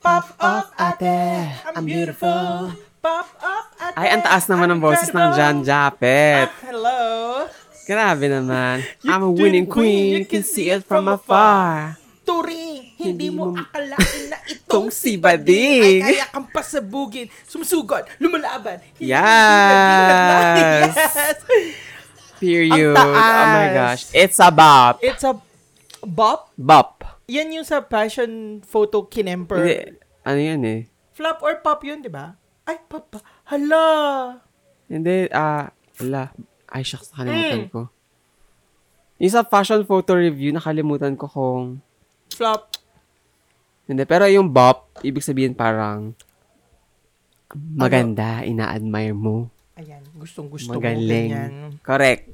Pop up, ate. I'm beautiful. Pop up, ate. Ay, ang taas naman ng boses ng John incredible. Japet. Ah, hello. Grabe naman. I'm a winning queen. You can see it from afar. Turi, hindi mo akalain na Itong si Bading ay kaya kang pasabugin, sumusugod, lumalaban. Yes. Yes. Period. Oh my gosh. It's a bop. It's a bop. Bop. Yan yung sa passion photo kinemper. Hindi. Ano yan eh? Flop or pop yun, di ba? Ay, pop. ba? Hala. Hindi, ah, wala. Ay, shucks, nakalimutan Mm. ko. Yung sa fashion photo review, nakalimutan ko kung... Flop. Hindi, pero yung bop, ibig sabihin parang maganda, ina-admire mo. Ayan, gustong gusto mo. Magaling. Correct.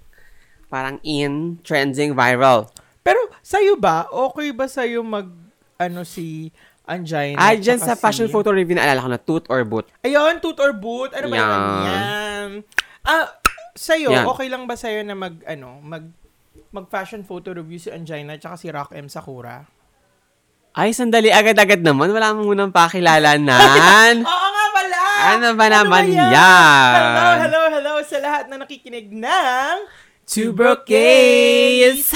Parang in, trending, viral. Pero, sa'yo ba, okay ba sa'yo mag, ano si Angina? Ay, dyan sa fashion si- photo review, naalala ko na, tooth or boot. Ayun, toot or boot. Ano ba Yan. yan? Ah, sa'yo, Yan. okay lang ba sa'yo na mag, ano, mag, mag fashion photo review si Angina tsaka si Rock M Sakura? Ay, sandali, agad-agad naman. Wala mo munang pakilalanan. Oo nga pala! Ano ba naman yan? yan? Hello, hello, hello sa lahat na nakikinig ng Two broke gays.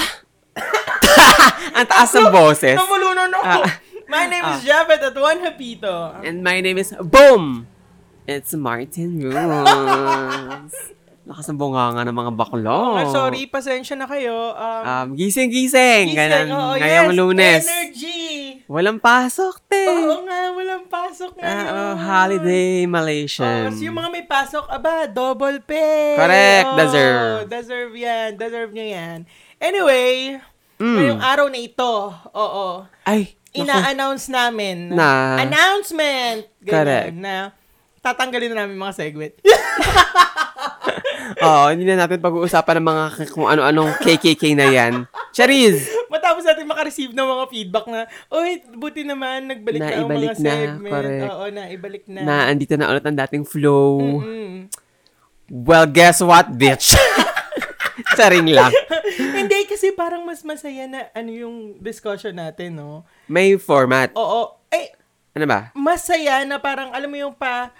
Ang taas ng boses. Namulunan ako. Ah. My name is Javed at Juan Hapito. And my name is Boom! It's Martin Rose. Lakas ng bunganga ng mga baklo. Ah, sorry, pasensya na kayo. Um, Um, gising-gising. gising, Ganun, oo, ngayong yes, lunes. Energy! Walang pasok, te. Oo nga, walang pasok Ah, ngayon. oh, holiday Oh, Malaysian. so yung mga may pasok, aba, double pay. Correct, Oh, deserve. Deserve yan, deserve nyo yan. Anyway, Mm. ngayong araw na ito, oo, Ay, ina-announce namin. Na- Announcement! Ganyan, Correct. Na tatanggalin na namin mga segwit. Oo, hindi na natin pag-uusapan ng mga kung ano-anong KKK na yan. Chariz! Matapos natin makareceive ng mga feedback na, Uy, buti naman, nagbalik na, ang Naibalik mga na, segment. correct. Oo, naibalik na. Na andito na ulit ang dating flow. Mm. Well, guess what, bitch? Charing lang. Hindi, kasi parang mas masaya na ano yung discussion natin, no? May format. Oo. Eh, Ano ba? masaya na parang, alam mo yung pa,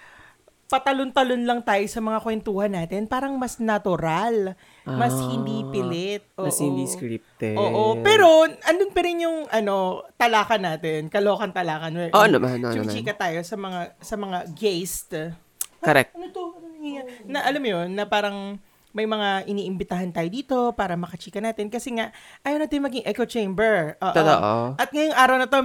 patalon-talon lang tayo sa mga kwentuhan natin. Parang mas natural. Mas Ah, hindi pilit. Oo. Mas hindi scripted. Oo. Pero, andun pa rin yung, ano, talakan natin. Kalokan talakan. where- Oo naman, oo naman. Chika tayo sa mga, sa mga guest. Correct. Ano to? Ano? Na alam mo yun, na parang may mga iniimbitahan tayo dito para makachika natin. Kasi nga, ayaw natin maging echo chamber. Oo. Totoo. At ngayong araw na to,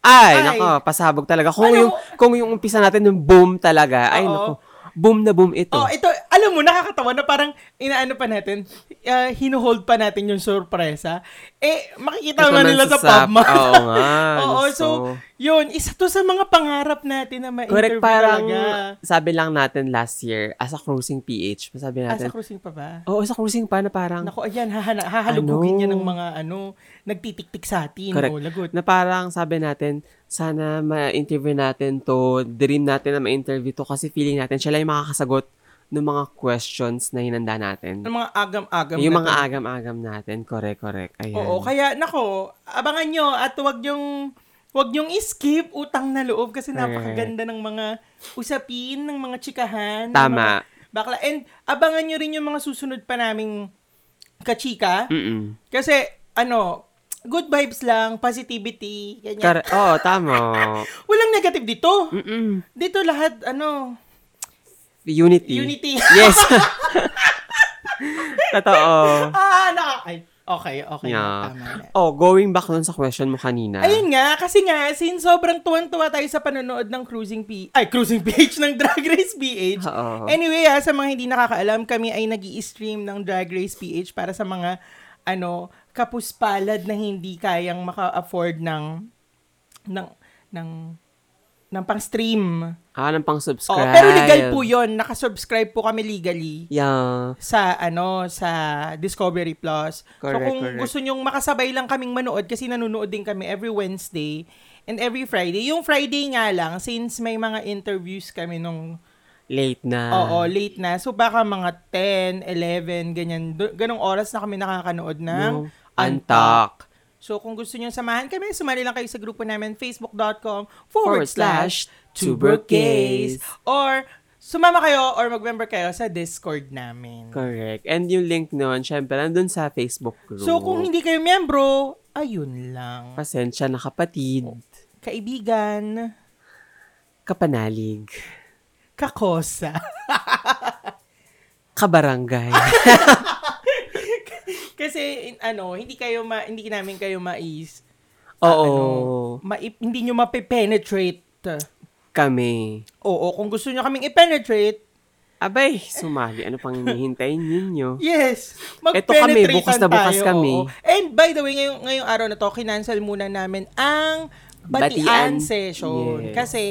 Ay, Ay. nako, pasabog talaga. Kung Ano? yung kung yung umpisa natin ng boom talaga, ay Oo. nako, boom na boom ito. oh, ito, alam mo, nakakatawa na parang inaano pa natin, uh, hinuhold pa natin yung sorpresa. Eh, makikita Ito man nila sa, sa- PubMart. Oo nga, Oo, so, ko. Yun, isa to sa mga pangarap natin na ma-interview Correct, parang talaga. sabi lang natin last year, as a cruising PH, sabi Ah, sa natin, cruising pa ba? oo, sa cruising pa na parang, Naku, ayan, hahana, hahalugugin Ano? niya ng mga, ano, nagtitiktik sa atin. Correct. Oh, lagot. na parang sabi natin, sana ma-interview natin to, dream natin na ma-interview to kasi feeling natin siya lang yung makakasagot ng mga questions na hinanda natin. Ng mga agam-agam. Yung mga agam-agam natin, correct, correct. Ayan. Oo, kaya, nako, abangan nyo at wag yung Huwag niyong skip utang na loob kasi napakaganda ng mga usapin, ng mga chikahan. Tama. mga bakla. And abangan nyo rin yung mga susunod pa naming kachika. Mm-mm. Kasi, ano, good vibes lang, positivity, ganyan. Kar- Oo, tama. Walang negative dito. Mm-mm. Dito lahat, ano, Unity. unity. Yes. Totoo. ah, naka, ay, okay, okay. Yeah. Tama na. Oh, going back dun sa question mo kanina. Ayun nga, kasi nga, since sobrang tuwan-tuwa tayo sa panonood ng Cruising P... Ay, Cruising PH ng Drag Race PH. Oo. Anyway, ah, sa mga hindi nakakaalam, kami ay nag stream ng Drag Race PH para sa mga, ano, kapuspalad na hindi kayang maka-afford ng, ng, ng, ng pang-stream. Ah, ng Oo, pang-subscribe. pero legal po yon Nakasubscribe po kami legally Yeah. sa ano sa Discovery Plus. so Correct, kung correct. gusto nyong makasabay lang kaming manood kasi nanonood din kami every Wednesday and every Friday. Yung Friday nga lang since may mga interviews kami nung Late na. oo, late na. So baka mga 10, 11 ganyan. Ganong oras na kami nakakanood ng No. Antak. So, kung gusto nyo samahan kami, sumali lang kayo sa grupo namin, facebook.com forward slash gays. Gays. Or, sumama kayo or mag-member kayo sa Discord namin. Correct. And yung link nun, syempre, nandun sa Facebook group. So, kung hindi kayo miyembro, ayun lang. Pasensya na kapatid, Kaibigan, kapanalig, kakosa. kabarangay. Kasi, ano, hindi kayo ma, hindi namin kayo mais, Oo. ano, maip, hindi nyo mape-penetrate. Kami. Oo, kung gusto nyo kaming i-penetrate, Abay, sumali. Ano pang hinihintayin ninyo? Yes. Eto kami, bukas na bukas tayo, kami. oo. And by the way, ngayong, ngayong araw na to, kinancel muna namin ang Batian. batian, session. Yes. Kasi,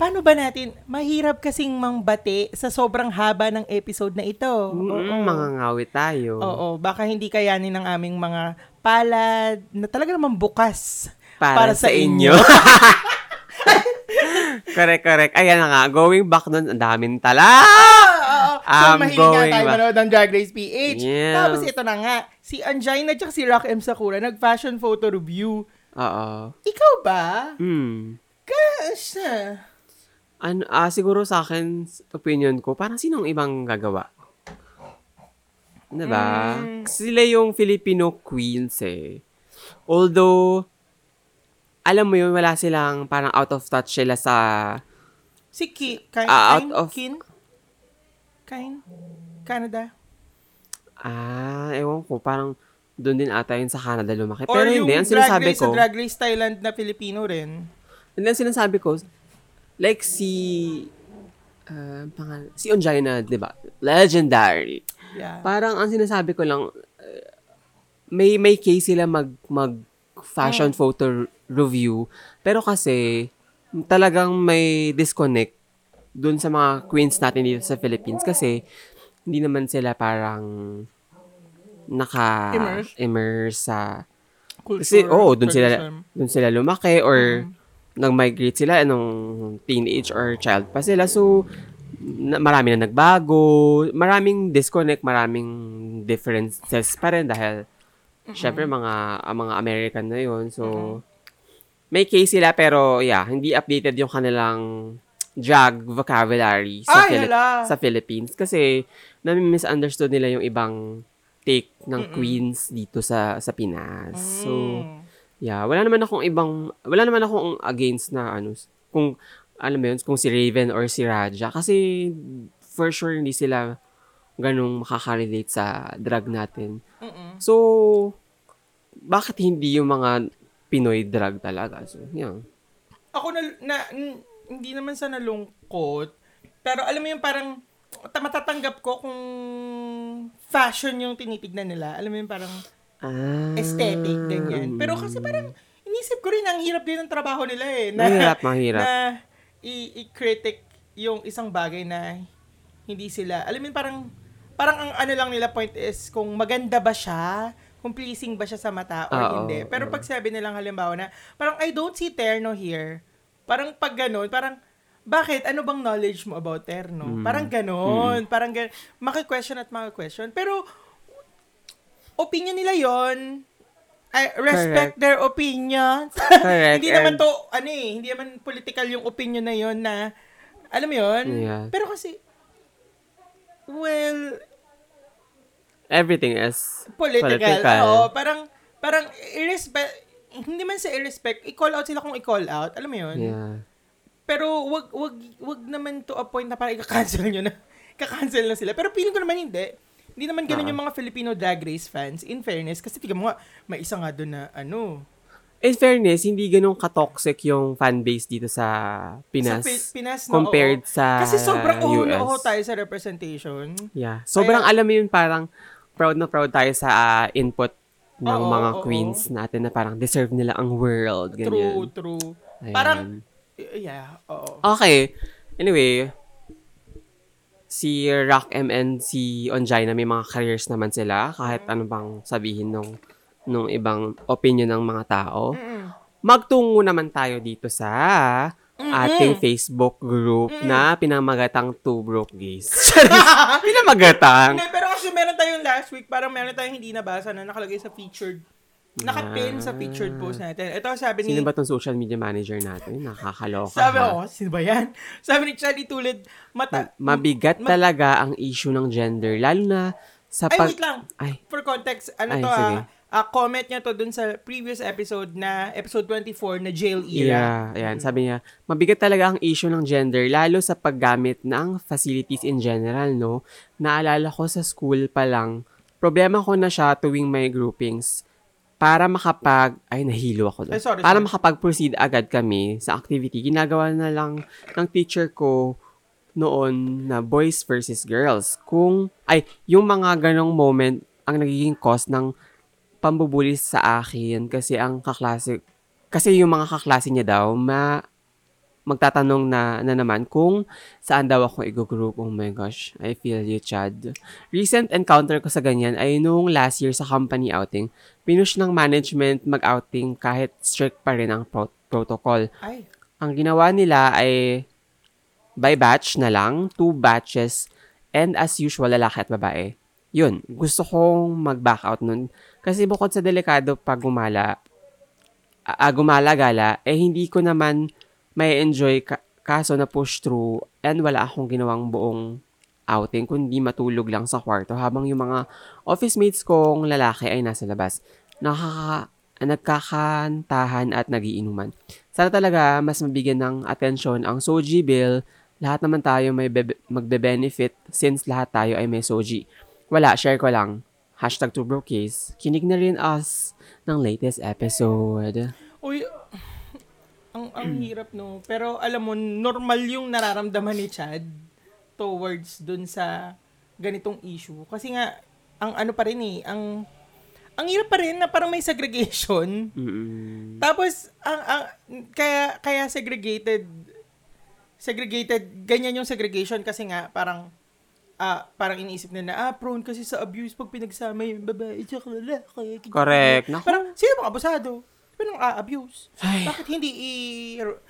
paano ba natin, mahirap kasing mangbati sa sobrang haba ng episode na ito. Mm, mga ngawit tayo. Oo, baka hindi kayanin ng aming mga palad na talaga naman bukas Para, sa, inyo. correct, correct. Ayan na nga. Going back nun, ang daming tala. Oo, so, I'm mahilig nga going tayo back. manood ng Drag Race PH. Yeah. Tapos ito na nga, si Angina at si Rock M. Sakura nag-fashion photo review. Oo. Ikaw ba? Hmm. Gosh! Ano, ah, siguro sa akin, opinion ko, parang sinong ibang gagawa? Diba? Mm. Sila yung Filipino queens eh. Although, alam mo yun, wala silang parang out of touch sila sa... Si Ki, Kain, Ah, out of- Kin? Kain? Canada? Ah, ewan ko, parang doon din ata yun sa Canada lumaki. Or Pero yung hindi, ang sinasabi Race ko, sa Drag Race Thailand na Filipino rin. hindi, ang sinasabi ko, like si, uh, pangal, si Onjaina, di ba? Legendary. Yeah. Parang ang sinasabi ko lang, uh, may may case sila mag mag fashion photo review, pero kasi talagang may disconnect dun sa mga queens natin dito sa Philippines. Kasi hindi naman sila parang naka Immerse? immerse sa Culture, kasi oo dun sila dun sila lumaki or nag-migrate sila nung teenage or child pa sila. So na, marami na nagbago, maraming disconnect, maraming differences pa rin dahil syempre mga mga American na yun. So may case sila pero yeah, hindi updated yung kanilang drag vocabulary sa Ay, hala! sa Philippines kasi nami-misunderstood nila yung ibang take ng queens dito sa sa Pinas. So Mm. Yeah, wala naman akong ibang, wala naman akong against na ano, kung, alam mo yun, kung si Raven or si Raja. Kasi, for sure, hindi sila ganong makaka-relate sa drag natin. Mm-mm. So, bakit hindi yung mga Pinoy drag talaga? So, yeah. Ako na, na n- hindi naman sa nalungkot, pero alam mo yung parang ta- matatanggap ko kung fashion yung tinitignan nila. Alam mo yung parang Ah, aesthetic, ganyan. Pero kasi parang inisip ko rin, ang hirap din ng trabaho nila eh. Na, Mahirap, mahirap. Na i- i-critic yung isang bagay na hindi sila, alam mo parang, parang ang ano lang nila point is kung maganda ba siya, kung pleasing ba siya sa mata or Oo, hindi. Pero pag sabi nilang halimbawa na, parang I don't see terno here. Parang pag ganun, parang, bakit? Ano bang knowledge mo about terno? Mm. Parang ganun. Parang ganun. Maki-question at maki-question. Pero, opinion nila yon I respect Correct. their opinions. Correct, hindi naman to, ano eh, hindi naman political yung opinion na yon na, alam mo yon Yeah. Pero kasi, well, everything is political. Political. Oo, parang, parang, irrespect, hindi man sa irrespect, i-call out sila kung i-call out. Alam mo yun? yeah. Pero wag wag wag naman to a point na parang i-cancel nyo na. Ka-cancel na sila. Pero feeling ko naman hindi. Hindi naman ganun Ah. yung mga Filipino drag race fans. In fairness, kasi tignan mo nga, may isa nga doon na ano. In fairness, hindi ganun ka-toxic yung fanbase dito sa Pinas. Sa Pi- Pinas, no? compared Oo. sa Kasi sobrang US. na tayo sa representation. Yeah. Sobrang Kaya- alam mo yun, parang proud na proud tayo sa ah, input ng Oo, mga oo, queens natin na parang deserve nila ang world. True, Ganyan. true. Ayan. Parang, yeah, oo. Okay. Anyway, si Rock M and si Onjaina may mga careers naman sila kahit ano bang sabihin nung nung ibang opinion ng mga tao. Magtungo naman tayo dito sa ating Facebook group na pinamagatang Two Broke Gays. pinamagatang. Hindi, pero kasi meron tayong last week, parang meron tayong hindi nabasa na nakalagay sa featured Nakapin sa featured post natin. Ito sabi ni... Sino ba tong social media manager natin? Nakakaloka. Sabi ko, sino ba yan? Sabi ni Charlie Tulid, mata... Ma- mabigat ma- talaga ang issue ng gender. Lalo na sa Ay, pag... wait lang. Ay, For context, ano Ay, to sige. ah, ah, comment niya to dun sa previous episode na episode 24 na jail era. Yeah, ayan. Sabi niya, mabigat talaga ang issue ng gender, lalo sa paggamit ng facilities in general, no? Naalala ko sa school pa lang, problema ko na siya tuwing may groupings. Para makapag, ay nahilo ako doon. Ay, sorry, Para sorry. makapag-proceed agad kami sa activity, ginagawa na lang ng teacher ko noon na boys versus girls. Kung, ay, yung mga ganong moment ang nagiging cause ng pambubuli sa akin kasi ang kaklase, kasi yung mga kaklase niya daw, ma, magtatanong na, na naman kung saan daw ako i-group. Oh my gosh, I feel you, Chad. Recent encounter ko sa ganyan ay nung last year sa company outing. Pinush ng management mag-outing kahit strict pa rin ang pro- protocol. Ay, Ang ginawa nila ay by batch na lang, two batches, and as usual, lalaki at babae. Yun, gusto kong mag-back out nun. Kasi bukod sa delikado pag gumala, ah, gumala-gala, eh hindi ko naman may enjoy ka- kaso na push through and wala akong ginawang buong outing kundi matulog lang sa kwarto habang yung mga office mates kong lalaki ay nasa labas. Nakaka nagkakantahan at nagiinuman. Sana talaga mas mabigyan ng atensyon ang Soji bill. Lahat naman tayo may be- magbe-benefit since lahat tayo ay may Soji. Wala, share ko lang. Hashtag to case. Kinig na rin us ng latest episode. uy, ang ang hirap no. Pero alam mo, normal yung nararamdaman ni Chad towards dun sa ganitong issue. Kasi nga, ang ano pa rin eh, ang ang hirap pa rin na parang may segregation. Mm-mm. Tapos, ang, ang, kaya, kaya segregated, segregated, ganyan yung segregation kasi nga, parang, ah, parang iniisip nila, ah, prone kasi sa abuse pag pinagsama yung babae, tsaka lalaki. Correct. Naku. Parang, sino bang abusado? Sino bang abuse Ay. Bakit hindi i, ah, re-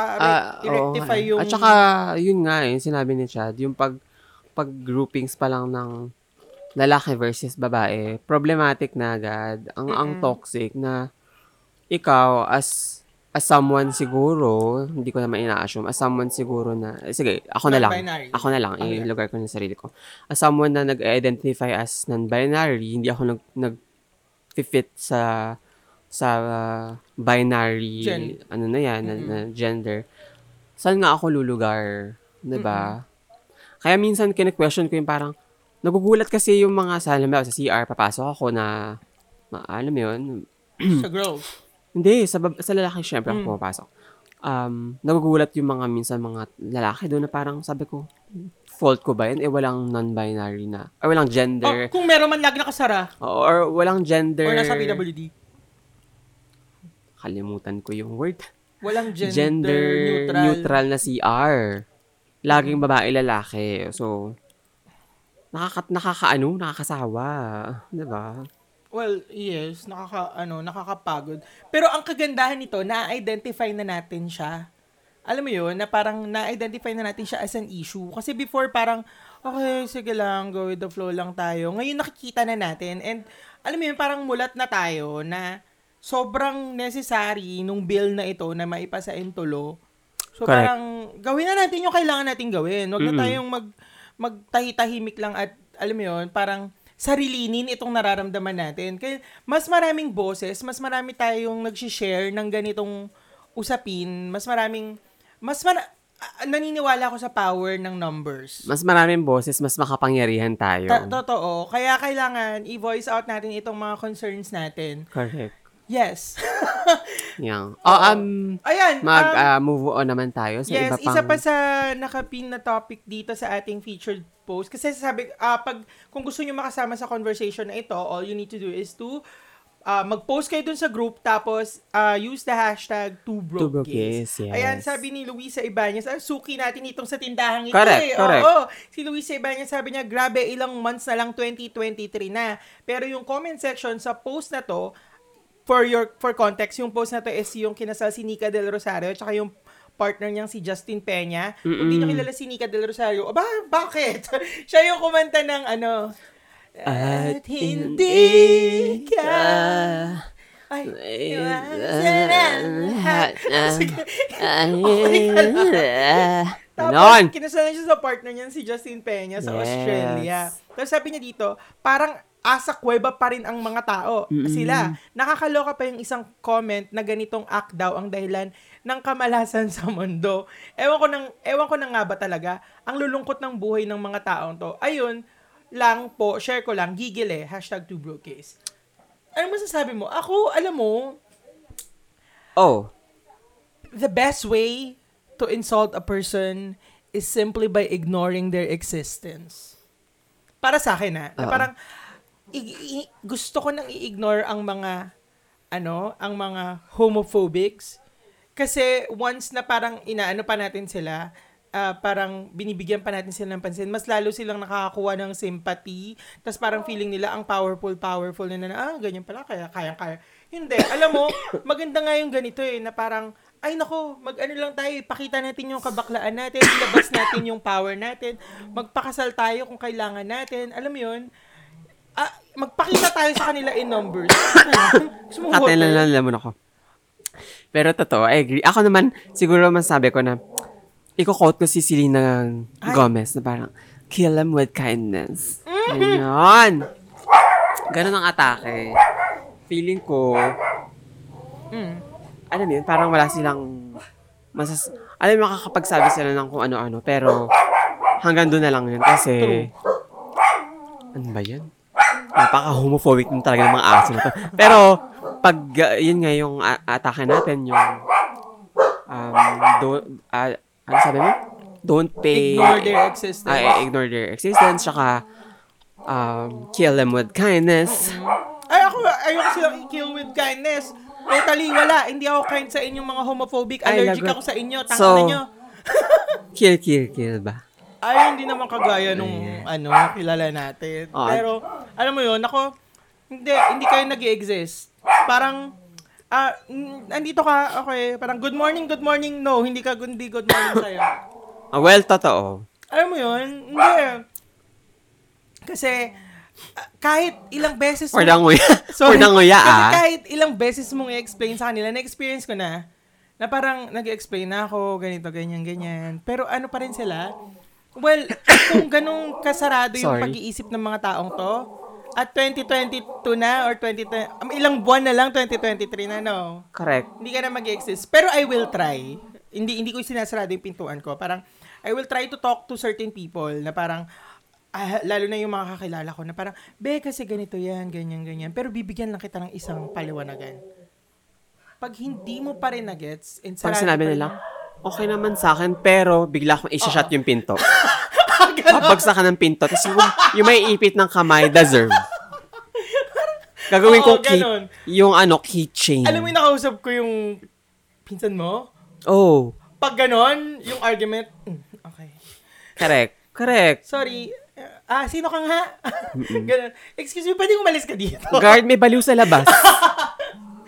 Ah, i-rectify oo. yung... At saka, yun nga eh, sinabi ni Chad, yung pag, pag groupings pa lang ng lalaki versus babae, problematic na agad. Ang, ang Mm-mm. toxic na ikaw as as someone siguro, hindi ko naman ina-assume, as someone siguro na, eh, sige, ako na lang. Ako na lang, Okay. i-lugar ko na sarili ko. As someone na nag-identify as non-binary, hindi ako nag, nag fit sa sa uh, binary Gen. ano na yan na, na gender saan nga ako lulugar 'di ba kaya minsan kine-question ko yung parang nagugulat kasi yung mga sa halimbawa sa CR papasok ako na ma, alam mo yun sa girls. hindi sa bab- sa lalaki syempre ako Mm. pumapasok um nagugulat yung mga minsan mga lalaki doon na parang sabi ko fault ko ba yan eh walang non-binary na or walang Oh, gender kung meron man lag nakasara, or walang gender or nasa PWD, kalimutan ko yung word walang gender, gender, neutral. neutral. na CR. Laging babae, lalaki. So, nakaka, nakakaano, nakakasawa. Di ba? Well, yes, nakaka ano, nakakapagod. Pero ang kagandahan nito, na-identify na natin siya. Alam mo 'yun, na parang na-identify na natin siya as an issue. Kasi before parang okay, sige lang, go with the flow lang tayo. Ngayon nakikita na natin and alam mo 'yun, parang mulat na tayo na sobrang necessary nung bill na ito na maipasa intulo. So Correct. parang gawin na natin yung kailangan natin gawin. Huwag na tayong mag magtahi-tahimik lang at alam mo 'yun, parang sarilinin itong nararamdaman natin. Kaya mas maraming boses, mas marami tayong nag-share ng ganitong usapin, mas maraming mas mara- naniniwala ako sa power ng numbers. Mas maraming boses, mas makapangyarihan tayo. Ta- totoo. Kaya kailangan i-voice out natin itong mga concerns natin. Correct. Yes. Yan. Oh, um, Ayan. um, mag-move on naman tayo sa yes, iba pang... isa pa sa nakapin na topic dito sa ating featured post. Kasi sabi, ah, pag, kung gusto nyo makasama sa conversation na ito, all you need to do is to ah, mag-post kayo dun sa group, tapos ah, use the hashtag Two TwoBrokeGays. broke yes, yes. Ayan, sabi ni Luisa Ibanez, ah, suki natin itong sa tindahan ito Correct, eh. correct. Oo, si Luisa Ibanez sabi niya, grabe, ilang months na lang 2023 na. Pero yung comment section sa post na to, for your for context, yung post na to is yung kinasal si Nika Del Rosario, tsaka yung partner niyang si Justin Peña. Kung di Mm-mm. kilala si Nika Del Rosario, aba, bakit? Siya yung kumanta ng ano, At hindi ka Ay, ang Sige. Tapos, kinasalan siya sa partner niya, si Justin Peña sa Yes. Australia. Tapos sabi niya dito, parang asa kuweba pa rin ang mga tao. Sila. Nakakaloka pa yung isang comment na ganitong act daw ang dahilan ng kamalasan sa mundo. Ewan ko nang, ewan ko na nga ba talaga, ang lulungkot ng buhay ng mga taong to. Ayun, lang po, share ko lang, gigil eh, hashtag two broke case. Ano masasabi mo? Ako, alam mo, Oh. the best way to insult a person is simply by ignoring their existence. Para sa akin ha, na Oo. parang i- i- gusto ko nang i-ignore ang mga ano, ang mga homophobics. Kasi once na parang inaano pa natin sila, ah, parang binibigyan pa natin sila ng pansin, mas lalo silang nakakakuha ng sympathy, tapos parang feeling nila ang powerful, powerful na na, ah, ganyan pala, kaya, kaya, kaya. Hindi, alam mo, maganda nga yung ganito eh, na parang, ay nako, mag-ano lang tayo, ipakita natin yung kabaklaan natin, ilabas natin yung power natin, magpakasal tayo kung kailangan natin, alam mo yun, ah, magpakita tayo sa kanila in numbers. Katayin water? lang naman ako. Pero totoo, I agree. Ako naman, siguro masabi ko na, iko-quote ko si Selena Ay. Gomez na parang, kill them with kindness. Mm-hmm. Ganon. Ganon ang atake. Feeling ko, Mm. alam yun, parang wala silang, masas, alam mo, makakapagsabi sila ng kung ano-ano, pero hanggang doon na lang yun kasi, ano ba yan? Napaka-homophobic mo talaga ng mga aso na to. Pero, pag, uh, yun nga yung a- atake natin, yung, um, don't, ah, ano sabi mo? Don't pay, Ignore their existence. ah, ignore their existence, tsaka, um, kill them with kindness. Ay, ako, ayoko silang i-kill with kindness. Totally, wala. Hindi ako kind sa inyong mga homophobic. Allergic ako sa inyo. Tanga So, nyo. Kill, kill, kill ba? Ay, hindi naman kagaya nung, ano, kilala natin. Oh. Pero, alam mo yun, ako, hindi, hindi kayo nag exist Parang, ah, mm, nandito ka, okay, parang good morning, good morning, no, hindi ka, hindi good morning sa'yo. Ah, well, totoo. Alam mo yun? Hindi. Kasi, ah, kahit ilang beses For mo- the nguya. For Sorry. the nguya, Kasi ah. kahit ilang beses mong i-explain sa kanila, na-experience ko na, na parang nag-explain na ako, ganito, ganyan, ganyan. Pero ano pa rin sila? Well, kung ganong kasarado yung Sorry. pag-iisip ng mga taong to, at 2022 na or 2020, um, ilang buwan na lang 2023 na, no? Correct. Hindi ka na mag-exist. Pero I will try. Hindi hindi ko sinasarado yung pintuan ko. Parang, I will try to talk to certain people na parang, ah, lalo na yung mga kakilala ko na parang, be, kasi ganito yan, ganyan, ganyan. Pero bibigyan lang kita ng isang paliwanagan. Pag hindi mo pa rin na-gets, and Pag sinabi nila, okay naman sa akin, pero bigla akong isa-shot yung pinto. Ganon. Babagsak ka ng pinto, tapos yung, yung may ipit ng kamay, deserve. Gagawin Oo, ko key, yung ano, keychain. Alam mo yung nakausap ko yung pinsan mo? Oh, Pag ganon, yung argument, mm, okay. correct. Correct. Sorry, ah, sino ka nga? ganon. Excuse me, pwede umalis ka dito? Guard, may baliw sa labas.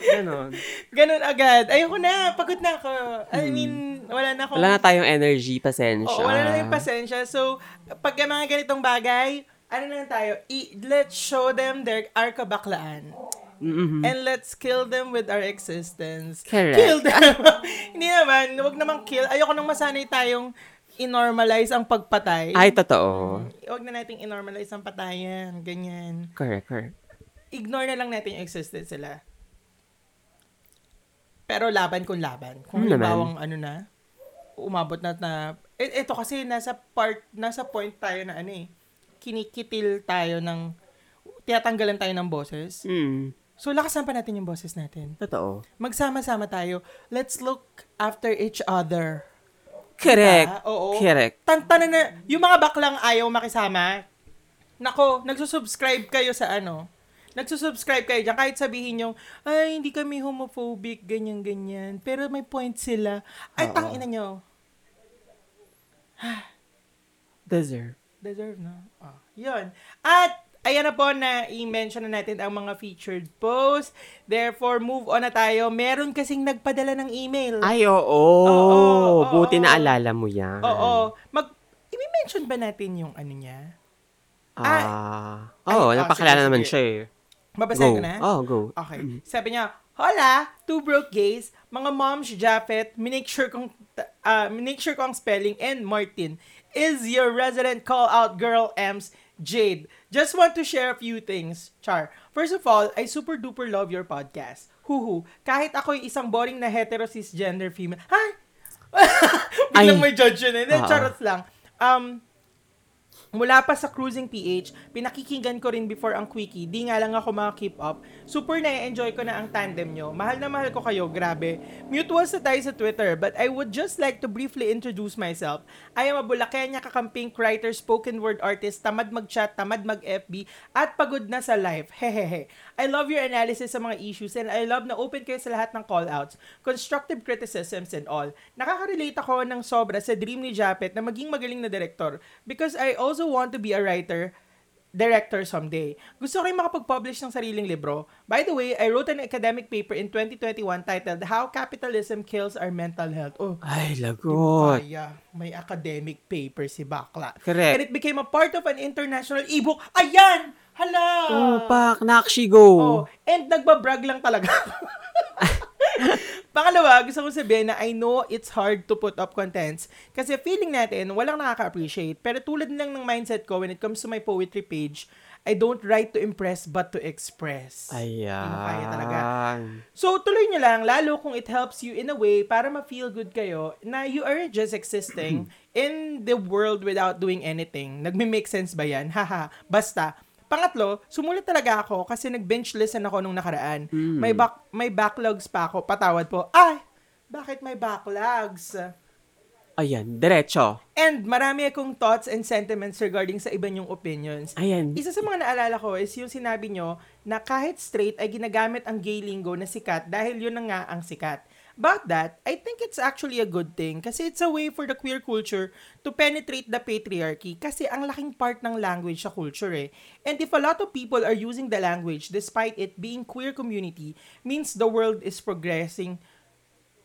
Ganon. Ganon agad. Ayoko na, pagod na ako. I mean, wala na akong... Wala na tayong energy, pasensya. Oo, wala na tayong pasensya. So, pag yung mga ganitong bagay, ano lang tayo, i- let's show them their our kabaklaan. Mm-hmm. And let's kill them with our existence. Correct. Kill them. Hindi naman, wag namang kill. Ayoko nang masanay tayong inormalize ang pagpatay. Ay, totoo. Wag na nating inormalize ang patayan. Ganyan. Correct, correct. Ignore na lang natin yung existence sila. Pero laban kung laban. Kung Hmm, halimbawang ano na, umabot na na, eh, eto kasi nasa part, nasa point tayo na ano eh, kinikitil tayo ng, tinatanggalan tayo ng boses. Mm, So, lakasan pa natin yung boses natin. totoo. Magsama-sama tayo. Let's look after each other. Correct. Diba? Oo. Correct. Tantana na, yung mga baklang ayaw makisama, nako, nagsusubscribe kayo sa ano, nagsusubscribe kayo dyan, kahit sabihin nyo, ay, hindi kami homophobic, ganyan-ganyan, pero may point sila. Ay, Oo. tangina nyo. Deserve. Deserve, no? Oh, yun. At, ayan na po na i-mention na natin ang mga featured posts. Therefore, move on na tayo. Meron kasing nagpadala ng email. Ay, oo. oo, Buti oo. na alala mo yan. Oo. Mag, i-mention ba natin yung ano niya? Ah. Oo, ah, napakilala naman sige. siya eh. Mabasahin Go. ko na? Oh, go. Okay. Sabi niya, Hola, two broke gays, mga moms, Japheth, minake sure kong, uh, minake sure kong spelling, and Martin is your resident call-out girl, Ems, Jade. Just want to share a few things, Char. First of all, I super duper love your podcast. Huhu, kahit ako'y isang boring na hetero cisgender female. Ha? Biglang Ay. may judge yun eh. Oo. Charot lang. Um, Mula pa sa Cruising PH, pinakikinggan ko rin before ang Quickie. Di nga lang ako maka-keep up. Super na-enjoy ko na ang tandem nyo. Mahal na mahal ko kayo, grabe. Mutuals na tayo sa Twitter, but I would just like to briefly introduce myself. I am a Bulacania kakamping writer, spoken word artist, tamad mag-chat, tamad mag-FB, at pagod na sa life. Hehehe. I love your analysis sa mga issues and I love na open kayo sa lahat ng call-outs, constructive criticisms and all. Nakaka-relate ako ng sobra sa dream ni Japet na maging magaling na director because I also want to be a writer director someday. Gusto ko rin makapag-publish ng sariling libro. By the way, I wrote an academic paper in 2021 titled How Capitalism Kills Our Mental Health. Oh, Ay, lagot. kaya may academic paper si Bakla. Correct. And it became a part of an international ebook. Ayan! Hala! Oh, pak, nakshi go. Oh, and nagbabrag lang talaga. Pangalawa, gusto ko sabihin na I know it's hard to put up contents kasi feeling natin walang nakaka-appreciate. Pero tulad lang ng mindset ko when it comes to my poetry page, I don't write to impress but to express. Ayan. Mo kaya talaga. So, tuloy nyo lang, lalo kung it helps you in a way para ma-feel good kayo na you aren't just existing in the world without doing anything. Nagme-make sense ba yan? Haha. Basta. Pangatlo, sumulat talaga ako kasi nag-bench listen ako nung nakaraan. May, back, may backlogs pa ako. Patawad po. Ay! Bakit may backlogs? Ayan, diretso. And marami akong thoughts and sentiments regarding sa iba niyong opinions. Ayan. Isa sa mga naalala ko is yung sinabi nyo na kahit straight ay ginagamit ang gay lingo na sikat dahil yun na nga ang sikat. About that, I think it's actually a good thing kasi it's a way for the queer culture to penetrate the patriarchy kasi ang laking part ng language sa culture eh. And if a lot of people are using the language despite it being queer community, means the world is progressing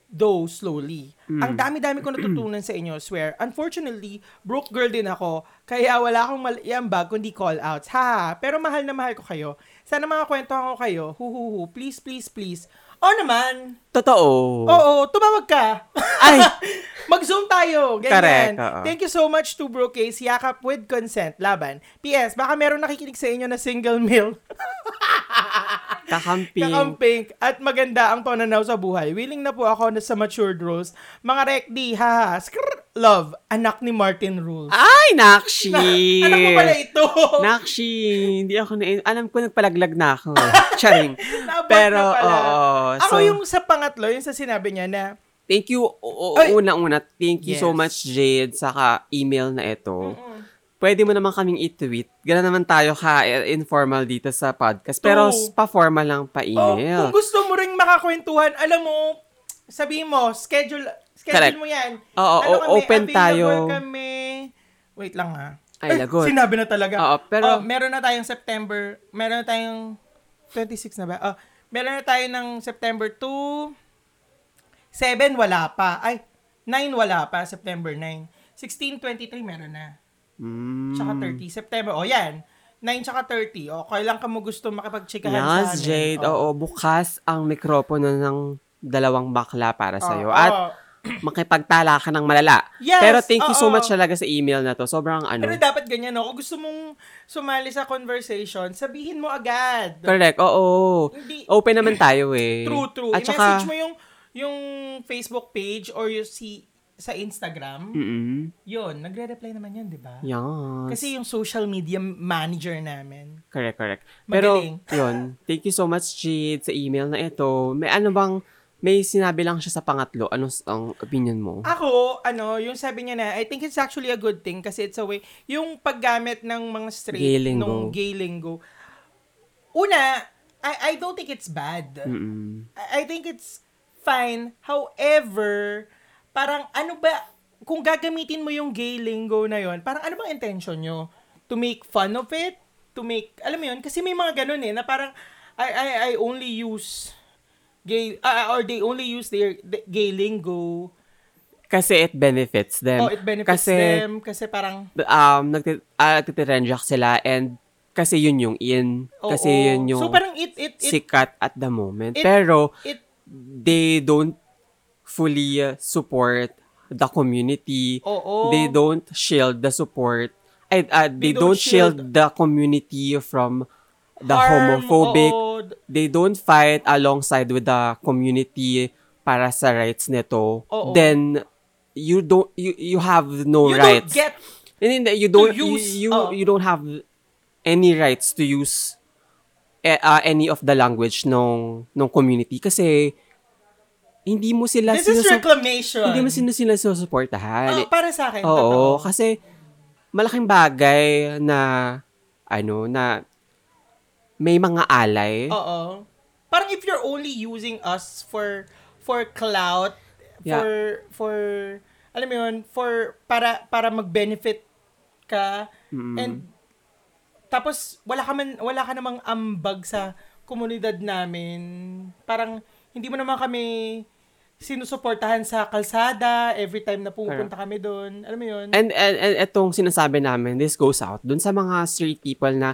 though slowly. Ang dami-dami ko natutunan sa inyo, swear. Unfortunately, broke girl din ako, kaya wala akong maliambag kundi call-outs. Ha, pero mahal na mahal ko kayo. Sana mga kwentuhan ko kayo. Huhuhu, please, please, please. O naman. Totoo. Oo, tumawag ka. Ay! Mag-zoom tayo. Ganyan. Correct, oo. Thank you so much to Bro Case. Yakap with consent. Laban. P.S. Baka meron nakikinig sa inyo na single male. Kakamping. Kakamping at maganda ang pananaw sa buhay. Willing na po ako na sa matured roles. Mga rekdi, haha, skrr, love, anak ni Martin Rules. Ay, nakshi! anak mo pala ito. Nakshi, hindi ako na, alam ko nagpalaglag na ako. Charing. Pero, na pala. oo. Ako so, yung sa pangatlo, yung sa sinabi niya na, thank you, o- o- Ay! unang-una, thank you so Yes. much, Jade, saka email na ito. Pwede mo naman kaming i-tweet. Gano'n naman tayo ka-informal dito sa podcast. Pero, True. pa-formal lang pa oh, email. kung gusto mo ring makakwentuhan, alam mo, sabihin mo, schedule, schedule Correct. mo yan. Oo, Ano o- kami, open tayo. kami. Wait lang ha. Ay, lagot. Sinabi na talaga. Oo, pero- Oh, meron na tayong September, meron na tayong 26 na ba? Oh, meron na tayo ng September 2, 7 wala pa. Ay, 9 wala pa, September 9. 16, 23 meron na. Mm. Tsaka 30. September, oh yan. 9 tsaka 30. O, kailan ka mo gusto makipagchikahan sa Yes, amin? Jade. Oh. Oo, bukas ang mikropono ng dalawang bakla para sa'yo. Oh, At oh. makipagtala ka ng malala. Yes, Pero thank you so oo. much talaga sa email na to. Sobrang ano. Pero dapat ganyan, no? Kung gusto mong sumali sa conversation, sabihin mo agad. Correct, oo. Hindi- Open naman tayo eh. True, true. At I-message saka, mo yung yung Facebook page or yung si sa Instagram. mm Yun, nagre-reply naman yun, di ba? Yes. Kasi yung social media manager namin. correct, correct. Pero, Magaling. yun. Thank you so much, Jade, sa email na ito. May ano bang, may sinabi lang siya sa pangatlo. Ano ang opinion mo? Ako, ano, yung sabi niya na, I think it's actually a good thing kasi it's a way, yung paggamit ng mga straight Gay lingo. nung gay lingo. Una, I, I don't think it's bad. Mm-mm. I, I think it's fine. However, parang ano ba, kung gagamitin mo yung gay lingo na yon, parang ano bang intention nyo? To make fun of it? To make, alam mo yun? Kasi may mga ganun eh, na parang, I, I, I only use gay, ah, or they only use their, the, gay lingo. Kasi it benefits them. oh, it benefits Kasi, them. Kasi parang, um, nagti- uh, nagtitrendjak sila and kasi yun yung in. Kasi Oo. yun yung So parang it, it, it, sikat at the moment. it- Pero, it, they don't fully uh, support the community. oo. They don't shield the support. Uh, they, They don't don't, shield, shield the community from the harm, homophobic. oo. They don't fight alongside with the community para sa rights nito. Oo. Then you don't you you have no You rights. don't get And then you don't you use, you, oh. you don't have any rights to use eh, uh, any of the language ng ng community kasi hindi mo sila This is sinusu- reclamation. hindi mo sila sila susuportahan. Oo, para sa akin, Oo, totoo. kasi malaking bagay na ano na may mga alay. Oo. Parang if you're only using us for for clout, Yeah. for for alam mo yun, for para para mag-benefit ka and tapos wala ka man wala ka namang ambag sa komunidad namin. Parang hindi mo naman kami sinusuportahan sa kalsada every time na pupunta kami doon. Alam mo yun? And, and, and itong sinasabi namin, this goes out dun sa mga straight people na,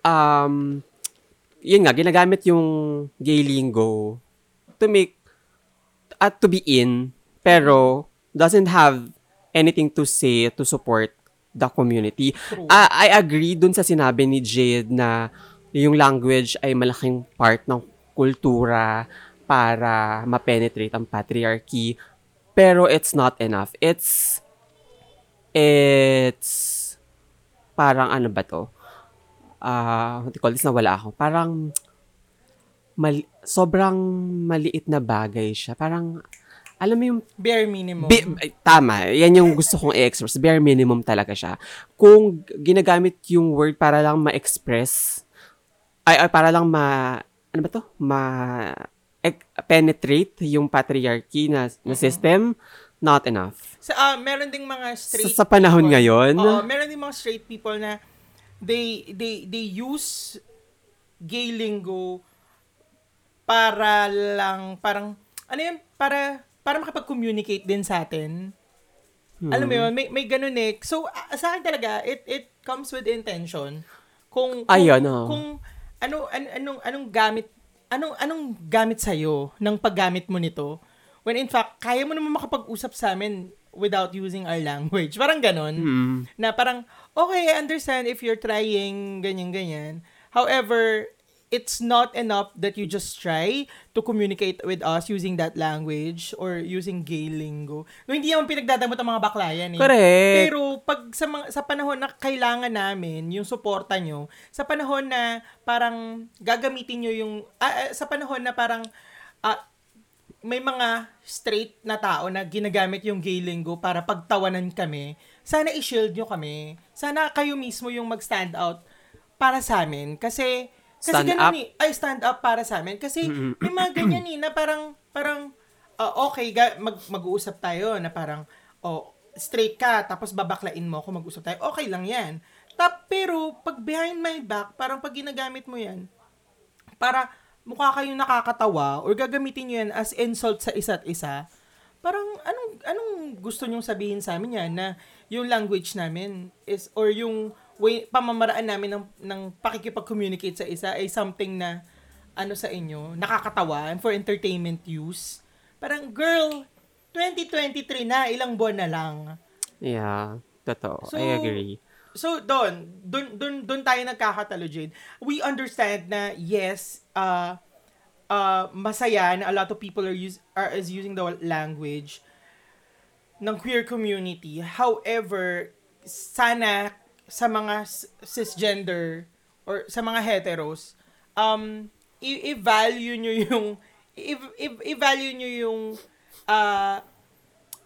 um, yun nga, ginagamit yung gay lingo to make, at to be in, pero doesn't have anything to say to support the community. True. Ah, I agree dun sa sinabi ni Jade na yung language ay malaking part ng kultura para ma-penetrate ang patriarchy. Pero it's not enough. It's, it's, parang ano ba to? Ah, you call this? Nawala ako. Parang, mali, sobrang maliit na bagay siya. Parang, alam mo yung Bare minimum. Bi- ay, tama. Yan yung gusto kong i-express. Bare minimum talaga siya. Kung ginagamit yung word para lang ma-express, ay, ay para lang ma, ano ba to? Ma, penetrate yung patriarchy na, na system, not enough. Sa, ah, meron ding mga Sa, straight sa panahon people- ngayon, Oo, meron din mga straight people na they they they use gay lingo para lang parang ano yun para para makapag-communicate din sa atin. Alam mo yun, may may ganun eh. So ah, sa akin talaga it it comes with intention. Kung kung, Ayun, oo. kung ano an, anong anong gamit anong anong gamit sa ng paggamit mo nito when in fact kaya mo naman makapag-usap sa amin without using our language. Parang ganon. mm, Na parang, okay, I understand if you're trying ganyan-ganyan. However, it's not enough that you just try to communicate with us using that language or using gay lingo. No, hindi naman pinagdadamot ang mga bakla yan eh. correct. Pero pag sa mga, sa panahon na kailangan namin yung suporta nyo, sa panahon na parang gagamitin nyo yung ah, ah, sa panahon na parang ah, may mga straight na tao na ginagamit yung gay lingo para pagtawanan kami, sana i-shield nyo kami. Sana kayo mismo yung mag-stand out para sa amin. Kasi, kasi Stand ganun up. eh. Ay, stand up para sa amin. Kasi, may mga ganyan eh, na parang, parang, ah, okay, ga, mag, mag-uusap tayo na parang, oh, straight ka, tapos babaklain mo ako, mag-usap tayo. Okay lang yan. Tap, pero, pag behind my back, parang pag ginagamit mo yan, para mukha kayong nakakatawa or gagamitin nyo yan as insult sa isa't isa, parang anong anong gusto nyong sabihin sa amin yan na yung language namin is or yung way pamamaraan namin ng ng pakikipag-communicate sa isa ay something na ano sa inyo, nakakatawa and for entertainment use. Parang girl, 2023 na, ilang buwan na lang. Yeah, totoo. So, I agree. So, doon, doon, doon, doon tayo nagkakatalo, Jade. We understand na, yes, uh, uh, masaya na a lot of people are, use, are is using the language ng queer community. However, sana sa mga cisgender or sa mga heteros, um, i- i-value nyo yung, i- i- i-value nyo yung, uh,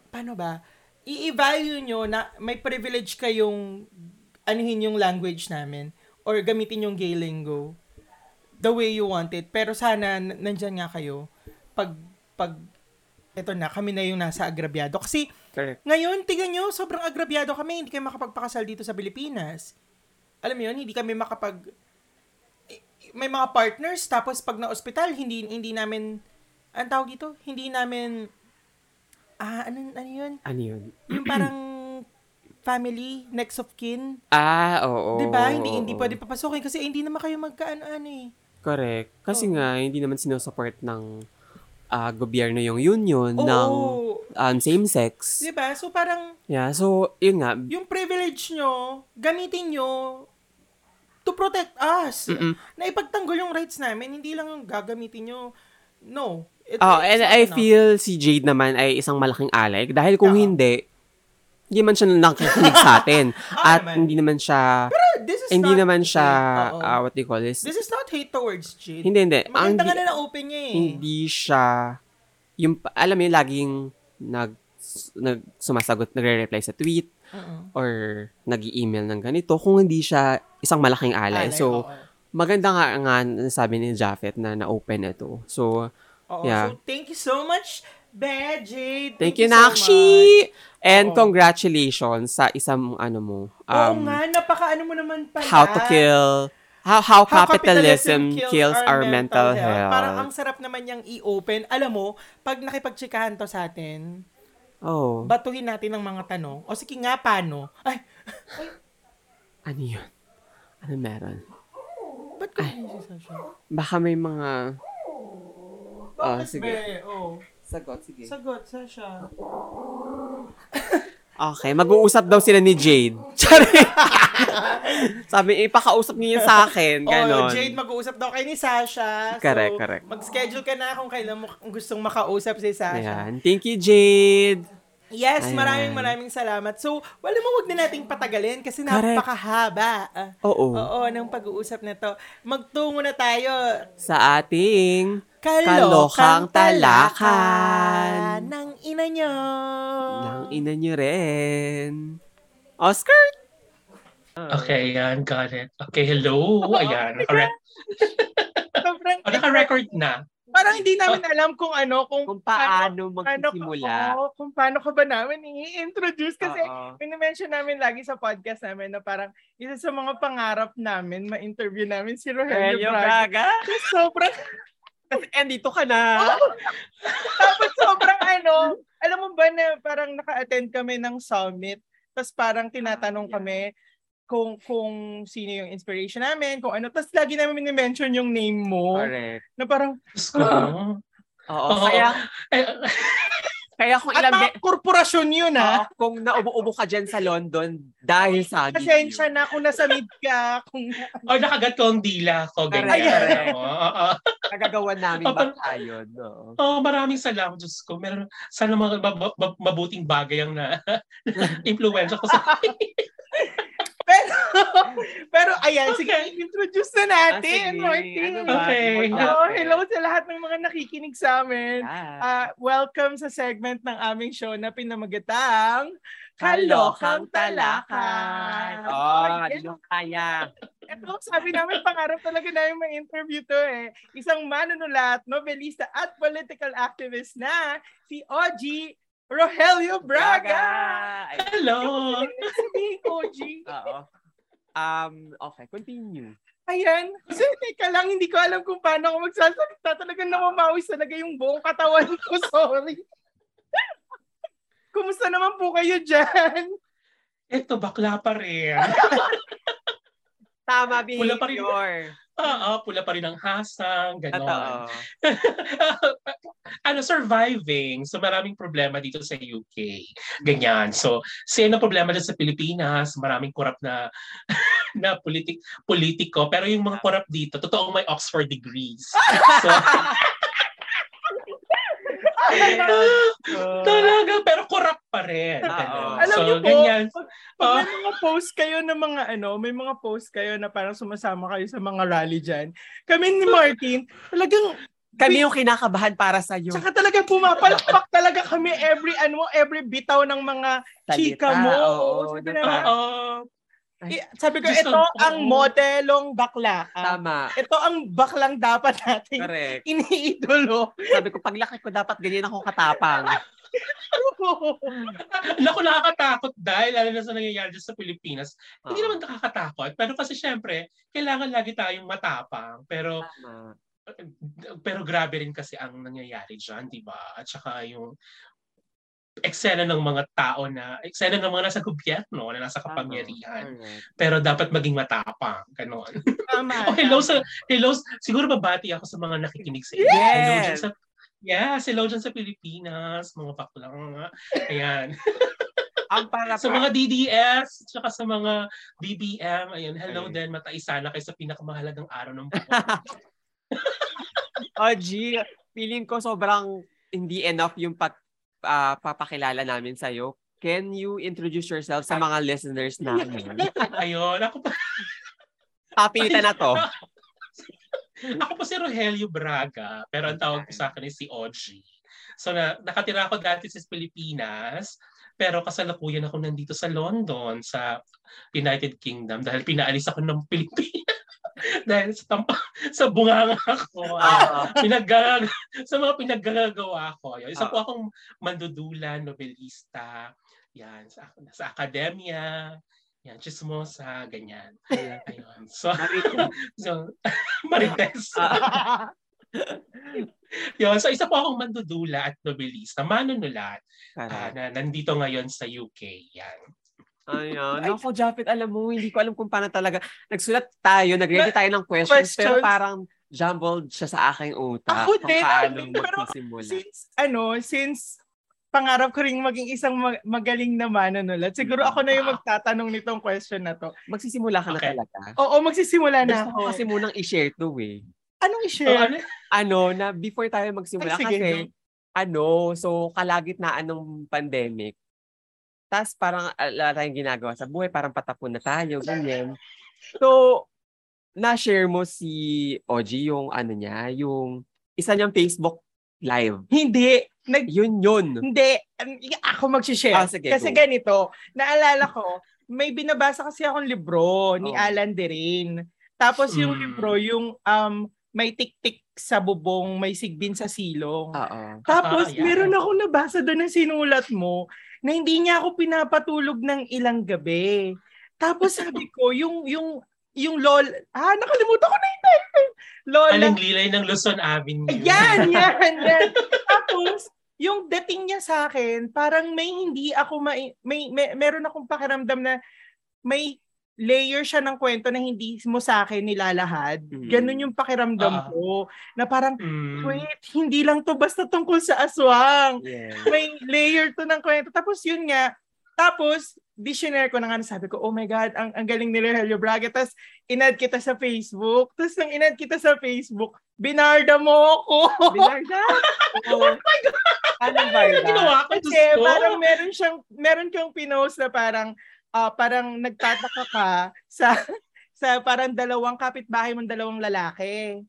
paano ba? I-value nyo na may privilege kayong anuhin yung language namin or gamitin yung gay lingo the way you want it. Pero sana nandyan nga kayo pag, pag, eto na, kami na yung nasa agrabyado. Kasi, Correct. ngayon, tingnan nyo, sobrang agrabyado kami. Hindi kami makapagpakasal dito sa Pilipinas. Alam mo yun, hindi kami makapag... May mga partners, tapos pag na-ospital, hindi, hindi namin... Ang tawag dito? Hindi namin... Ah, ano, ano yun? Ano yun? Yung parang... family, next of kin. Ah, oo. 'Di ba? Hindi hindi pwede papasukin kasi hindi naman kayo magkaano-ano eh. Correct. Kasi Oo. nga, hindi naman sinusupport ng ah, gobyerno yung union Oo. ng um, same-sex. 'Di ba? So parang Yeah, so, yun nga. yung privilege nyo, gamitin nyo to protect us. Mm-mm. Na ipagtanggol yung rights namin, hindi lang yung gagamitin nyo. No. It- Oh, and I enough. feel si Jade naman ay isang malaking ally. Dahil kung Oo. hindi, hindi man siya nakikinig sa atin. Oo At naman. hindi naman siya, Pero this is hindi not naman siya, hate. Ah, what do you call this? this is not hate towards Jade. Hindi, hindi. Maganda Ang- nga na na-open niya eh. hindi siya, yung, alam mo yun, laging nag, nag sumasagot, nagre-reply sa tweet, Oo. or nag email ng ganito, kung hindi siya isang malaking ally. Alay, so, oo. maganda nga nga sabi ni Japheth na na-open ito. So, Oo, Yeah. So, thank you so much, Bad Jade. thank, you, so Nakshi! much. And Oo. congratulations sa isang, ano mo, Oo um, nga, napaka-ano mo naman pala. how to kill, how, how, How capitalism, kills, our, mental, health. Parang ang sarap naman niyang i-open. Alam mo, pag nakipagtsikahan to sa atin, oh, batuhin natin ng mga tanong. O sige nga, paano? Ay, ano yun? Ano meron? ba't ko Sasha? Baka may mga, Ah, Bakit, sige. be? Oh. Sagot, sige. Sagot, Sasha. Okay, mag-uusap daw sila ni Jade. Sorry. Sabi, ipakausap niyo yun sa akin. Oh, Ganon. Jade, mag-uusap daw kay ni Sasha. Correct, so, correct. Mag-schedule ka na kung kailan mo gustong makausap si Sasha. Ayan. Thank you, Jade. Yes, Ayan. maraming maraming salamat. So, wala mo wag na nating patagalin kasi Correct. napakahaba. Ah, Oo. Oo, ng pag-uusap na to. Magtungo na tayo. Sa ating Kalokang Kalokang talaka talakan. ng ina nyo. ng ina nyo rin. Oscar? Okay, ayan, got it. Okay, hello. Ayan, Sobrang, oh, naka-record na. parang hindi namin alam kung ano, kung, Kung paano paano, magsisimula. oo, kung paano ka ba namin i-introduce kasi. Minimension namin lagi sa podcast namin na parang isa sa mga pangarap namin, ma-interview namin si Rogelio Braga. Braga. Sobrang, Kasi andito ka na. tapos sobrang ano, alam mo ba na parang naka-attend kami ng summit, tapos parang tinatanong kami kung kung sino yung inspiration namin, kung ano. Tapos lagi namin minimension yung name mo. Correct. Na parang, ko. Oo. Oo. Kaya, Eh, kaya kung at ilang... mga korporasyon yun ha. Oo, kung naubo-ubo ka dyan sa London dahil sa amin. Pasensya na kung nasa mid ka, kung oh, nakagat ko ang dila ko. Ganyan. Oo. Nagagawa namin Oh, ba tayo? No? Oh, maraming salamat, Diyos ko. Meron, sana mga mab- mab- mabuting bagay ang na influensya ko sa Pero, pero ayan, sige, Okay. introduce na natin, Ah, sige. Martin. Ano ba? Okay. Oh, hello sa lahat ng mga nakikinig sa amin. Ah. Ah, welcome sa segment ng aming show na pinamagatang Kalokang Talakan. Oh, mo kaya. Ito, sabi namin, pangarap talaga namin ma-interview to eh. Isang manunulat, novelista at political activist na si OG Rogelio Braga. Ay, Hello! Sabihin OG. Oo. Um, okay, continue. Ayan. Kasi teka lang, hindi ko alam kung paano ako magsasalita. Talagang namamawis talaga yung buong katawan ko. Sorry. Kumusta naman po kayo dyan? Ito, bakla pa rin. Tama, Wala pa rin. Oo, pula pa rin ang hasang, gano'n. ano, surviving. So, maraming problema dito sa UK. Ganyan. So, sino problema dyan sa Pilipinas? Maraming korap na na politik politiko. Pero yung mga korap dito, totoong may Oxford degrees. So, talaga, pero korap pa rin. Ganun. Alam so, niyo po, ganyan. pag, pag may mga post kayo na mga ano, may mga post kayo na parang sumasama kayo sa mga rally dyan. Kami ni Martin, talagang, Kami yung kinakabahan para sa iyo. tsaka talaga pumapalpak talaga kami every, ano, every bitaw ng mga chika mo. Oo, diba? Oo. I- sabi ko, ito ko, ang modelong bakla. Ah, Tama. Ito ang baklang dapat nating Correct. iniidolo. Sabi ko, paglaki ko, dapat ganyan ako katapang. Naku, nakakatakot dahil lalo na sa nangyayari dyan sa Pilipinas. Hindi Oo. naman nakakatakot. Pero kasi syempre, kailangan lagi tayong matapang. Pero Tama. pero grabe rin kasi ang nangyayari dyan, di ba? At saka yung eksena ng mga tao na, eksena ng mga nasa gobyerno, na nasa kapangyarihan. Correct. Pero dapat maging matapang. Tama. Oh, hello sa, hello, siguro babati ako sa mga nakikinig sa inyo. Yes! Hello dyan sa, yes, hello dyan sa Pilipinas, mga baklang. Ayan. Ang para sa mga DDS, tsaka sa mga BBM, ayun, hello Ay. din, mataisana kayo sa pinakamahalagang araw ng buwan. Oh, G, feeling ko sobrang hindi enough yung pat, ah, papakilala namin sa'yo. Can you introduce yourself sa mga listeners namin? ayun, ako pa, Kapilitan na to. ako pa si Rogelio Braga, pero ang tawag ko sa akin ay si Oji. So na, nakatira ako dati sa Pilipinas, pero kasalukuyan ako nandito sa London, sa United Kingdom, dahil pinaalis ako ng Pilipinas. dahil sa, tampa, sa bunganga ko. Ah, pinagag sa mga pinaggagawa ko. Yun. Isa Ah. po akong mandudulan, nobelista, yan, sa, sa akademya, yan, chismosa, ganyan. Ayun. So, so Marites. ah, Yun. So, isa po akong mandudula at nobelista, manunulat, ah, correct. na nandito ngayon sa UK. Yan. Ayun. Naku, Japet, alam mo, hindi ko alam kung paano talaga. Nagsulat tayo, nag-ready tayo ng questions, pero Questions. parang jumbled siya sa aking utak. Ako din, paano pero magsisimula. since, ano, since pangarap ko rin maging isang mag- magaling na manunulat, siguro ako na yung magtatanong nitong question na to. Magsisimula ka na Okay. talaga. Oo, magsisimula na ako. kasi munang i-share to eh. Anong So, i-share? ano, Ano, na before tayo magsimula Ay, sige, kasi, go. ano, so kalagitnaan ng pandemic, tas parang ala tayong ginagawa sa buhay, parang patapon na tayo, ganyan. So, na-share mo si Oji yung ano niya, yung isa niyang Facebook live. Hindi. Nag, Yun yun. hindi. Ako mag-share. Ah, sige, kasi go. ganito, naalala ko, may binabasa kasi akong libro ni Oh. Alan Derin. Tapos yung Mm. libro, yung um, may tik-tik sa bubong, may sigbin sa silong. Oo. Tapos, Ah, yeah. meron ako nabasa doon na sinulat mo na hindi niya ako pinapatulog ng ilang gabi. Tapos sabi ko, yung, yung, yung lol, ah, nakalimutan ko na yung title. Lola, aling lilay ng Luzon Avenue. yan, yan, yan. Tapos, yung dating niya sa akin, parang may hindi ako, may, may, may meron akong pakiramdam na may layer siya ng kwento na hindi mo sa akin nilalahad. Mm. Ganun yung pakiramdam Ah. ko. Na parang, Mm. wait, hindi lang to basta tungkol sa aswang. Yeah. May layer to ng kwento. Tapos yun nga, tapos, visionary ko na nga, sabi ko, oh my God, ang, ang galing ni Rogelio Braga. Tapos, inad kita sa Facebook. Tapos, nang inad kita sa Facebook, binarda mo ako. Binarda? oh my God! Anong Ano barda? ginawa ko? Kasi parang meron siyang, meron kang pinost na parang, ah, parang nagtataka ka sa, sa parang dalawang kapitbahay mong dalawang lalaki.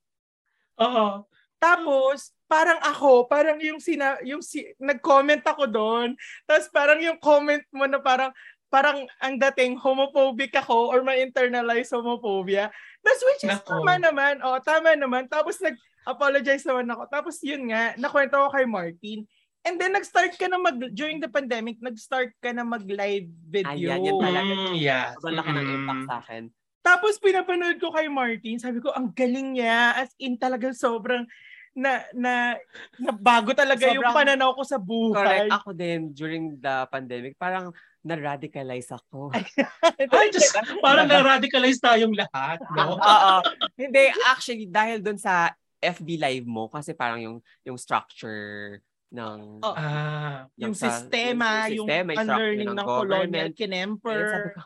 Oo. Tapos, parang ako, parang yung sina, yung si, nag-comment ako doon. Tapos parang yung comment mo na parang parang ang dating homophobic ako or may internalize homophobia. That's which is Nako. tama naman. Oh, tama naman. Tapos nag-apologize naman ako. Tapos yun nga, nakwento ko kay Martin. And then nag-start ka na mag during the pandemic, nag-start ka na mag-live video. Ayan, yan talaga. Mm, yeah. Sobrang laki ng Mm. impact sa akin. Tapos pinapanood ko kay Martin, sabi ko ang galing niya as in talagang sobrang na na, na bago talaga yung Sobrang- pananaw ko sa buhay. Correct. Ako din, during the pandemic, parang na-radicalize ako. Ay, Diyos, parang na-radicalize tayong lahat, no? Oo. Hindi, actually, dahil dun sa FB live mo, kasi parang yung yung structure ng... Oh, Ah. yung sistema, yung yung, sistema, yung unlearning ng ng, colonial government. Ayun, sabi kinemper. ko,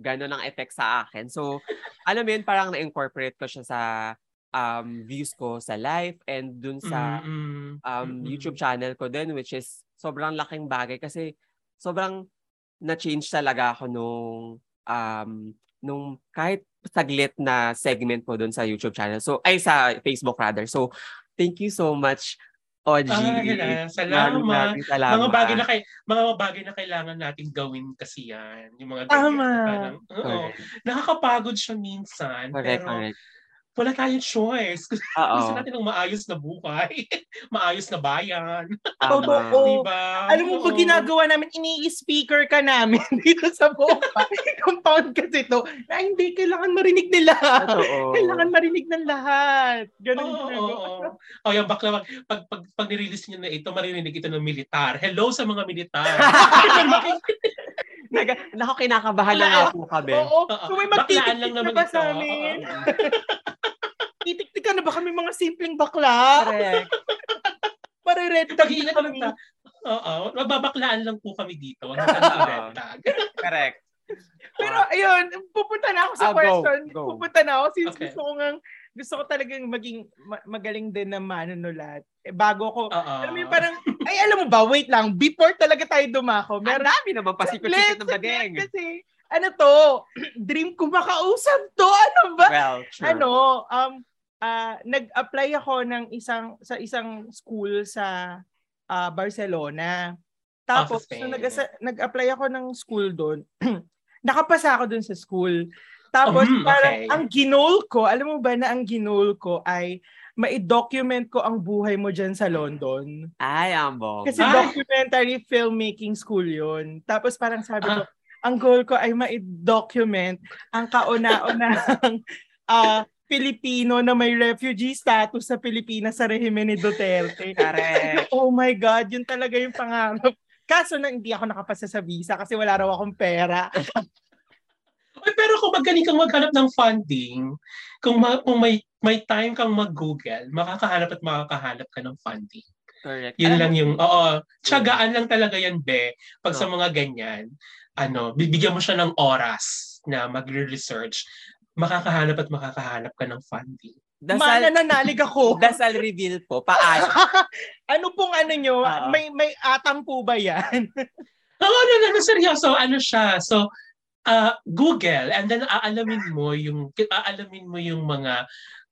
gano'n ang effect sa akin. So, alam mo yun, parang na-incorporate ko siya sa um, views ko sa live and dun sa Mm-mm. um, Mm-mm. YouTube channel ko din, which is sobrang laking bagay kasi sobrang na-change talaga ako nung, um, nung kahit saglit na segment ko dun sa YouTube channel. So, ay sa Facebook rather. So, thank you so much, Oji. Ah. Salamat. Salamat. Mga bagay na kay mga bagay na kailangan natin gawin kasi yan. Yung mga. Tama. Parang, oo. Nakakapagod siya minsan. correct. pero correct. Wala tayong choice. Oo. Gusto natin ng maayos na buhay. maayos na bayan. Oo. Tama. Diba? Alam mo ba ginagawa namin, ini-speaker ka namin dito sa Bopa. Compound kasi to. Na hindi, kailangan marinig nila. Totoo. Kailangan marinig ng lahat. Ganun Oo, oo, ginagawa. oo. Oh, yung bakla, pag, pag, pag, pag nirelease nyo na ito, marinig ito ng militar. Hello sa mga militar. Naga, naku, kinakabahan na nga po kami. Oo. Oo. So may magtitiktik lang na naman ba ito. sa amin? Oo. Titiktik na ba kami mga simpleng bakla? Correct. Para red tag Mag-iingat na lang kami. Oo. Magbabaklaan lang po kami dito. Tag. Correct. Pero ayun, pupunta na ako sa go, question. go. Pupunta na ako since Okay. gusto ko ngang gusto ko talagang maging ma- magaling din na manunulat. Eh, bago ko, Oo. alam mo yung parang, ay alam mo ba, wait lang, before talaga tayo dumako, Ang meron, dami naman pasikot-sikot ng saglit Kasi, ano to, dream ko makausap to, ano ba? Well, true. Ano, um, ah, nag-apply ako ng isang, sa isang school sa ah, Barcelona. Tapos, Ah, sa so nag- nag-apply ako ng school doon. Nakapasa ako doon sa school. Tapos, Mm, parang okay. ang ginol ko, alam mo ba na ang ginol ko ay ma-document ko ang buhay mo dyan sa London. Ay, ambog. Kasi Ay! documentary filmmaking school yun. Tapos parang sabi ko, Ah. ang goal ko ay ma-document ang kauna-unahang ah, Pilipino na may refugee status sa Pilipinas sa rehimen ni Duterte. Correct. Oh my God, yun talaga yung pangarap. Kaso na hindi ako nakapasa sa visa kasi wala raw akong pera. Ay, pero kung magaling kang maghanap ng funding, kung, ma- kung may may time kang mag-google, makakahanap at makakahanap ka ng funding. Correct. Yun Alam lang yung, oo, tsagaan lang talaga yan, be. Pag sa mga ganyan, ano, bibigyan mo siya ng oras na magre-research, makakahanap at makakahanap ka ng funding. Dasal, nanalig ako. dasal reveal po. Paano? ano pong ano nyo? Oo. May, may atang po ba yan? Oo, no, no, no, seryoso, ano siya. So, uh, Google, and then aalamin mo yung, aalamin mo yung mga,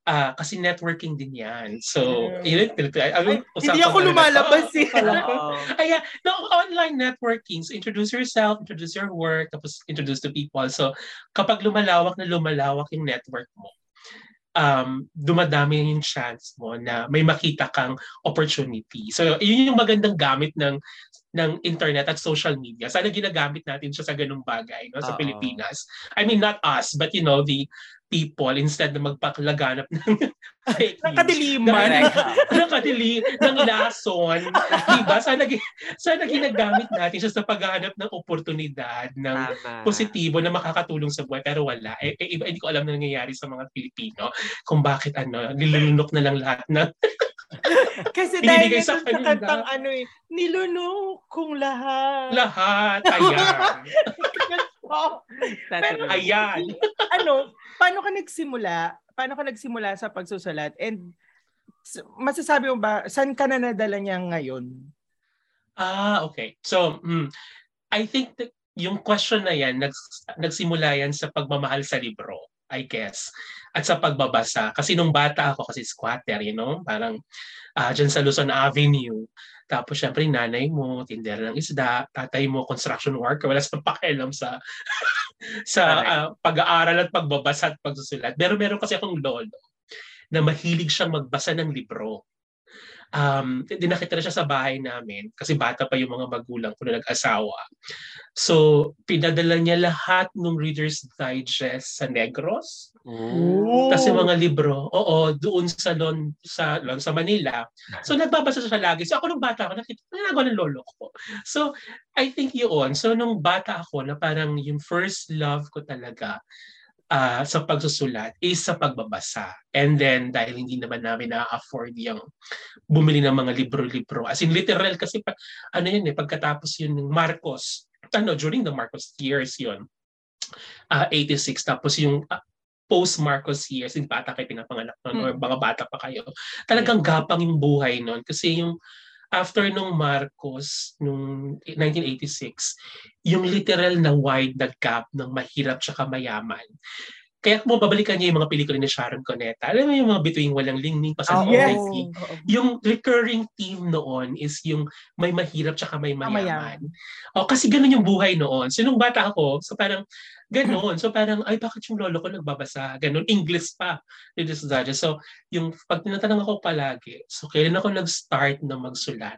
ah, kasi networking din yan. So, Mm. yun, Ay, usapan hindi ako rin lumalabas eh. Oo. Ayan, no, online networking. So, introduce yourself, introduce your work, tapos introduce to people. So, kapag lumalawak na lumalawak yung network mo, um, dumadami yung chance mo na may makita kang opportunity. So, yun yung magandang gamit ng ng internet at social media. Sana ginagamit natin siya sa ganung bagay no, sa Oo. Pilipinas. I mean, not us, but you know, the people, instead na magpaklaganap ng fake Ng news. kadiliman. Correct. nakadili ng lason. diba? Sana, sana ginagamit natin siya sa paghahanap ng oportunidad ng Tama. positibo na makakatulong sa buhay pero wala. Eh, eh, iba, hindi ko alam na nangyayari sa mga Pilipino kung bakit ano, nilulunok na lang lahat ng Kasi dahil sa sa, sa kantang ano eh, nilunok kong lahat. lahat. Ayan. Oh, Pero-. Ayan. ano, paano ka nagsimula? Paano ka nagsimula sa pagsusulat? And masasabi mo ba, saan ka na nadala niya ngayon? Ah, okay. So, mm, I think that yung question na yan, nags, nagsimula yan sa pagmamahal sa libro, I guess. At sa pagbabasa. Kasi nung bata ako, kasi squatter, you know, parang ah dyan sa Luzon Avenue. Tapos syempre nanay mo, tindera ng isda, tatay mo, construction worker, wala sa pakialam sa sa ah, pag-aaral at pagbabasa at pagsusulat. Pero meron kasi akong lolo na mahilig siyang magbasa ng libro um, dinakita na siya sa bahay namin kasi bata pa yung mga magulang ko na nag-asawa. So, pinadala niya lahat ng Reader's Digest sa Negros. Ooh. Kasi mga libro, oo, doon sa Lon, sa, Lon, sa Manila. So, nagbabasa siya lagi. So, ako nung bata ako, nakita, nagawa ng lolo ko. So, I think yun. So, nung bata ako, na parang yung first love ko talaga ah, sa pagsusulat is sa pagbabasa. And then, dahil hindi naman namin na-afford yung bumili ng mga libro-libro. As in, literal kasi, pa, ano yun eh, pagkatapos yun ng Marcos, ano, during the Marcos years yun, ah 86, tapos yung ah, post-Marcos years, yung bata kayo pinapanganak nun, or mga bata pa kayo, talagang gapang yung buhay nun. Kasi yung after nung Marcos, nung 1986, yung literal na wide na gap ng mahirap tsaka mayaman. Kaya kung babalikan niyo yung mga pelikula ni Sharon Cuneta, alam mo yung mga bituing walang lingning, Ah, pasan yes. yes. Yung recurring theme noon is yung may mahirap tsaka may Ah, mayaman. O, kasi ganun yung buhay noon. So, nung bata ako, so parang Ganon. So parang, ay, bakit yung lolo ko nagbabasa? Ganon. English pa. So, yung pag tinatanong ako palagi, so kailan ako nag-start na magsulat?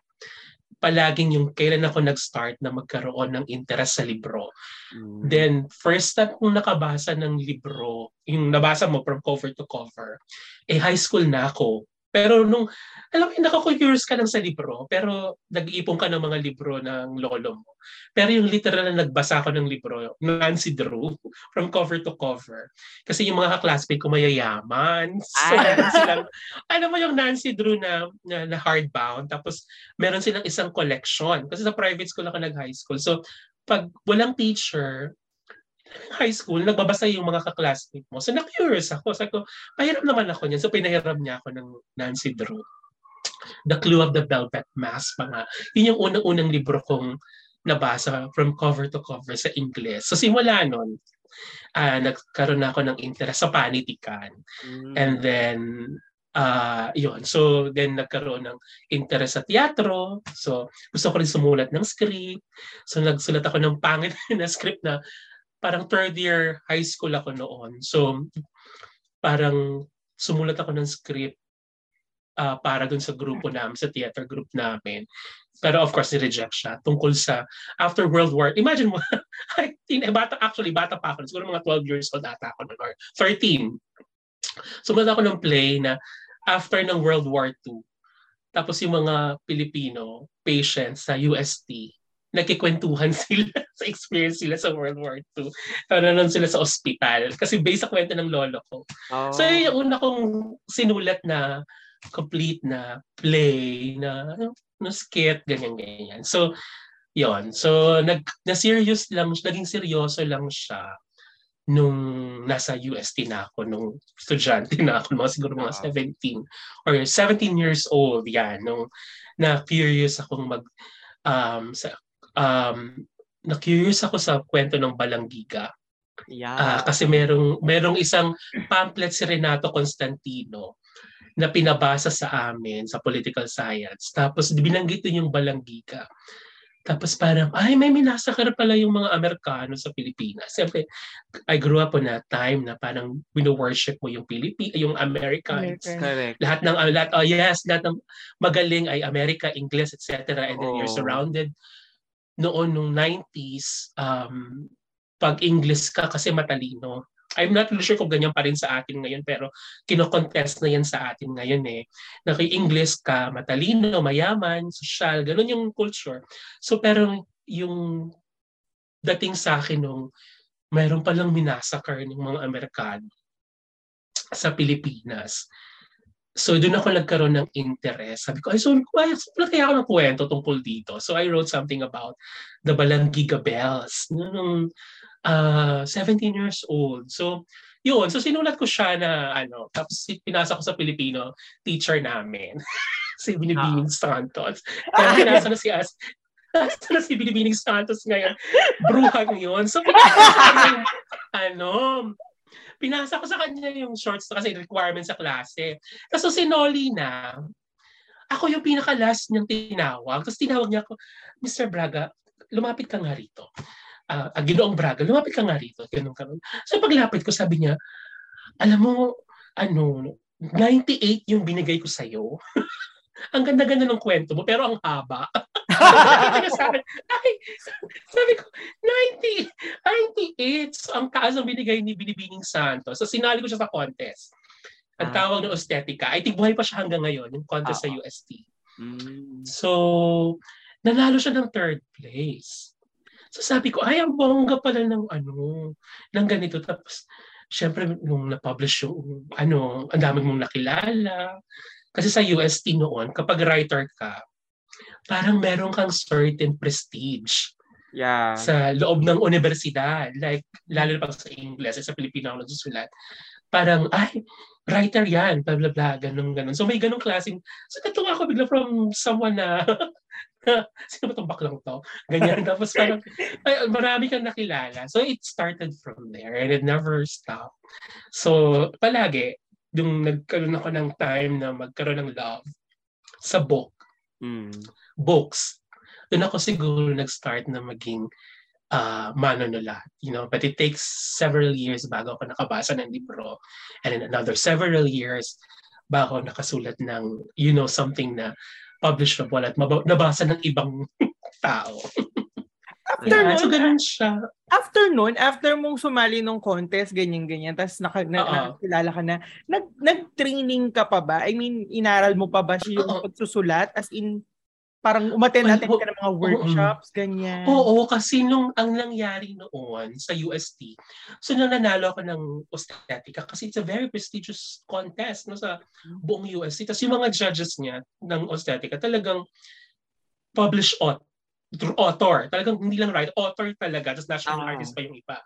palaging yung kailan ako nag-start na magkaroon ng interest sa libro. Mm. Then, first time kong nakabasa ng libro, yung nabasa mo from cover to cover, eh high school na ako. Pero nung, alam mo, nakaku-curious ka lang sa libro, pero nag-iipon ka ng mga libro ng lolo mo. Pero yung literal na nagbasa ko ng libro, Nancy Drew, from cover to cover. Kasi yung mga classmate ko mayayaman. So, ah. silang, ano mo yung Nancy Drew na, na, na hardbound, tapos meron silang isang collection. Kasi sa private school ako nag-high school. So, pag walang teacher, high school, nagbabasa yung mga kaklasmate mo. So, na-curious ako. Sabi ko, pahiram naman ako niyan. So, pinahiram niya ako ng Nancy Drew. The Clue of the Velvet Mask. Mga, yun yung unang-unang libro kong nabasa from cover to cover sa English. So, simula nun, uh, nagkaroon na ako ng interest sa panitikan. Mm. And then, uh, yun. So, then nagkaroon ng interest sa teatro. So, gusto ko rin sumulat ng script. So, nagsulat ako ng pangit na script na parang third year high school ako noon. So, parang sumulat ako ng script uh, para dun sa grupo namin, sa theater group namin. Pero of course, ni-reject siya tungkol sa after World War. Imagine mo, I think, eh, bata, actually, bata pa ako. Siguro mga 12 years old ata ako noon, or 13. Sumulat ako ng play na after ng World War II, tapos yung mga Pilipino patients sa UST, nagkikwentuhan sila sa experience sila sa World War II. Nanonood sila sa ospital. Kasi based sa kwento ng lolo ko. Oh. So yun yung una kong sinulat na complete na play, na, na skit, ganyan-ganyan. So, yon So, nag, na-serious lang, naging seryoso lang siya nung nasa UST na ako, nung estudyante na ako, mga siguro mga 17 or 17 years old, yan, nung na curious akong mag um, sa um, na-curious ako sa kwento ng Balanggiga. Yeah. Uh, kasi merong merong isang pamphlet si Renato Constantino na pinabasa sa amin sa political science. Tapos binanggit din yung Balanggiga. Tapos parang, ay, may minasakar pala yung mga Amerikano sa Pilipinas. Siyempre, I grew up on a time na parang wino-worship mo yung Pilipi, yung Americans. Correct. Lahat ng, uh, lahat, oh yes, lahat ng magaling ay America, English, etc. And then oh. you're surrounded noon nung 90s, um, pag English ka kasi matalino. I'm not sure kung ganyan pa rin sa atin ngayon pero kino-contest na yan sa atin ngayon eh. Na kay English ka, matalino, mayaman, social, ganun yung culture. So pero yung dating sa akin nung mayroon palang minasakar ng mga Amerikano sa Pilipinas. So doon ako nagkaroon ng interest. Sabi ko, ay, so wala kaya ako ng kwento tungkol dito. So I wrote something about the Balangiga Bells. Nung uh, 17 years old. So yun, so sinulat ko siya na ano, tapos pinasa ko sa Pilipino teacher namin. si Binibining ah. Santos. Kaya pinasa na si As, Nasa na si Binibining Santos ngayon. Bruhang yun. So, pinasa ano, pinasa ko sa kanya yung shorts kasi requirement sa klase. Tapos si Nolly na, ako yung pinaka-last niyang tinawag. Tapos tinawag niya ako, Mr. Braga, lumapit ka nga rito. Uh, uh, Ginoong Braga, lumapit ka nga rito. Ganun, ganun. So paglapit ko, sabi niya, alam mo, ano, 98 yung binigay ko sa'yo. ang ganda-ganda ng kwento mo, pero ang haba. Sabi, ay, sabi ko, 90, 98 so, ang taas ang binigay ni Binibining Santos. So sinali ko siya sa contest. Ang ah. tawag ng Estetica. I think buhay pa siya hanggang ngayon, yung contest uh-huh. sa UST. Mm. So, nanalo siya ng third place. So sabi ko, ay, ang bongga pala ng ano, ng ganito. Tapos, syempre, nung na-publish yung, ano, ang dami mong nakilala. Kasi sa UST noon, kapag writer ka, parang meron kang certain prestige yeah. sa loob ng universidad. Like, lalo na pag sa English, sa Pilipino ako nagsusulat. Parang, ay, writer yan, blah, blah, blah, ganun, ganun. So may ganung klaseng, so natuwa ako bigla from someone na, sino ba itong baklang to? Ganyan. Tapos parang, ay, marami kang nakilala. So it started from there and it never stopped. So palagi, yung nagkaroon ako ng time na magkaroon ng love sa book. Mm. Books. Doon ako siguro nag-start na maging uh, manunulat. You know, but it takes several years bago ako nakabasa ng libro. And then another several years bago ako nakasulat ng, you know, something na publishable at mab- nabasa ng ibang tao. After Yeah, nun, so ganun siya. after nun, after mong sumali nung contest, ganyan-ganyan, tapos naka, na, nakakilala ka na, nag, nag-training ka pa ba? I mean, inaral mo pa ba siya yung Oo. pagsusulat? As in, parang umaten natin ka ng mga workshops, ganyan. Oo, kasi nung ang nangyari noon sa UST, so nung nanalo ako ng Ostetica, kasi it's a very prestigious contest no, sa buong UST. Tapos yung mga judges niya ng Ostetica, talagang published author, author. Talagang hindi lang writer, author talaga. Tapos national Ah. artist pa yung iba.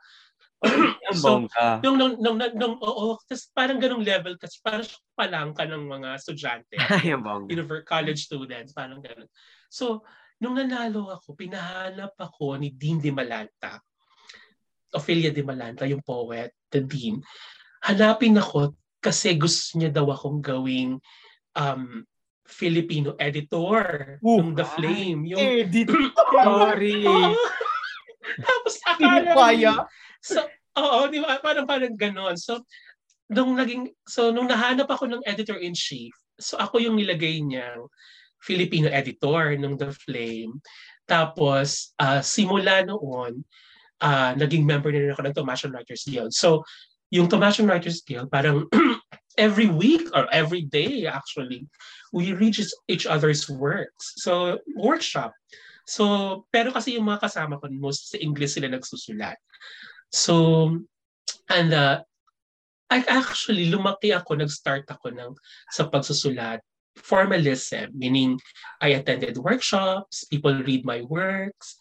So. Nung, nung, nung, nung, nung oo, tapos parang ganong level kasi parang palangka ng mga estudyante. Ay, ang bongga. Univer- college students, parang gano'n. So, nung nanalo ako, pinahanap ako ni Dean de Malanta. Ophelia de Malanta, yung poet, the Dean. Hanapin ako kasi gusto niya daw akong gawing um, Filipino editor Ooh, ng The. Flame. Yung, Edit. Sorry. Tapos akala kaya? So, oo, di ba? Parang parang ganon. So, nung naging, so nung nahanap ako ng editor-in-chief, so ako yung nilagay niyang Filipino editor ng The Flame. Tapos, ah, simula noon, ah, naging member na rin ako ng Tomasian Writers Guild. So, yung Tomasian Writers Guild, parang every week or every day actually, we read each other's works. So, workshop. So, pero kasi yung mga kasama ko, most sa English sila nagsusulat. So, and uh, I actually, lumaki ako, nag-start ako ng, sa pagsusulat, formalism, meaning I attended workshops, people read my works,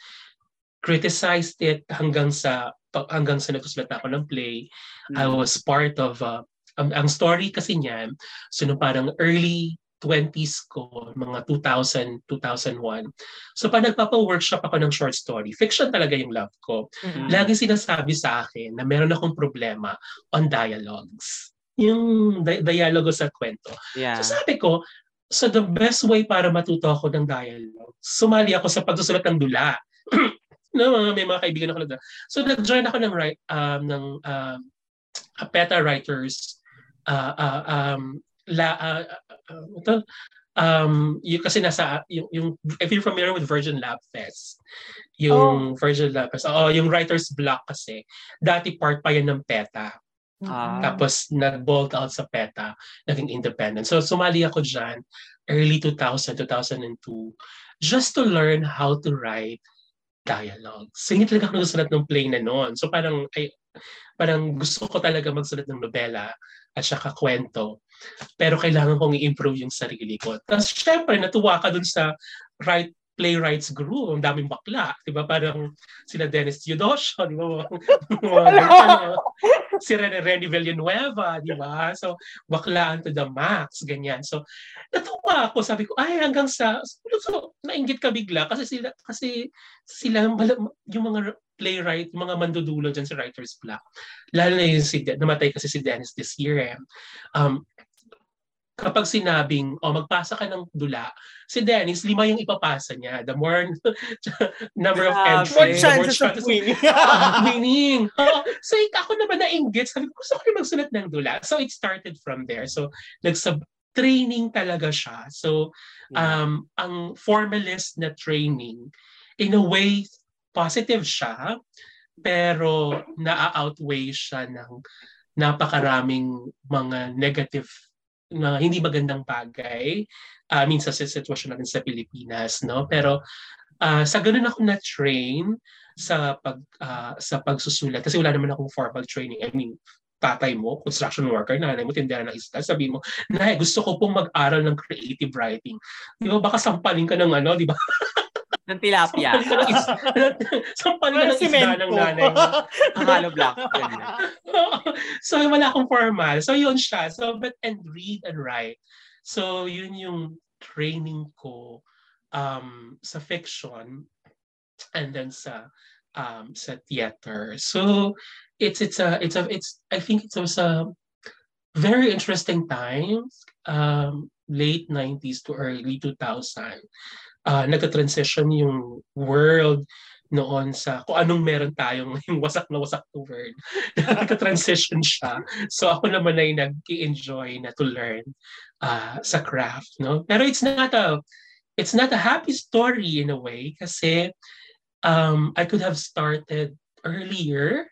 criticized it hanggang sa hanggang sa nagsusulat ako ng play. I was part of, uh, ang, ang story kasi niyan, so nung parang early 20s ko, mga 2000, 2001. So pa nagpapa-workshop ako ng short story, fiction talaga yung love ko. Mm. Lagi sinasabi sa akin na meron akong problema on dialogues. Yung di- dialogo sa kwento. Yeah. So sabi ko, so the best way para matuto ako ng dialogue, sumali ako sa pagsusulat ng dula. no, mga may mga kaibigan ako na So nag-join ako ng um ng um Apeta Writers uh, uh, um la uh, uh, ito, um yung kasi nasa yung, yung if you're familiar with Virgin Lab Fest yung Virgin Lab Fest oh yung writers block kasi dati part pa yan ng PETA Ah. tapos nag-bolt out sa PETA, naging independent. So sumali ako dyan, early 2000, 2002, just to learn how to write dialogue. So hindi talaga ako nagsulat ng play na noon. So parang, ay, parang gusto ko talaga magsulat ng nobela at saka kwento. Pero kailangan kong i-improve yung sarili ko. Tapos syempre, natuwa ka dun sa right playwrights group, ang daming bakla, 'di ba? Parang sila Dennis Teodosio, 'di ba? Ganun, si Rene, Rene Villanueva, di ba? So, baklaan to the max, ganyan. So, natuwa ako. Sabi ko, ay, hanggang sa, so, nainggit ka bigla kasi sila, kasi sila, yung mga playwright, yung mga mandudulo dyan sa Writer's Block. Lalo na yung si, namatay kasi si Dennis this year eh. Um, kapag sinabing, oh, magpasa ka ng dula, si Dennis, lima yung ipapasa niya. The more number of Grabe. entries, More the more chances of chances winning. winning. Oo. so ako naman na-engage. Sabi ko, gusto ko rin magsulat ng dula. So it started from there. So nagsab training talaga siya. So um ang formalist na training in a way positive siya pero na-outweigh siya ng napakaraming mga negative na hindi magandang bagay uh, minsan sa sitwasyon natin sa Pilipinas no pero ah, sa ganun ako na train sa pag ah, sa pagsusulat kasi wala naman akong formal training I mean tatay mo, construction worker, nanay mo, tindera ng isda, sabi mo, nay, gusto ko pong mag-aral ng creative writing. Di ba, baka sampalin ka ng ano, di ba? Ng tilapia. Sampalin ka ng isda, ng nanay mo. Ang hollow block. So wala akong formal. So yun siya. So but and read and write. So yun yung training ko um sa fiction and then sa um sa theater. So it's it's a it's a it's I think it was a very interesting times um late 90s to early 2000 uh, nagka-transition yung world noon sa kung anong meron tayong yung wasak na wasak na word. Nagka-transition siya. So ako naman ay nag-enjoy na to learn uh, sa craft. No? Pero it's not a it's not a happy story in a way kasi um, I could have started earlier.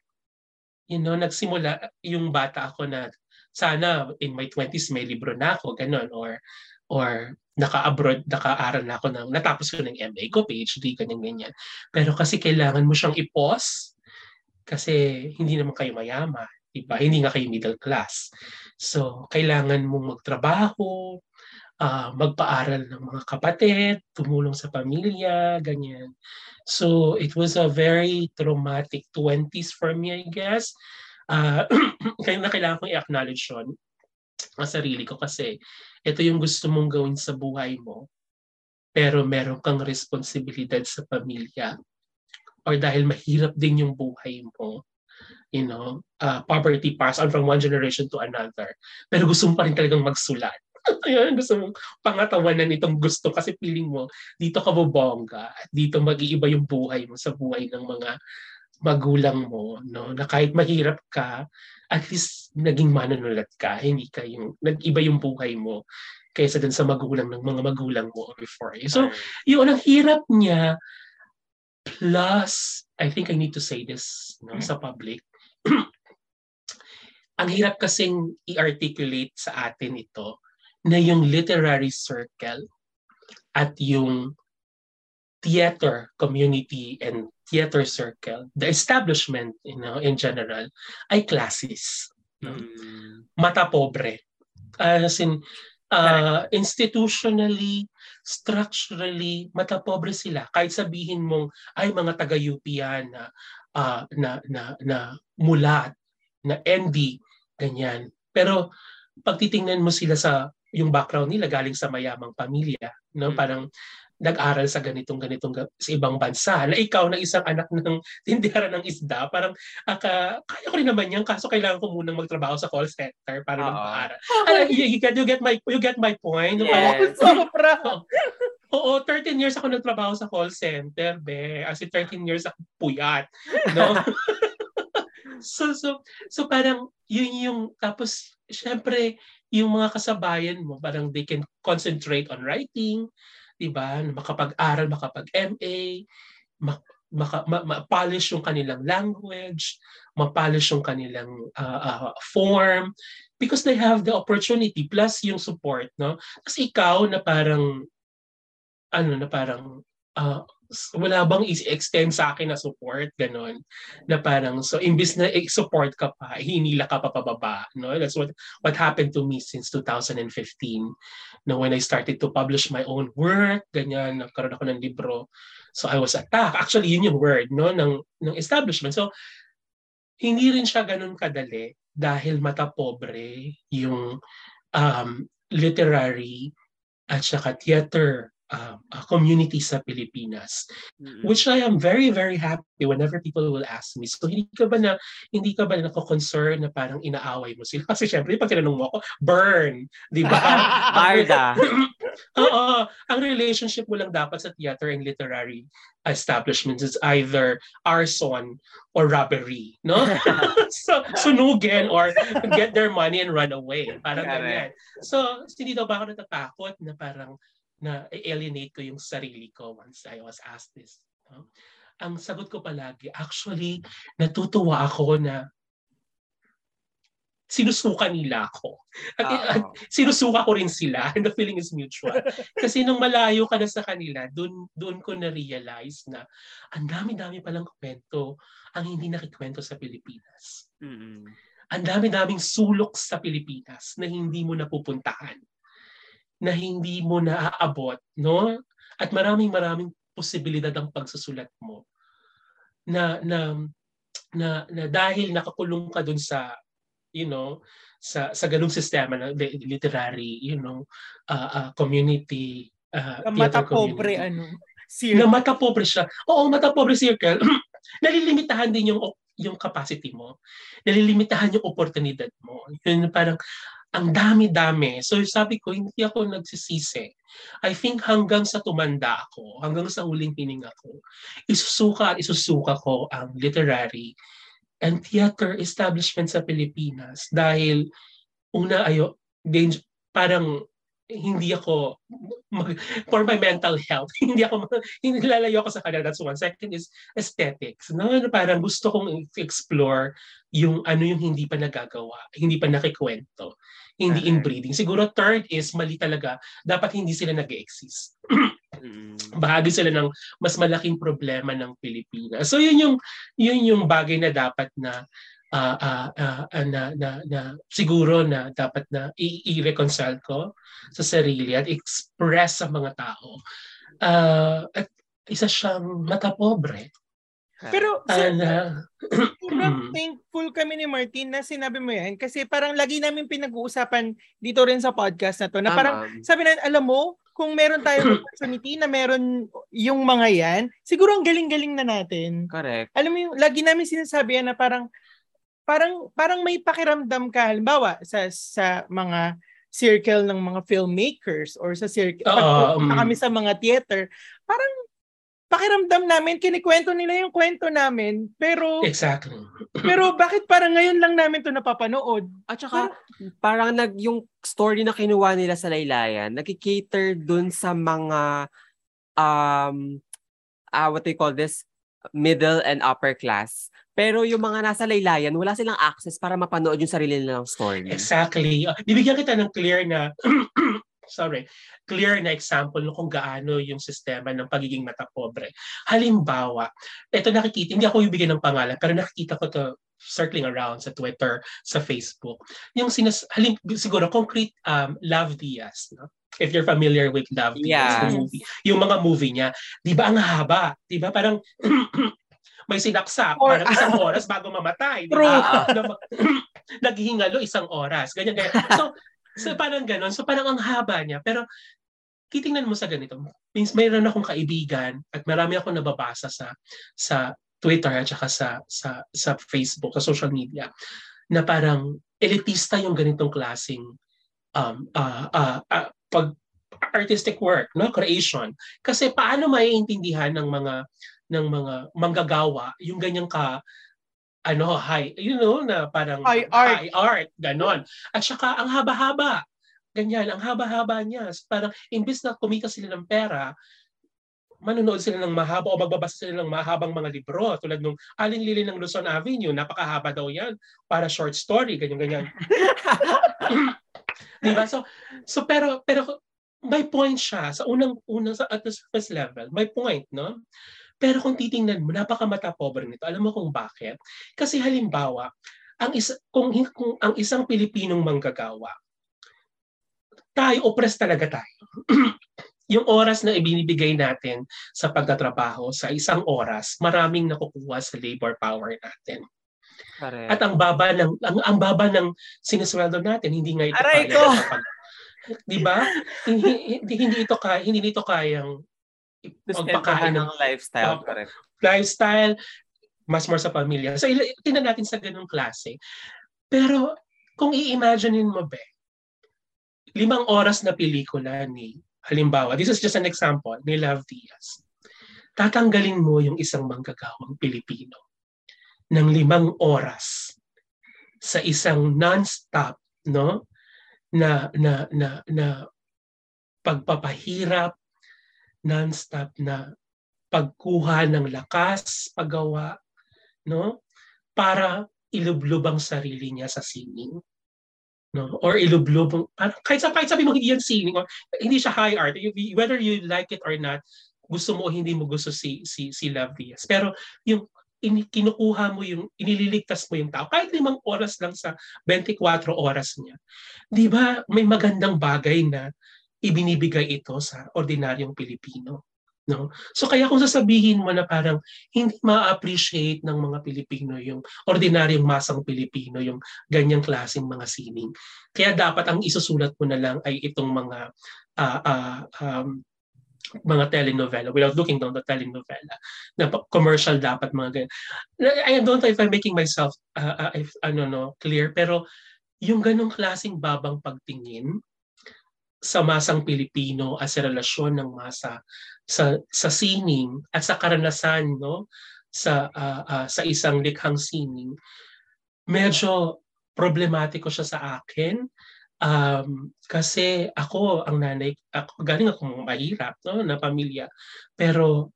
You know, nagsimula yung bata ako na sana in my 20s may libro na ako, ganun. Or, or naka-abroad, naka-aral na ako ng, natapos ko ng MA ko, PhD, ganyan-ganyan. Pero kasi kailangan mo siyang i-pause kasi hindi naman kayo mayaman. Diba? Hindi nga kayo middle class. So, kailangan mong magtrabaho, uh, magpaaral ng mga kapatid, tumulong sa pamilya, ganyan. So, it was a very traumatic 20s for me, I guess. Uh, kaya na kailangan kong i-acknowledge yun ang sarili ko kasi ito yung gusto mong gawin sa buhay mo pero meron kang responsibilidad sa pamilya or dahil mahirap din yung buhay mo you know, uh, poverty passed on from one generation to another. Pero gusto mo pa rin talagang magsulat. Ayun, gusto mong pangatawanan itong gusto kasi feeling mo, dito ka bobongga at dito mag-iiba yung buhay mo sa buhay ng mga magulang mo, no? Na kahit mahirap ka, at least naging manunulat ka, hindi ka yung, nag-iba yung buhay mo kaysa dun sa magulang ng mga magulang mo before you. So, yun, ang hirap niya, plus, I think I need to say this no, sa public, ang hirap kasing i-articulate sa atin ito na yung literary circle at yung theater community and theater circle, the establishment you know, in general, ay classes. Mm. Mata pobre. As in, uh, institutionally, structurally, mata pobre sila. Kahit sabihin mong, ay mga taga-UP yan na, uh, na, na, na mulat, na ND, ganyan. Pero pag titingnan mo sila sa yung background nila galing sa mayamang pamilya, no? Hmm. Parang nag-aral sa ganitong ganitong sa ibang bansa na ikaw na isang anak ng tindera ng isda parang aka, kaya ko rin naman yan kaso kailangan ko munang magtrabaho sa call center para magpaaral okay. you, you, get, you get my you get my point yes. sobra Oo, 13 years ako nagtrabaho sa call center, be. As in 13 years ako puyat. No? so, so, so parang yun yung, tapos, syempre, yung mga kasabayan mo, parang they can concentrate on writing, 'di ba? Makapag-aral, makapag-MA, mak- maka, ma, ma-polish yung kanilang language, ma-polish yung kanilang uh, uh, form because they have the opportunity plus yung support, no? Kasi ikaw na parang ano na parang uh, wala bang i-extend sa akin na support, ganon. Na parang, so imbis na i-support ka pa, hinila ka pa pababa. No? That's what what happened to me since 2015. No, when I started to publish my own work, ganyan, nagkaroon ako ng libro. So I was attacked. Actually, yun yung word no, ng, ng establishment. So, hindi rin siya ganun kadali dahil mata pobre yung um, literary at saka theater uh, uh, community sa Pilipinas mm-hmm. which I am very very happy whenever people will ask me so hindi ka ba na hindi ka ba na nako-concern na parang inaaway mo sila kasi syempre pag tinanong mo ako burn di ba Marda Oo, ang relationship mo lang dapat sa theater and literary establishments is either arson or robbery, no? so, sunugin or get their money and run away. Parang ganyan. So, hindi daw ba ako natatakot na parang na alienate ko yung sarili ko once I was asked this. No? Ang sagot ko palagi, actually, natutuwa ako na sinusuka nila ako. At, at sinusuka ko rin sila and the feeling is mutual. Kasi nung malayo ka na sa kanila, doon doon ko na-realize na ang dami-dami palang kwento ang hindi nakikwento sa Pilipinas. Mm-hmm. Ang dami-daming sulok sa Pilipinas na hindi mo napupuntahan na hindi mo naaabot, no? At maraming maraming posibilidad ang pagsusulat mo. Na na na, na dahil nakakulong ka dun sa you know sa sa ganung sistema na literary you know uh, uh, community uh, mata pobre ano circle. na mata pobre siya. Oo mata pobre circle. Nalilimitahan din yung yung capacity mo. Nalilimitahan yung oportunidad mo. Yun parang ang dami-dami. So sabi ko, hindi ako nagsisisi. I think hanggang sa tumanda ako, hanggang sa huling hininga ko, isusuka at isusuka ko ang literary and theater establishment sa Pilipinas dahil una ayo danger, parang hindi ako mag, for my mental health hindi ako hindi lalayo ako sa kanila. That's one. Second is aesthetics. No parang gusto kong explore yung ano yung hindi pa nagagawa hindi pa nakikwento hindi inbreeding siguro third is mali talaga dapat hindi sila nag-exist bahagi sila ng mas malaking problema ng Pilipinas. So yun yung yun yung bagay na dapat na uh, uh, uh, na, na, na siguro na dapat na i-reconcile ko sa sarili at express sa mga tao. Uh, at isa siyang mata pobre. Pero sir, uh, sobrang thankful kami ni Martin na sinabi mo yan kasi parang lagi namin pinag-uusapan dito rin sa podcast na to na parang sabi na alam mo kung meron tayong opportunity na meron yung mga yan, siguro ang galing-galing na natin. Correct. Alam mo yung, lagi namin sinasabi yan na parang, parang parang may pakiramdam ka. Halimbawa sa sa mga circle ng mga filmmakers or sa circle uh, um, kami sa mga theater parang pakiramdam namin kinikwento nila yung kwento namin pero exactly. pero bakit parang ngayon lang namin to napapanood? At saka parang, parang nag yung story na kinuha nila sa Laylayan nagki-cater dun sa mga um uh, what they call this middle and upper class pero yung mga nasa laylayan, wala silang access para mapanood yung sarili nilang story. Exactly. Uh, bibigyan kita ng clear na sorry, clear na example kung gaano yung sistema ng pagiging mata pobre. Halimbawa, ito nakikita, hindi ako bibigyan ng pangalan, pero nakikita ko to circling around sa Twitter, sa Facebook. Yung sinas, halim, siguro concrete um, Love Diaz, no? If you're familiar with Love Diaz, the movie, yung mga movie niya, di ba ang haba? Di ba parang may sinaksak Or, parang isang oras bago mamatay. Di ba? Naghihingalo isang oras. Ganyan, ganyan. So, so parang ganon. So parang ang haba niya. Pero titingnan mo sa ganito. Means mayroon akong kaibigan at marami akong nababasa sa sa Twitter at saka sa sa sa Facebook, sa social media na parang elitista yung ganitong klasing um uh, uh, uh, pag artistic work, no, creation. Kasi paano maiintindihan ng mga ng mga manggagawa yung ganyang ka ano high you know na parang high art, high art ganon. At saka ang haba-haba ganyan ang haba-haba niya. Parang imbis na kumita sila ng pera manonood sila ng mahaba o magbabasa sila ng mahabang mga libro tulad nung Aling Lili ng Luzon Avenue napakahaba daw yan para short story ganyan ganyan di ba so so pero pero may point siya sa unang unang sa at the surface level may point no pero kung titingnan mo, napakamata pobre nito. Alam mo kung bakit? Kasi halimbawa, ang isa, kung, kung ang isang Pilipinong manggagawa, tayo, oppressed talaga tayo. yung oras na ibinibigay natin sa pagtatrabaho sa isang oras, maraming nakukuha sa labor power natin. Correct. At ang baba ng ang, ang baba ng sinusweldo natin, hindi nga ito Aray kaya. Ko. 'Di ba? hindi, hindi, hindi ito kaya, hindi nito kayang magpakain ng lifestyle. Uh, correct. Lifestyle, mas more sa pamilya. So, tingnan natin sa ganung klase. Pero, kung i-imaginein mo, be, limang oras na pelikula ni, halimbawa, this is just an example, ni Love Diaz. Tatanggalin mo yung isang manggagawang Pilipino ng limang oras sa isang non-stop, no? Na, na, na, na pagpapahirap, non-stop na pagkuha ng lakas, paggawa, no? Para ilublob ang sarili niya sa singing. No? Or ilublob, parang, kahit, sa, kahit sabi mo hindi yan singing, or hindi siya high art, whether you like it or not, gusto mo o hindi mo gusto si, si, si Love Diaz. Pero yung in, kinukuha mo yung, inililigtas mo yung tao, kahit limang oras lang sa 24 oras niya. Di ba, may magandang bagay na ibinibigay ito sa ordinaryong Pilipino. No? So kaya kung sasabihin mo na parang hindi ma-appreciate ng mga Pilipino yung ordinaryong masang Pilipino, yung ganyang klaseng mga sining. Kaya dapat ang isusulat mo na lang ay itong mga uh, uh, um, mga telenovela without looking down the telenovela na commercial dapat mga ganyan. I don't know if I'm making myself uh, uh, if, ano no clear pero yung ganong klasing babang pagtingin sa masang Pilipino as a relasyon ng masa sa sa sining at sa karanasan no sa uh, uh, sa isang likhang sining medyo problematiko siya sa akin um, kasi ako ang nanay ako galing ako mahirap no na pamilya. Pero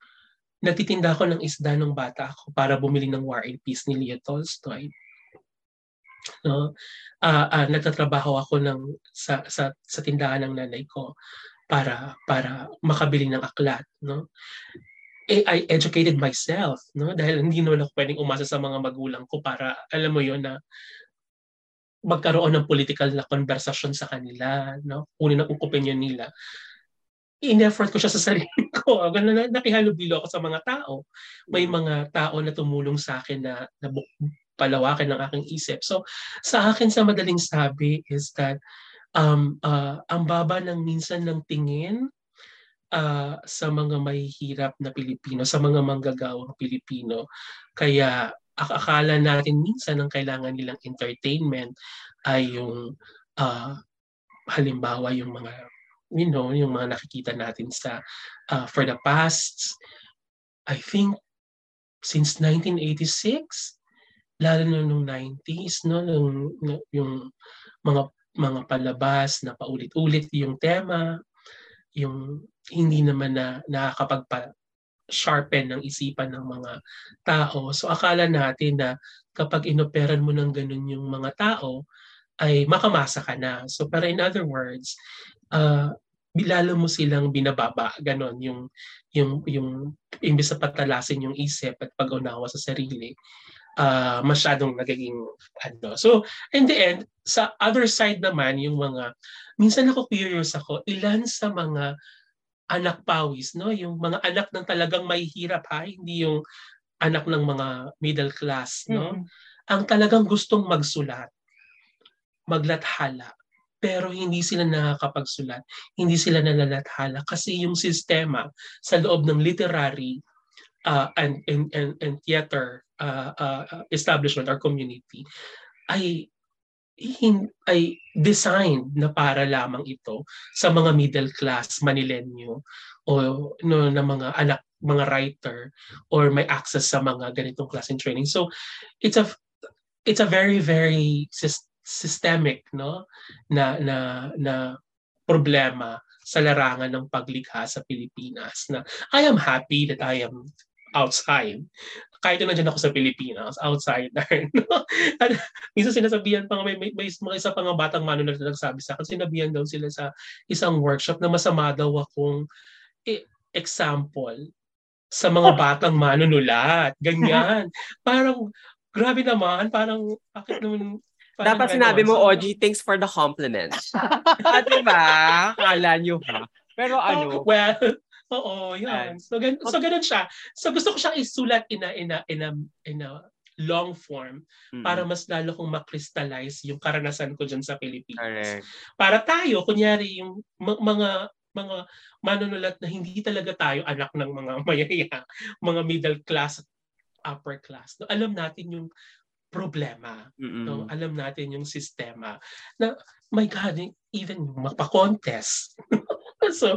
natitinda ako ng isda ng bata ako para bumili ng War and Peace ni Leo Tolstoy. No? Uh, uh, nagtatrabaho ako ng sa sa sa tindahan ng nanay ko para para makabili ng aklat no? Eh, I educated myself no? Dahil hindi naman ako pwedeng umasa sa mga magulang ko para alam mo yon na magkaroon ng political na conversation sa kanila no kunin ang opinion nila in-effort ko siya sa sarili ko. Ganun, nakihalubilo ako sa mga tao. May mga tao na tumulong sa akin na, na palawakin ng aking isip. So, sa akin sa madaling sabi is that um, uh, ang baba ng minsan ng tingin uh, sa mga mahihirap na Pilipino, sa mga manggagawang Pilipino. Kaya akala natin minsan ang kailangan nilang entertainment ay yung uh, halimbawa yung mga you know yung mga nakikita natin sa uh, for the past I think since 1986 lalo na nung 90s, no, nung, yung mga mga palabas na paulit-ulit yung tema, yung hindi naman na nakakapagpa sharpen ng isipan ng mga tao. So akala natin na kapag inoperan mo ng ganun yung mga tao, ay makamasa ka na. So pero in other words, uh, lalo mo silang binababa, ganon, yung, yung, yung, imbis na patalasin yung isip at pag-unawa sa sarili, uh, masyadong nagiging ano. So, in the end, sa other side naman, yung mga, minsan ako curious ako, ilan sa mga anak pawis, no? Yung mga anak ng talagang may hirap, ha? Hindi yung anak ng mga middle class, no? Mm-hmm. Ang talagang gustong magsulat, maglathala, pero hindi sila nakakapagsulat, hindi sila nalalathala kasi yung sistema sa loob ng literary uh, and, and, and, and theater uh, uh, establishment or community ay ay designed na para lamang ito sa mga middle class Manilenyo o no, na mga anak mga writer or may access sa mga ganitong klaseng training. So it's a it's a very very systemic no na na na problema sa larangan ng paglikha sa Pilipinas na I am happy that I am outside. Kahit na nandiyan ako sa Pilipinas, outsider. No? At minsan sinasabihan pa may, may, may mga isa pa nga batang manunulat na nagsabi sa akin, sinabihan daw sila sa isang workshop na masama daw akong eh, example sa mga batang manunulat. Ganyan. parang, grabe naman, parang, bakit naman, Parang Dapat sinabi mo, OG, thanks for the compliment. ah, diba? Kala nyo ha? Pero ano? Oh, well, Oo, yun. So, gan- so ganun siya. So gusto ko siyang isulat in a, in a, in a, in a long form mm-hmm. para mas lalo kong makrystallize yung karanasan ko dyan sa Pilipinas. Correct. Para tayo, kunyari, yung m- mga mga manunulat na hindi talaga tayo anak ng mga mayaya, mga middle class, upper class. No, alam natin yung problema. Mm-hmm. No? Alam natin yung sistema. Na, my God, even magpa-contest. so,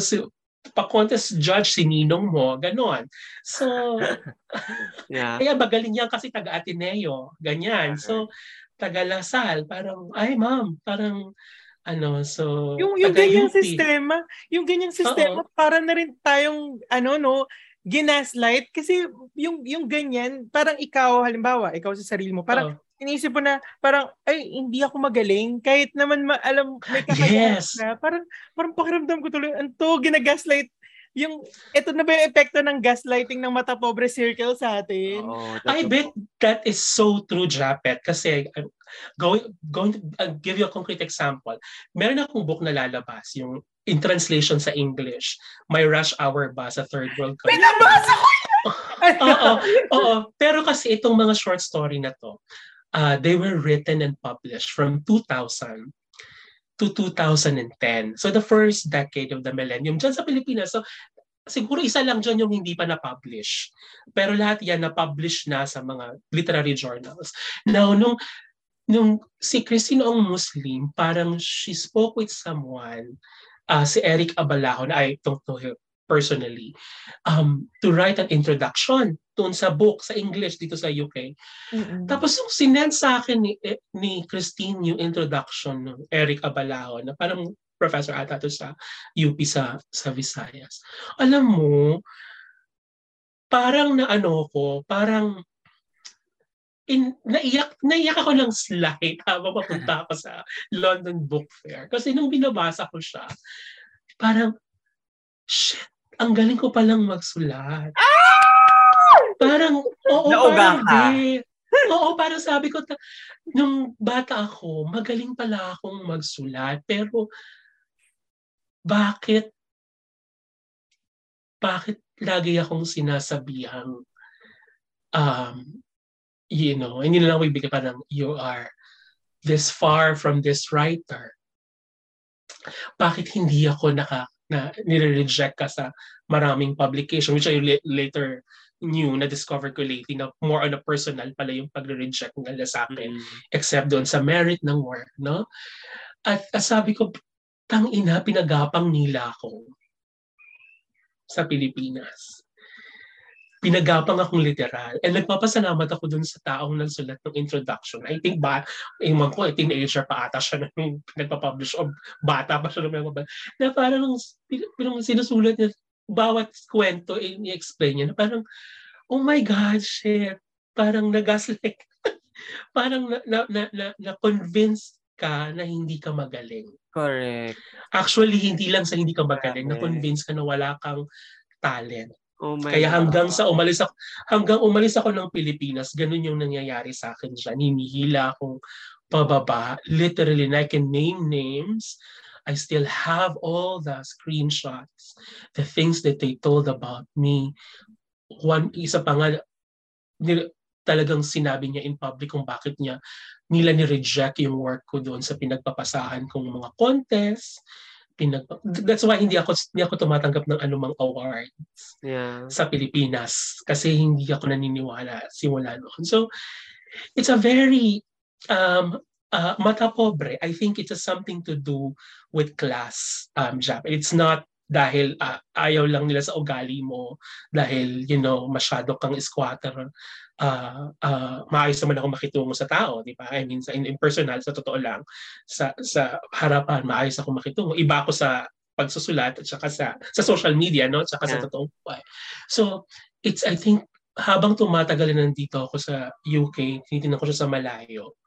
so, pa-contest judge si ninong mo, ganon. So, yeah. kaya magaling yan kasi taga-Ateneo, ganyan. So, taga-Lasal, parang, ay ma'am, parang, ano, so, yung, yung ganyang sistema, yung ganyang sistema, Oo. para na rin tayong, ano, no, ginaslight kasi yung yung ganyan parang ikaw halimbawa ikaw sa sarili mo parang oh. Inisip mo na parang ay hindi ako magaling kahit naman ma- alam may kakayahan yes. na parang parang pakiramdam ko tuloy anto ginagaslight yung ito na ba yung epekto ng gaslighting ng mata pobre circle sa atin? Oh, I bet that is so true, Japet. Kasi I'm going, going to I'll give you a concrete example. Meron akong book na lalabas, yung in translation sa English, My Rush Hour ba sa Third World Country? Pinabasa ko Oo, oo. Pero kasi itong mga short story na to, uh, they were written and published from 2000 to 2010. So the first decade of the millennium dyan sa Pilipinas. So siguro isa lang dyan yung hindi pa na-publish. Pero lahat yan na-publish na sa mga literary journals. Now, nung nung si Christine Ong Muslim, parang she spoke with someone, uh, si Eric Abalajo, na I don't know him personally, um, to write an introduction doon sa book, sa English dito sa UK. Mm-mm. Tapos yung sinend sa akin ni, eh, ni Christine yung introduction ng Eric Abalajo na parang professor ata to sa UP sa, sa Visayas. Alam mo, parang na ano ko, parang in, naiyak, naiyak ako ng slide habang papunta ako sa London Book Fair. Kasi nung binabasa ko siya, parang, shit, ang galing ko palang magsulat. Parang, oo, Nauga parang ka. di. Oo, parang sabi ko, ta- nung bata ako, magaling pala akong magsulat. Pero, bakit, bakit lagi akong sinasabihang, um, you know, hindi na lang ako ibigay parang, you are this far from this writer. Bakit hindi ako naka, na nire-reject ka sa maraming publication, which I la- later knew, na-discover ko lately na more on a personal pala yung pagre-reject nila sa akin except doon sa merit ng work, no? At, at sabi ko, tang ina, pinagapang nila ako sa Pilipinas. Pinagapang akong literal. And nagpapasalamat ako dun sa taong nagsulat ng introduction. I think ba, yung ko, teenager pa ata siya nung nagpa-publish o bata pa siya nung nagpa na parang, parang sinusulat niya, bawat kwento, i-explain niya na parang, oh my God, shit, parang nagaslik. parang na, na, na, na, na-convince ka na hindi ka magaling. Correct. Actually, hindi lang sa hindi ka magaling, na-convince ka na wala kang talent. Oh my Kaya God. hanggang sa umalis ako, hanggang umalis ako ng Pilipinas, ganun yung nangyayari sa akin dyan. Hinihila akong pababa. Literally, and I can name names. I still have all the screenshots, the things that they told about me. One, isa pa nga, ni- talagang sinabi niya in public kung bakit niya nila ni-reject yung work ko doon sa pinagpapasahan kong mga contest. Pinag That's why hindi ako hindi ako tumatanggap ng anumang award Yeah. sa Pilipinas kasi hindi ako naniniwala simula noon. So, it's a very um, uh, mata pobre. I think it has something to do with class, um, Jap. It's not dahil uh, ayaw lang nila sa ugali mo, dahil, you know, masyado kang squatter. Uh, uh, maayos naman ako makitungo sa tao, di ba? I mean, sa, in, in personal, sa totoo lang, sa, sa harapan, maayos ako makitungo. Iba ako sa pagsusulat at saka sa sa social media no at saka sa Yeah. totoong buhay. So it's I think habang tumatagal na nandito ako sa UK, tinitingnan ko siya sa malayo,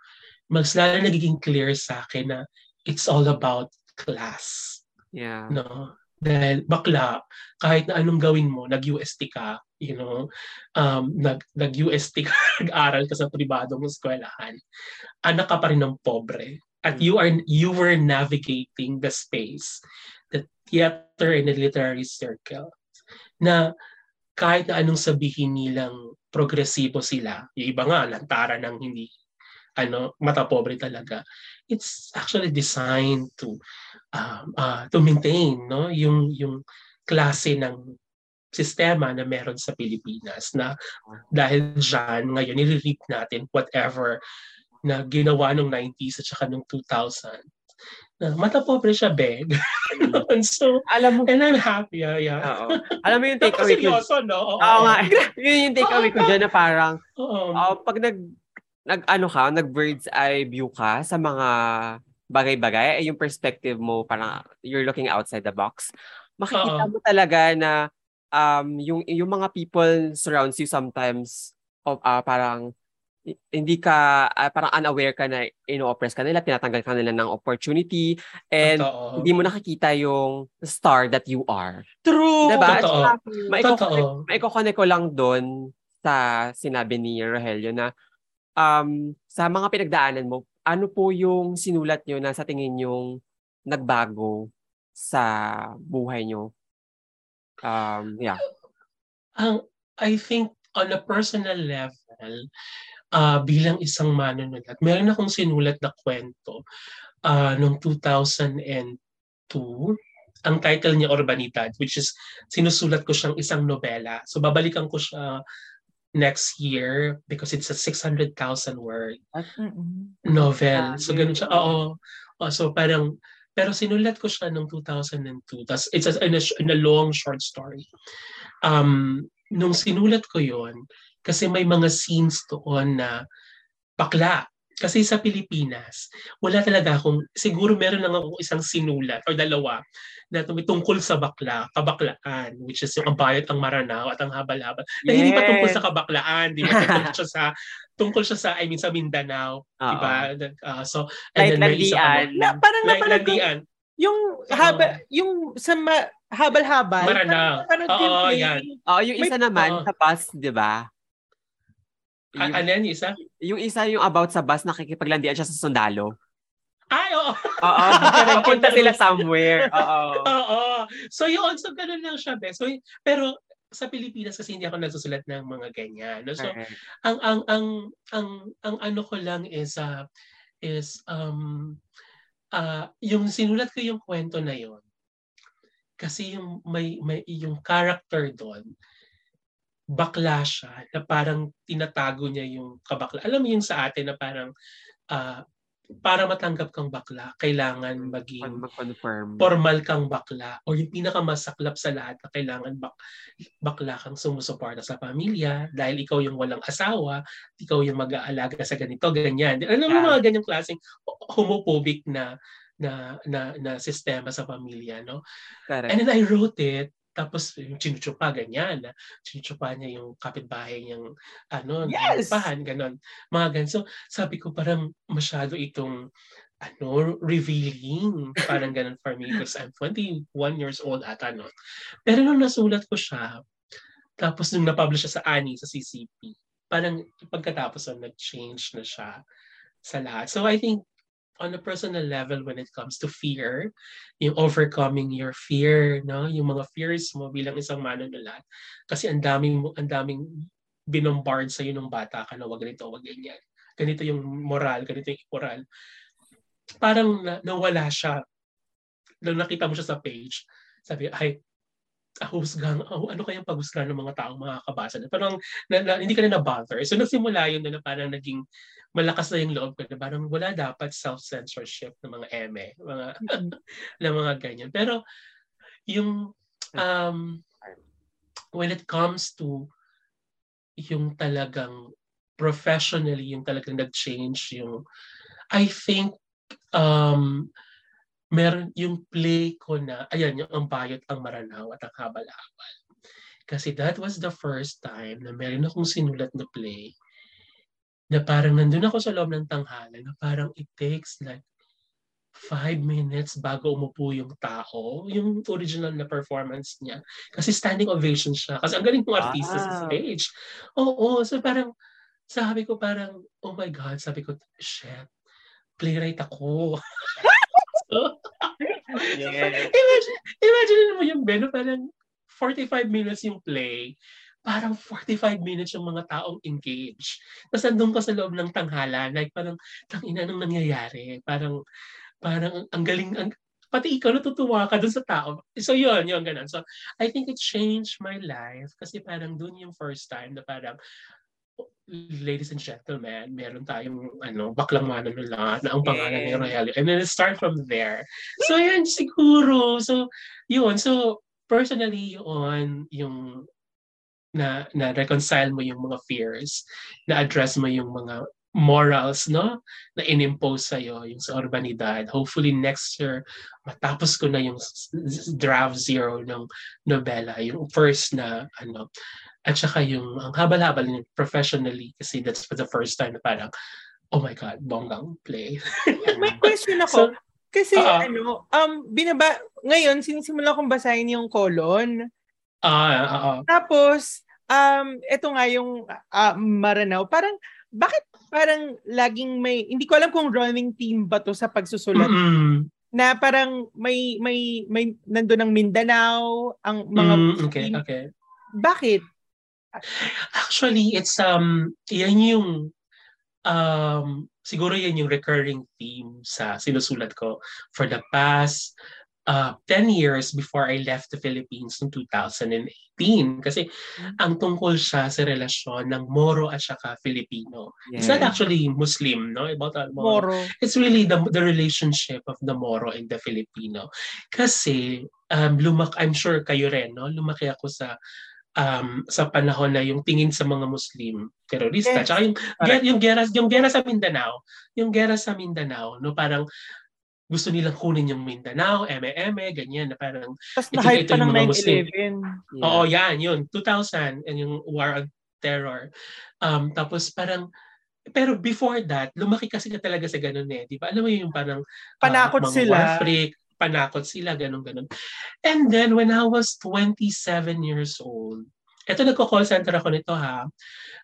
mas lalo nagiging clear sa akin na it's all about class, Yeah. no? Dahil bakla, kahit na anong gawin mo, nag-UST ka, you know, um, nag, nag-UST ka, nag-aral ka sa pribadong eskwelahan, anak ka pa rin ng pobre. At you are you were navigating the space, the theater and the literary circle, na kahit na anong sabihin nilang progresibo sila, yung iba nga, lantaran ng hindi, ano, mata pobre talaga. It's actually designed to um, uh, to maintain no yung yung klase ng sistema na meron sa Pilipinas na dahil dyan, ngayon, nire-reap natin whatever na ginawa nung 90s at saka nung 2000. Na mata pobre siya, beg. And so, Alam mo, and I'm happy. Yeah, yeah. oo. Alam mo yung take away ko. Seryoso, no? Oo. Oo nga. Yun yung take away ko dyan na parang, Oo. oh, pag nag, nag ano ka, nag bird's eye view ka sa mga bagay-bagay, eh, yung perspective mo, parang you're looking outside the box, makikita Oo. mo talaga na um, yung, yung mga people surrounds you sometimes, of, ah, parang hi- hindi ka, ah, parang unaware ka na ino-oppress ka nila, tinatanggal ka nila ng opportunity, and Totoo. hindi mo nakikita yung star that you are. True. Diba? Totoo. At saka, maiko-connect ko lang doon sa sinabi ni Rogelio na um, sa mga pinagdaanan mo, ano po yung sinulat nyo na sa tingin yung nagbago sa buhay nyo? Um, yeah. ang I think on a personal level, ah bilang isang manunulat, meron akong sinulat na kwento ah noong 2002. Ang title niya Urbanidad, which is sinusulat ko siyang isang nobela. So babalikan ko siya next year because it's a 600,000 word novel. So, ganun siya. Oo. Oh, so, parang, pero sinulat ko siya noong 2002. Tas, it's a, in, a, in a long short story. Um, nung sinulat ko yon kasi may mga scenes doon na bakla. Kasi sa Pilipinas, wala talaga akong, siguro meron lang ako isang sinulat or dalawa na tungkol sa bakla, kabaklaan, which is yung ang bayot, ang maranaw, at ang habal-habal. Na hindi pa tungkol Yes. sa kabaklaan, di ba? Tungkol siya sa, tungkol siya sa, I mean, sa Mindanao, di ba? Uh, so, Like may isa landian. Na, parang landian. yung haba, yung sa ma- habal-habal. Maranao. yung Oo, play. yan. Oo, yung May- isa naman oo. sa bus, di ba? A- Yung, ano yan, isa? yung isa yung about sa bus, nakikipaglandian siya sa sundalo. Ay, oo. Oo, papunta sila somewhere. Oo. Oo. So yun, so ganun lang siya, be. So, pero sa Pilipinas kasi hindi ako nagsusulat ng mga ganyan. No? So, Correct. ang ang ang ang ang ano ko lang is uh, is um uh, yung sinulat ko yung kwento na yon kasi yung may may yung character doon bakla siya na parang tinatago niya yung kabakla. Alam mo yung sa atin na parang ah, para matanggap kang bakla, kailangan maging Mag-confirm. formal kang bakla o yung pinakamasaklap sa lahat na kailangan bak bakla kang sumusuporta sa pamilya dahil ikaw yung walang asawa, ikaw yung mag-aalaga sa ganito, ganyan. Alam mo Yeah. mga ganyang klaseng homophobic na na na na sistema sa pamilya, no? Correct. And then I wrote it tapos yung chinuchupa, ganyan. na Chinuchupa niya yung kapitbahay niyang ano, Yes! pahan, ganon. Mga ganun. So, sabi ko parang masyado itong ano, revealing. Parang ganun for me because I'm 21 years old at ano. Pero nung nasulat ko siya, tapos nung na-publish siya sa ANI, sa CCP, parang pagkatapos nun, nag-change na siya sa lahat. So I think on a personal level when it comes to fear, yung overcoming your fear, no? Yung mga fears mo bilang isang manunulat. Kasi ang daming ang daming binombard sa nung bata ka na wag ganito, wag ganyan. Ganito yung moral, ganito yung moral. Parang na, nawala siya. Nung nakita mo siya sa page, sabi, ay, ahusgang, oh, ano kayang paghusgan ng mga taong makakabasa? Parang na, na, hindi ka na na-bother. So nagsimula yun na, na parang naging malakas na yung loob ko na parang wala dapat self-censorship ng mga eme, mga, ng mga ganyan. Pero yung um, when it comes to yung talagang professionally, yung talagang nag-change yung I think um, meron yung play ko na, ayan, yung ang bayot, ang maranaw at ang habal-habal. Kasi that was the first time na meron akong sinulat na play na parang nandun ako sa loob ng tanghalan na parang it takes like five minutes bago umupo yung tao, yung original na performance niya. Kasi standing ovation siya. Kasi ang galing ng artista sa Wow. stage. Oo, so parang, sabi ko parang, oh my God, sabi ko, shit, playwright ako. so, Imagine, imagine mo yung Beno, parang 45 minutes yung play, parang 45 minutes yung mga taong engaged. Tapos andun ka sa loob ng tanghala, like parang, tangina nang nangyayari. Parang, parang ang galing, ang, pati ikaw natutuwa ka dun sa tao. So yun, yun, ganun. So I think it changed my life kasi parang dun yung first time na parang, ladies and gentlemen, meron tayong ano, baklang manunulat na ang pangalan ni Yes. Royale. And then it start from there. So yan, siguro. So, yun. So, personally, yun, yung na, na reconcile mo yung mga fears, na address mo yung mga morals, no? Na inimpose sa'yo, yung sa urbanidad. Hopefully next year, matapos ko na yung draft zero ng nobela, yung first na, ano, at saka yung, ang habal-habal yung professionally, kasi that's for the first time na parang, oh my God, bonggang play. May question ako. So, kasi Oo. ano, um, binaba, ngayon, sinisimula kong basahin yung colon. Ah, oo. Tapos, um, eto nga yung ah, Maranao. Parang, bakit parang laging may, hindi ko alam kung running team ba to sa pagsusulat. Mm-mm. Na parang may, may, may, nandun ang Mindanao, ang mga Mm, okay, okay. Bakit? Actually, it's um yan yung um siguro yan yung recurring theme sa sinusulat ko for the past uh, 10 years before I left the Philippines in 2018. Kasi Hmm. ang tungkol siya sa relasyon ng Moro at saka Filipino. It's not Yes. actually Muslim, no? About uh, Moro. Moro. It's really the, the relationship of the Moro and the Filipino. Kasi, um, lumak, I'm sure kayo rin, no? Lumaki ako sa um, sa panahon na yung tingin sa mga Muslim terorista. Yes. Tsaka yung, Correct. yung, gera, yung gera sa Mindanao, yung gera sa Mindanao, no? Parang gusto nilang kunin yung Mindanao, eme-eme, ganyan, na parang Tapos Ito- na-hype ito pa yung ng mga Muslim. 9-11. Oo, yan, yun. 2000, and yung War on Terror. Um, tapos parang, pero before that, lumaki kasi ka talaga sa ganun eh. Di ba? Alam mo yung parang ah, Panakot mga sila. war freak, panakot sila, ganun, ganun. And then, when I was 27 years old, eto nagko-call center ako nito ha.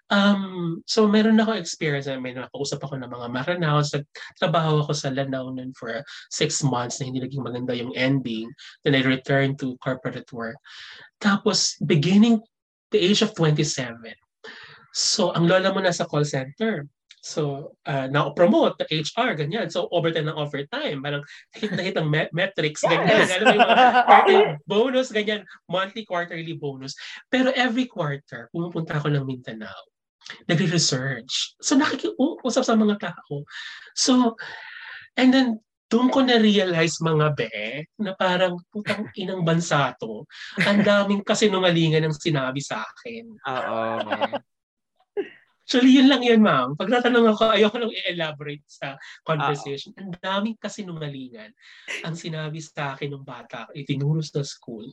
Um, so meron ako experience, may nakausap ako ng mga Maranao, sa trabaho ako sa Lanao nun for six months na hindi naging maganda yung ending. Then I returned to corporate work. Tapos, beginning the age of 27, so ang lola mo nasa call center. So, uh, na-promote, HR, ganyan. So, overtime ng overtime. Parang hit na hit ang me- metrics, ganyan. Alam mo mga quarterly bonus, ganyan. Monthly, quarterly bonus. Pero every quarter, pumupunta ako ng Mindanao. Nagre-research. So, nakikiusap sa mga tao. So, and then, doon ko na-realize mga be, na parang putang inang bansa to. Ang daming kasinungalingan ng sinabi sa akin. Oo. Actually, yun lang yun, ma'am. Pag natanong ako, ayoko nang i-elaborate sa conversation. Ang daming kasinungalingan ang sinabi sa akin ng bata, itinuro sa school,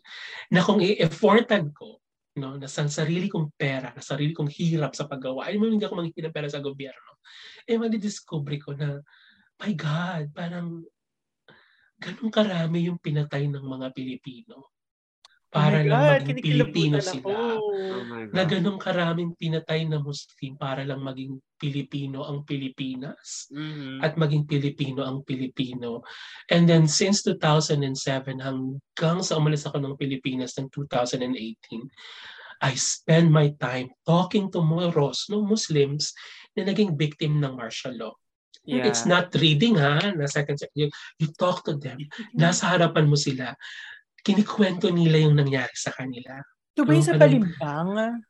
na kung i-effortan ko, no, na sa sarili kong pera, na sarili kong hirap sa paggawa, ay mo hindi ako manghihingi ng pera sa gobyerno, eh madidiscover ko na, my God, parang ganun karami yung pinatay ng mga Pilipino para oh lang God, maging Pilipino ako. sila Oh na ganong karaming pinatay na Muslim para lang maging Pilipino ang Pilipinas Mhm. at maging Pilipino ang Pilipino. And then since 2007 hanggang sa umalis ako ng Pilipinas ng 2018, I spend my time talking to Moros, no Muslims, na naging victim ng martial law. Yeah. It's not reading ha, na second sec- you, you talk to them, nasa harapan mo sila, kinikwento nila yung nangyari sa kanila. Ito ba yung sa? Balimbang?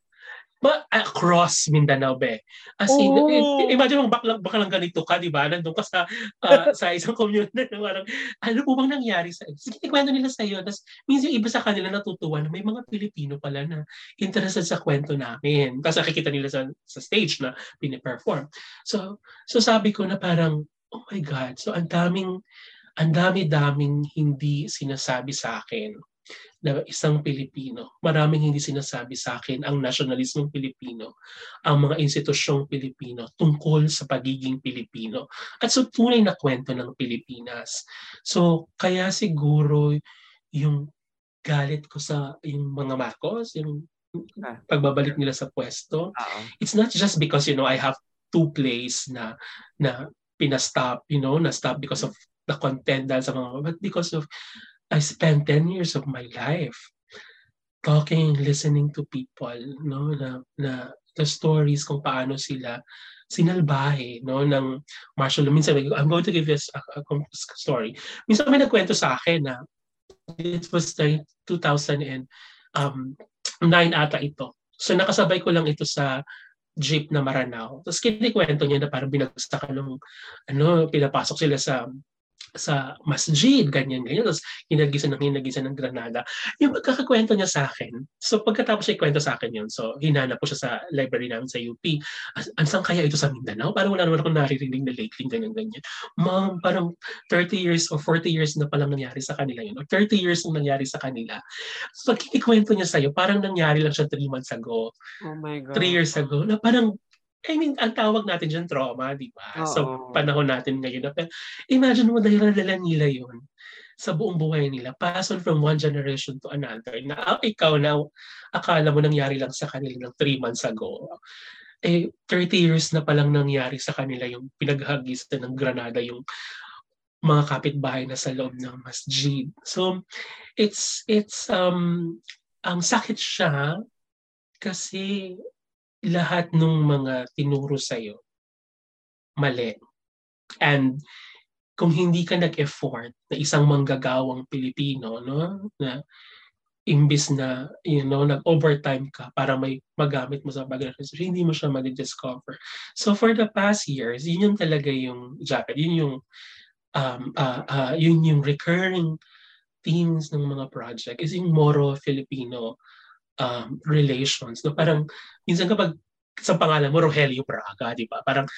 Ba, across Mindanao, be. As in, Oh. i- imagine mo, baka, baka lang ganito ka, di ba? Nandun ka sa, ah, sa isang community na parang, ano po bang nangyari sa Sige, kwento nila sa iyo. Tapos, minsan yung iba sa kanila natutuwa na may mga Pilipino pala na interested sa kwento namin. Tapos nakikita nila sa, sa stage na piniperform. So, so sabi ko na parang, oh my God. So, ang daming, ang dami-daming hindi sinasabi sa akin na isang Pilipino. Maraming hindi sinasabi sa akin ang nasyonalismong Pilipino, ang mga institusyong Pilipino tungkol sa pagiging Pilipino at sa tunay na kwento ng Pilipinas. So, kaya siguro yung galit ko sa yung mga Marcos, yung Ah. pagbabalik nila sa pwesto, Oo. it's not just because you know I have two plays na na pinastop, you know, na stop because of the content dahil sa mga but because of I spent 10 years of my life talking, listening to people, no, na na the stories kung paano sila sinalbahe no ng martial law. Minsan, I'm going to give this a, a story. Minsan may nagkwento sa akin na it was like 2000 and um, 9 ata ito. So nakasabay ko lang ito sa jeep na Maranao. Tapos kinikwento niya na parang binagsakan ano, pinapasok sila sa sa masjid, ganyan, ganyan. Tapos hinagisan ng hinagisan ng Granada. Yung pagkakakwento niya sa akin, so pagkatapos siya ikwento sa akin yun, so hinanap ko siya sa library namin sa UP. As, ansang kaya ito sa Mindanao? Parang wala naman akong naririnig na lately, ganyan, ganyan. Ma'am, parang 30 years or 40 years na palang nangyari sa kanila yun. Or 30 years na nangyari sa kanila. So pag kinikwento niya sa'yo, parang nangyari lang siya 3 months ago Oh my God. three years ago na parang I mean, ang tawag natin dyan trauma, di ba? Sa Oo. panahon natin ngayon. Na, pero imagine mo dahil nadala nila yun sa buong buhay nila. Pass on from one generation to another. Na ah, ikaw na akala mo nangyari lang sa kanila ng three months ago. Eh, 30 years na palang nangyari sa kanila yung pinaghagisan ng Granada yung mga kapitbahay na sa loob ng masjid. So, it's, it's, um, ang sakit siya kasi lahat ng mga tinuro sa'yo, mali. And kung hindi ka nag-effort na isang manggagawang Pilipino, no, na imbis na, you know, nag-overtime ka para may magamit mo sa research, hindi mo siya ma-discover. So for the past years, yun yung talaga yung jacket, yun yung um, uh, uh, yun yung recurring themes ng mga project is yung Moro Filipino um, relations. No? Parang, minsan kapag sa pangalan mo, Rogelio Braga, di ba? Parang,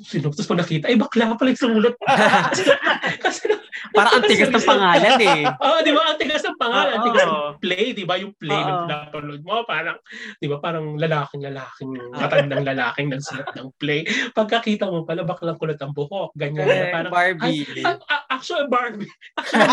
sinuptos mo nakita, ay bakla pala yung sumulat. kasi, Parang ang tigas ng pangalan eh. Oo, oh, di ba? Ang tigas ng pangalan. Ang tigas ng play, di ba? Yung play Oo. na pinapanood mo, parang, di ba? Parang lalaking lalaking, matandang lalaking nagsulat ng play. Pagkakita mo pala, baklang kulat ang buhok. Ganyan. na, parang, Barbie. ay, actually, Barbie. Actually,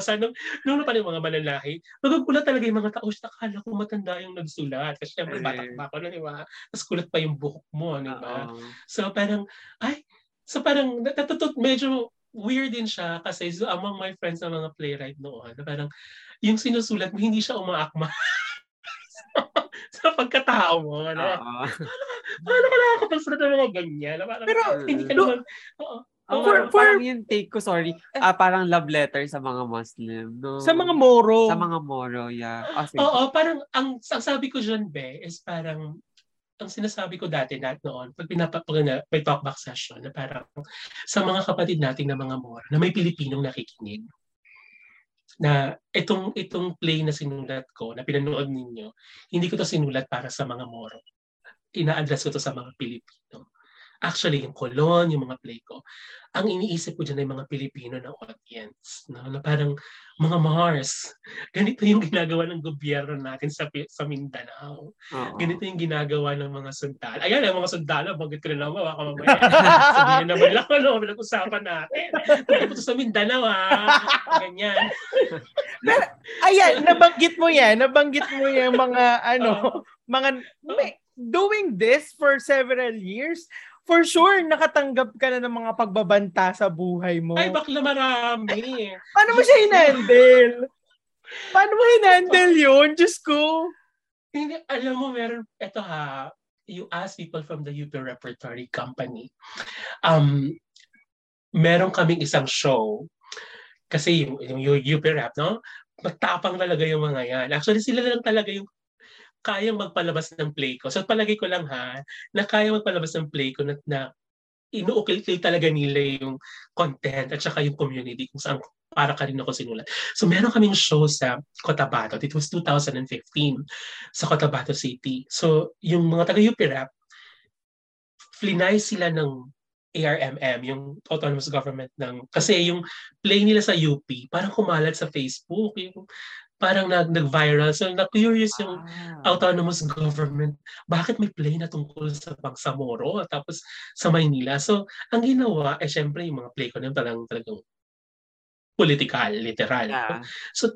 2000, nung, nung pa yung mga manlalaki, magkukulat talaga yung mga tao. Nakala ko matanda yung nagsulat. Kasi syempre, Eh. batak pa ako na, di ba? Tapos kulat pa yung buhok mo, di ba? So parang, ay, so parang natutut medyo weird din siya kasi so, among my friends na mga playwright noon, parang yung sinusulat mo, hindi siya umaakma. sa pagkatao mo. Ano? Oo. Paano ka nakakapagsulat ng mga ganyan? Na Parang, Pero, hindi ka naman, oo. Ang For- parang, for- parang yung take ko, sorry, ah parang love letter sa mga Muslim. No? Sa mga Moro. Sa mga Moro, yeah. Oh. Oo, parang ang, ang sabi ko dyan, Be, is parang ang sinasabi ko dati na noon, pag pinapapag na may talkback session, na parang sa mga kapatid nating na mga Mora, na may Pilipinong nakikinig, na itong itong play na sinulat ko, na pinanood ninyo, hindi ko to sinulat para sa mga Moro. Ina-address ko to sa mga Pilipino. Actually, yung kolon, yung mga play ko, ang iniisip ko dyan ay mga Pilipino na audience. No? Na parang mga Mars. Ganito yung ginagawa ng gobyerno natin sa, sa Mindanao. Oo. Ganito yung ginagawa ng mga sundalo. Ayan, ang mga sundalo, bagit ko na naman, baka mamaya. Sabihin naman lang, ano, pinag-usapan natin. Tungkol sa Mindanao, ha? Ganyan. Ayan, nabanggit mo yan. Nabanggit mo yung mga, ano, mga, may- doing this for several years, for sure, nakatanggap ka na ng mga pagbabanta sa buhay mo. Ay, bakla marami. Paano mo siya hinandle? Paano mo hinandle yun? Diyos ko. Hindi, alam mo, meron, eto ha, you ask people from the UP Repertory Company. Um, meron kaming isang show, kasi yung, yung UP Rap, no? Matapang talaga yung mga yan. Actually, sila lang talaga yung kayang magpalabas ng play ko. So palagay ko lang ha, na kaya magpalabas ng play ko na, na inuukil talaga nila yung content at saka yung community kung saan para kanino ko sinulat. So meron kaming show sa Cotabato. It was 2015 sa Cotabato City. So yung mga taga-UP Rap, flinay sila ng ARMM, yung autonomous government ng... Kasi yung play nila sa UP, parang kumalat sa Facebook. Yung, parang nag, nag-viral. So na-curious yung Ah. autonomous government. Bakit may play na tungkol sa Bangsamoro tapos sa Maynila? So, ang ginawa, eh syempre yung mga play ko na talagang, talagang political, literal. Yeah. So,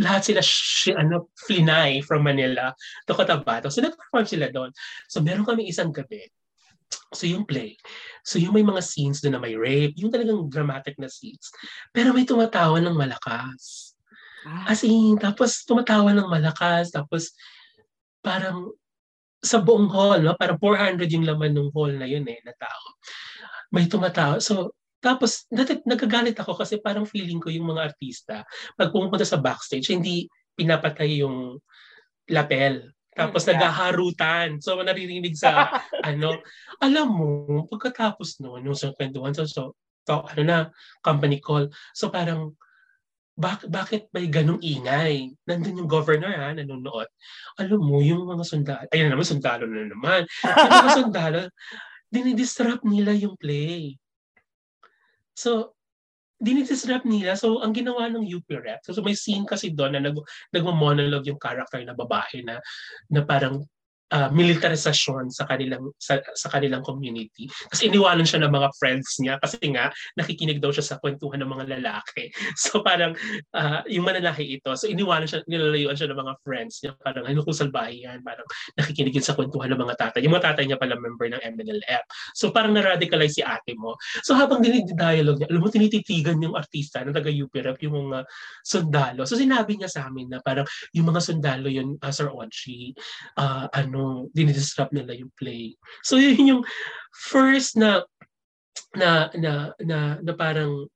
lahat sila sh- ano, flinay from Manila to Cotabato. So, nag-perform sila doon. So, meron kami isang gabi. So, yung play. So, yung may mga scenes doon na may rape, yung talagang dramatic na scenes. Pero may tumatawa ng malakas. Ah, As in, tapos tumatawa ng malakas, tapos parang sa buong hall, no? parang 400 yung laman ng hall na yun eh, na tao. May tumatawa. So, tapos nat- nagagalit ako kasi parang feeling ko yung mga artista, pag pumunta sa backstage, hindi pinapatay yung lapel. Tapos yeah. naghaharutan. So, naririnig sa, ano, alam mo, pagkatapos noon, yung sa kwentuhan, so, so, to, ano na, company call. So, parang, bak- bakit may ganong ingay? Nandun yung governor ha, nanonood. Alam mo, yung mga sundalo, ayun na naman, sundalo na naman. Yung mga sundalo, dinidisrupt nila yung play. So, dinidisrupt nila. So, ang ginawa ng UP Rep, so, so may scene kasi doon na nag, nagmo-monologue yung character na babae na, na parang ah, militarisasyon sa kanilang sa, sa kanilang community. Kasi iniwanan siya ng mga friends niya kasi nga nakikinig daw siya sa kwentuhan ng mga lalaki. So parang ah, yung manlalaki ito, so iniwanan siya, nilalayuan siya ng mga friends niya. Parang ano kung salbahe yan, parang nakikinig yun sa kwentuhan ng mga tatay. Yung mga tatay niya pala member ng MNLF. So parang na-radicalize si ate mo. So habang dinid-dialogue niya, alam mo, tinititigan yung artista ng taga-UP Rep, yung mga sundalo. So sinabi niya sa amin na parang yung mga sundalo yun, uh, Sir Audrey, ah, ano, dinidisrupt nila yung play. So yun yung first na na, na, na, na parang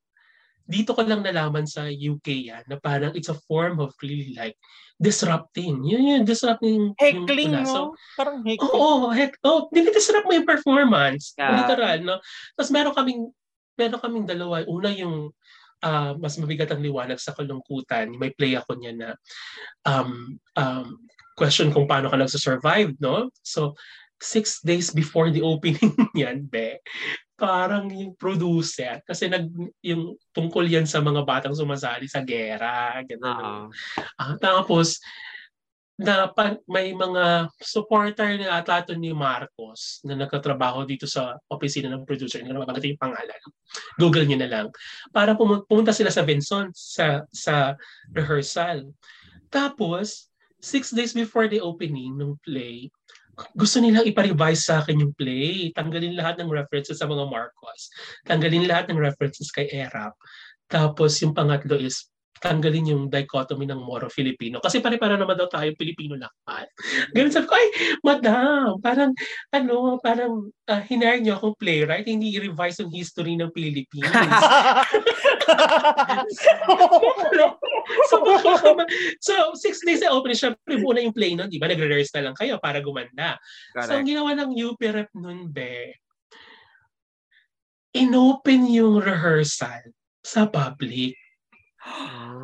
dito ko lang nalaman sa UK yan na parang it's a form of really like disrupting. Yun yun, disrupting. Heckling, yung, no? Parang heckling. Oo, oh, heck, oh, dinidisrupt mo yung performance. Yeah. Literal, no? Tapos meron kaming, meron kaming dalawa. Una yung uh, mas mabigat ang liwanag sa kalungkutan. May play ako niya na um, um, question kung paano ka nagsasurvive, no? So, six days before the opening yan, be, parang yung producer, kasi nag, yung tungkol yan sa mga batang sumasali sa gera, gano'n. Oo. Ah, tapos, na pa, may mga supporter na ata ni Marcos na nagkatrabaho dito sa opisina ng producer. Hindi ko naman yung pangalan. Google nyo na lang. Para pumunta, pumunta sila sa Benson sa, sa rehearsal. Tapos, six days before the opening ng play, gusto nilang ipa-revise sa akin yung play. Tanggalin lahat ng references sa mga Marcos. Tanggalin lahat ng references kay Erap. Tapos yung pangatlo is tanggalin yung dichotomy ng Moro-Filipino. Kasi pare-para naman daw tayo Pilipino lahat. Ganun sabi ko, ay, madam, parang, ano, parang uh, hinire niyo akong playwright, hindi i-revise yung history ng Philippines. so, so, six days na open, syempre, buo na yung play nun, di ba? Nagre-rehearse na lang kayo para gumanda. Correct. So, ang ginawa ng UP rep nun, be, inopen yung rehearsal sa public.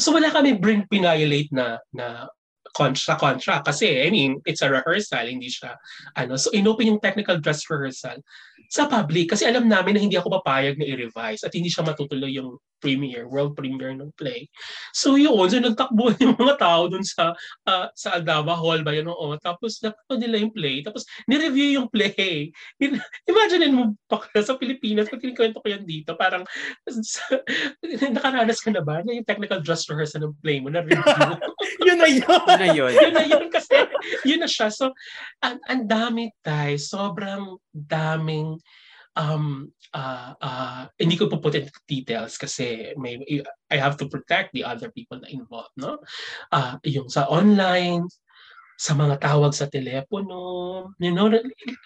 So wala kami bring pinayolate na na contra contra kasi I mean it's a rehearsal hindi siya ano. So inopen yung technical dress rehearsal sa public. Kasi alam namin na hindi ako papayag na i-revise at hindi siya matutuloy yung premiere, world premiere ng play. So yun, so nagtakbo yung mga tao dun sa uh, sa Aldaba Hall ba yun oo. Tapos nakita nila yung play, tapos ni-review yung play. Imagine mo pa sa Pilipinas, pag kinikwento ko yan dito, parang nakaranas ka na ba na yung technical dress rehearsal ng play mo na review? yun na yun. Yun na yun. yun na yun kasi yun na siya. So, ang, ang dami tayo. Sobrang daming um uh, uh, hindi ko po put into details kasi may I have to protect the other people na involved no? Uh, yung sa online sa mga tawag sa telepono you know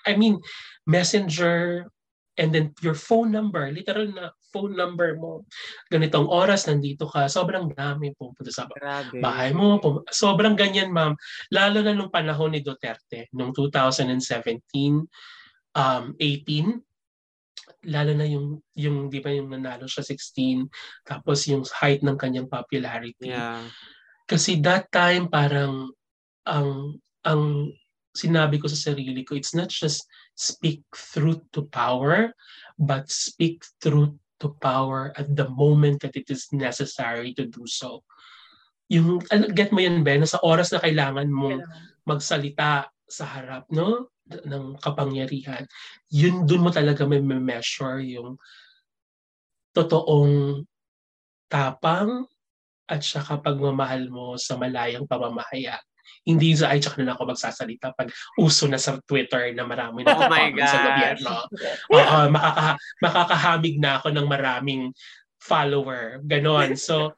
I mean messenger and then your phone number literal na phone number mo. Ganitong oras nandito ka sobrang dami pupunta sa Grabe. bahay mo pum- sobrang ganyan ma'am. Lalo na nung panahon ni Duterte nung 2017 um 18 lalo na yung yung di ba yung nanalo siya 16 tapos yung height ng kanyang popularity. Yeah. kasi that time parang ang ang sinabi ko sa sarili ko it's not just speak truth to power but speak truth to power at the moment that it is necessary to do so. Yung ano, get mo yan Ben? Sa oras na kailangan mo magsalita sa harap no ng kapangyarihan, yun dun mo talaga may measure yung totoong tapang at saka pagmamahal mo sa malayang pamamahayag. Hindi sa ay tsaka na ako magsasalita pag uso na sa Twitter na marami na Oh sa gobyerno. Oo, makaka, makakahamig na ako ng maraming follower. Ganon. So,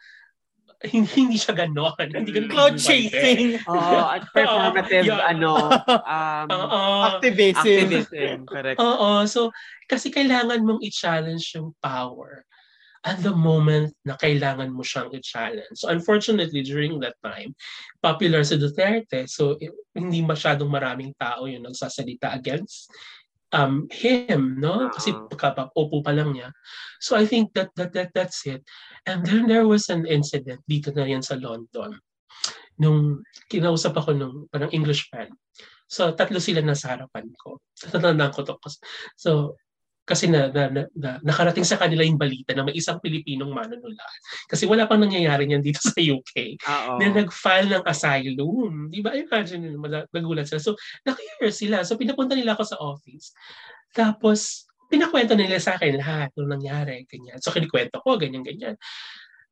hindi, hindi siya ganon. Hindi ganon. Cloud chasing. Oo, at performative, Yeah. ano, um, Oo. Activism. activism. Correct. Oo. So, kasi kailangan mong i-challenge yung power at the moment na kailangan mo siyang i-challenge. So, unfortunately, during that time, popular si Duterte. So, hindi masyadong maraming tao yung nagsasalita against um him no? Kasi Oo. pagkapaupo pa lang niya. So i think that that, that that's it. And then there was an incident dito na yan sa London. Nung kinausap ako nung parang English fan so tatlo sila nasa harapan ko. Tatandaan ko to so kasi na, na, na, na- nakarating sa kanila yung balita na may isang Pilipinong manunulat. Kasi wala pang nangyayari niyan dito sa UK Oo. na nag-file ng asylum. Di ba? Imagine nagulat sila. So, na-clear sila. So, pinapunta nila ako sa office. Tapos, pinakwento nila sa akin lahat ng nangyari. Ganyan. So, kinikwento ko, ganyan, ganyan.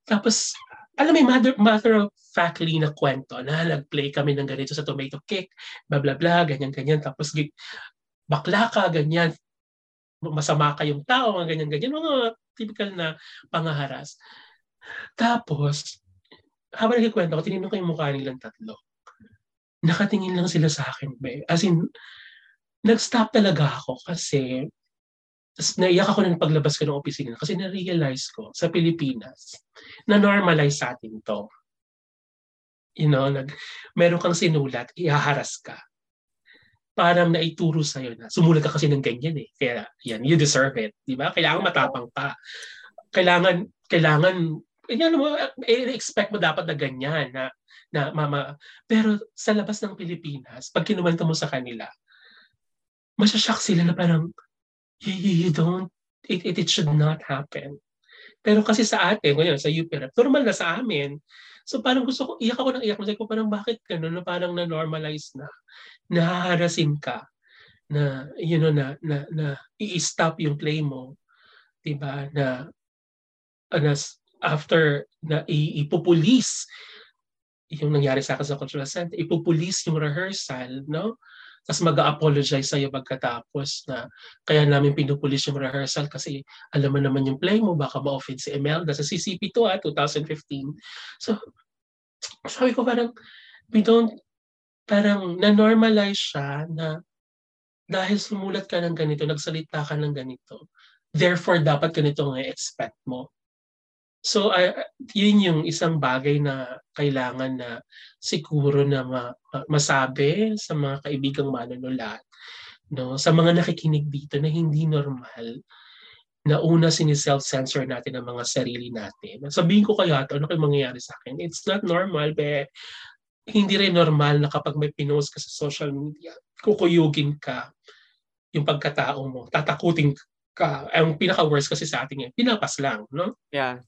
Tapos, alam mo, yung matter, matter of factly na kwento na nag-play kami ng ganito sa tomato cake, bla bla bla, ganyan, ganyan. Tapos, bakla ka, ganyan. Masama kayong tao, mga ganyan, ganyan. Mga typical na pangaharas. Tapos, habang nagkikwento ko, tinignan ko yung mukha nilang tatlo. Nakatingin lang sila sa akin, be. As in, nag-stop talaga ako kasi Tapos naiyak ako nung paglabas ko ng opisina kasi na-realize ko sa Pilipinas na normalize sa atin to. You know, nag, meron kang sinulat, ihaharas ka. Parang naituro sa'yo na, sumulat ka kasi ng ganyan eh. Kaya yan, you deserve it. Di ba? Kailangan matapang pa. Kailangan, kailangan, yan mo, expect mo dapat na ganyan, na, na mama. Pero sa labas ng Pilipinas, pag kinuwento mo sa kanila, masyashock sila na parang, you, you don't, it, it, it should not happen. Pero kasi sa atin, ngayon, sa UPREP, normal na sa amin. So parang gusto ko, iyak ako ng iyak. Kasi ko parang bakit gano'n, na parang na-normalize na, nahaharasin ka, na, you know, na, na, na i-stop yung play mo. Diba? Na, na after na ipupulis yung nangyari sa akin sa cultural center, ipupulis yung rehearsal, no? Tapos mag-apologize sa'yo pagkatapos na kaya namin pinupulis yung rehearsal kasi alam mo naman yung play mo, baka ma-offend si Imelda sa CCP2 ah, 2015. So, sabi ko parang, we don't, parang na-normalize siya na dahil sumulat ka ng ganito, nagsalita ka ng ganito, therefore dapat ganito nga expect mo. So, uh, yun yung isang bagay na kailangan na siguro na ma- masabi sa mga kaibigang manunulat. No? Sa mga nakikinig dito na hindi normal na una siniself-censor natin ang mga sarili natin. Sabihin ko kaya ito, ano kayo mangyayari sa akin? It's not normal, be. Hindi rin normal na kapag may pinost ka sa social media, kukuyugin ka yung pagkatao mo, tatakutin ka. Ang pinaka-worst kasi sa atin yan, pinapas lang, no? Yeah.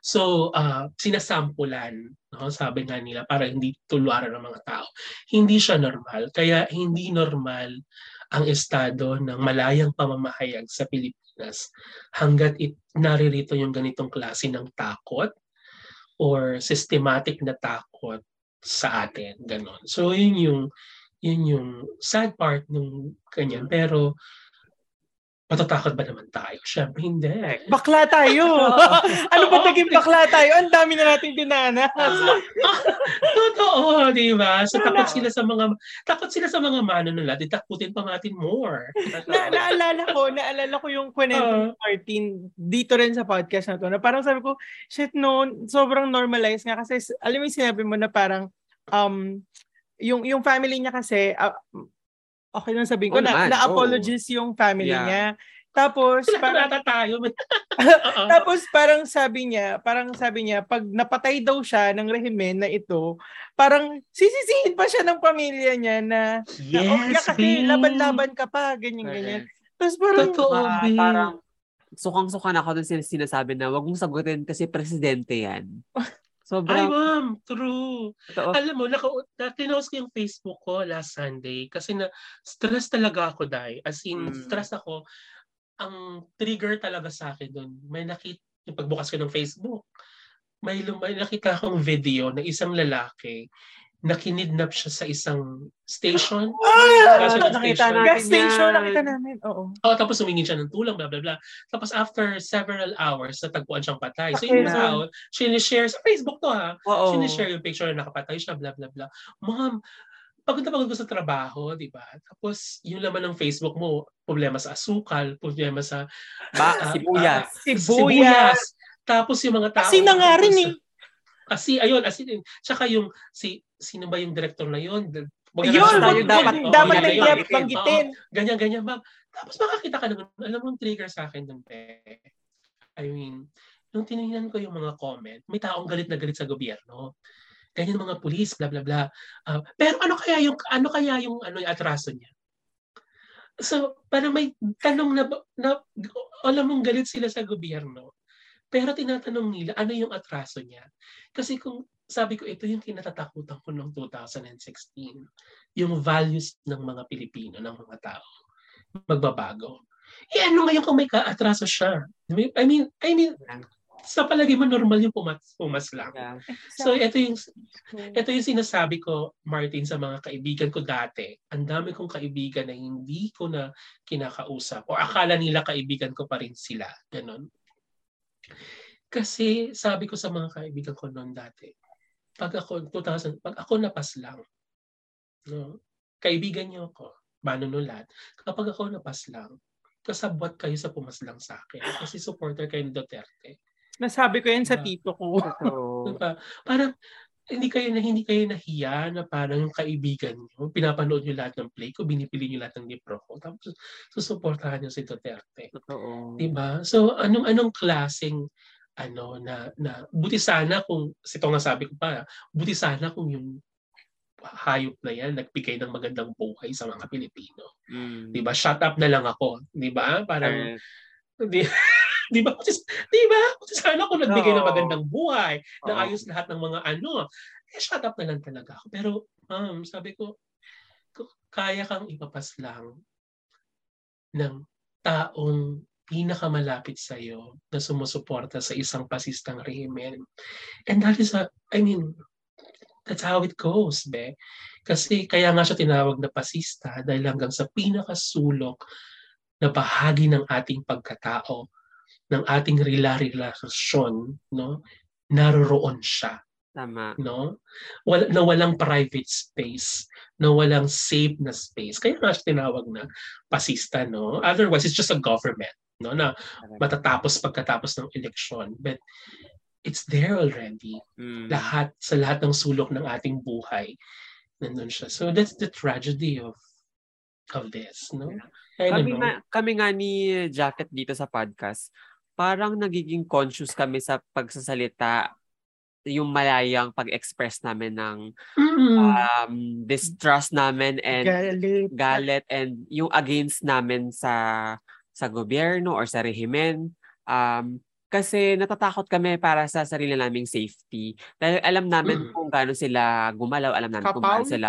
So, uh, sinasampulan, no? sabi nga nila, para hindi tuluaran ng mga tao. Hindi siya normal. Kaya hindi normal ang estado ng malayang pamamahayag sa Pilipinas hanggat it, naririto yung ganitong klase ng takot or systematic na takot sa atin. Ganon. So, yun yung, yun yung sad part ng ganyan. Pero, Matatakot ba naman tayo? Siyempre, hindi. Bakla tayo! ano ba naging bakla tayo? Ang dami na natin dinanas. Totoo, di ba? So, takot sila sa mga, takot sila sa mga manunula, takutin pa natin more. na, naalala ko, naalala ko yung kwento uh, Martin dito rin sa podcast na to, na parang sabi ko, shit no, sobrang normalized nga kasi, alam mo yung sinabi mo na parang, um, yung yung family niya kasi uh, okay lang sabihin ko, oh, na, na-apologies oh. yung family yeah. niya. Tapos, parang, tayo. tapos parang sabi niya, parang sabi niya, pag napatay daw siya ng rehimen na ito, parang sisisihin pa siya ng pamilya niya na, yes, na okay, kasi laban-laban ka pa, ganyan-ganyan. Tapos parang, Totoo, uh, parang, sukang-suka na ako dun sinasabi na wag mong sagutin kasi presidente yan. Sobrang... Ay, ma'am, true. Totoo. Alam mo, naka, tinost ko yung Facebook ko last Sunday kasi na stress talaga ako dahil. As in, mm. stress ako. Ang trigger talaga sa akin doon, may nakita, yung pagbukas ko ng Facebook, may, may nakita akong video ng isang lalaki na kinidnap siya sa isang station. Ah! Nakita natin Gas station, nakita namin. Oo. Oh, tapos humingin siya ng tulong, blah, blah, blah. Tapos after several hours, natagpuan siyang patay. So yung tao, sinishare, sa Facebook to ha, Oo. sinishare yung picture na nakapatay siya, blah, blah, blah. Ma'am, pagod na pagod ko sa trabaho, di ba? Tapos, yung laman ng Facebook mo, problema sa asukal, problema sa... Ba, uh, sibuyas. Uh, sibuyas. sibuyas. Tapos yung mga tao... Kasi na nga rin eh. Kasi, ayun, asin, tsaka yung, si, sino ba yung director na yun? Ayun, tayo dapat, oh, dapat na yung banggitin. Oh, ganyan, ganyan, ma'am. Tapos makakita ka naman, alam mo, trigger sa akin dun, pe. I mean, nung tinignan ko yung mga comment, may taong galit na galit sa gobyerno. Ganyan mga pulis, bla bla bla. Uh, pero ano kaya yung ano kaya yung ano yung atraso niya? So, parang may tanong na, na alam mong galit sila sa gobyerno. Pero tinatanong nila, ano yung atraso niya? Kasi kung sabi ko, ito yung kinatatakutan ko noong 2016. Yung values ng mga Pilipino, ng mga tao. Magbabago. Eh ano ngayon kung may kaatraso siya? I mean, I mean, sa palagi mo normal yung pumas, pumas lang. Yeah. So ito yung ito yung sinasabi ko Martin sa mga kaibigan ko dati. Ang dami kong kaibigan na hindi ko na kinakausap o akala nila kaibigan ko pa rin sila. Ganon. Kasi sabi ko sa mga kaibigan ko noon dati, pag ako 2000, pag ako napas lang, no, kaibigan niyo ako, manunulat, kapag ako napas lang, kasabwat kayo sa pumaslang sa akin. Kasi supporter kayo ni Duterte. Nasabi ko yan sa Diba? tito ko. So, Diba? Parang, hindi kayo na hindi kayo nahiya na parang yung kaibigan niyo, pinapanood niyo lahat ng play ko, binipili niyo lahat ng libro ko, tapos susuportahan niyo si Duterte. totoo. Diba? So, anong anong klaseng ano na na buti sana kung ito nga sabi ko pa, buti sana kung yung hayop na yan nagbigay ng magandang buhay sa mga Pilipino. Mm. 'Di ba? Shut up na lang ako, 'di ba? Parang Correct. di, 'di ba? 'di ba? Buti sana kung nagbigay ng Oo. magandang buhay, na Oo. ayos lahat ng mga ano. Eh, shut up na lang talaga ako. Pero um, sabi ko, kaya kang ipapas lang ng taong pinakamalapit sa iyo na sumusuporta sa isang pasistang rehimen. And that is a, I mean, that's how it goes, be. Kasi kaya nga siya tinawag na pasista dahil hanggang sa pinakasulok na bahagi ng ating pagkatao, ng ating rela-relasyon, no, naroroon siya Tama. no? Wala, na walang private space, na walang safe na space. Kaya nga siya tinawag na pasista, no? Otherwise, it's just a government, no? Na matatapos pagkatapos ng eleksyon. But it's there already. Mm. Lahat, sa lahat ng sulok ng ating buhay, nandun siya. So that's the tragedy of of this, no? I Kami know. nga, kami nga ni Jacket dito sa podcast, parang nagiging conscious kami sa pagsasalita yung malayang pag-express namin ng Mm. um, distrust namin and Galit. galit and yung against namin sa sa gobyerno or sa rehimen. Um, kasi natatakot kami para sa sarili naming safety. Dahil alam namin Mm. kung gaano sila gumalaw, alam namin kung gaano sila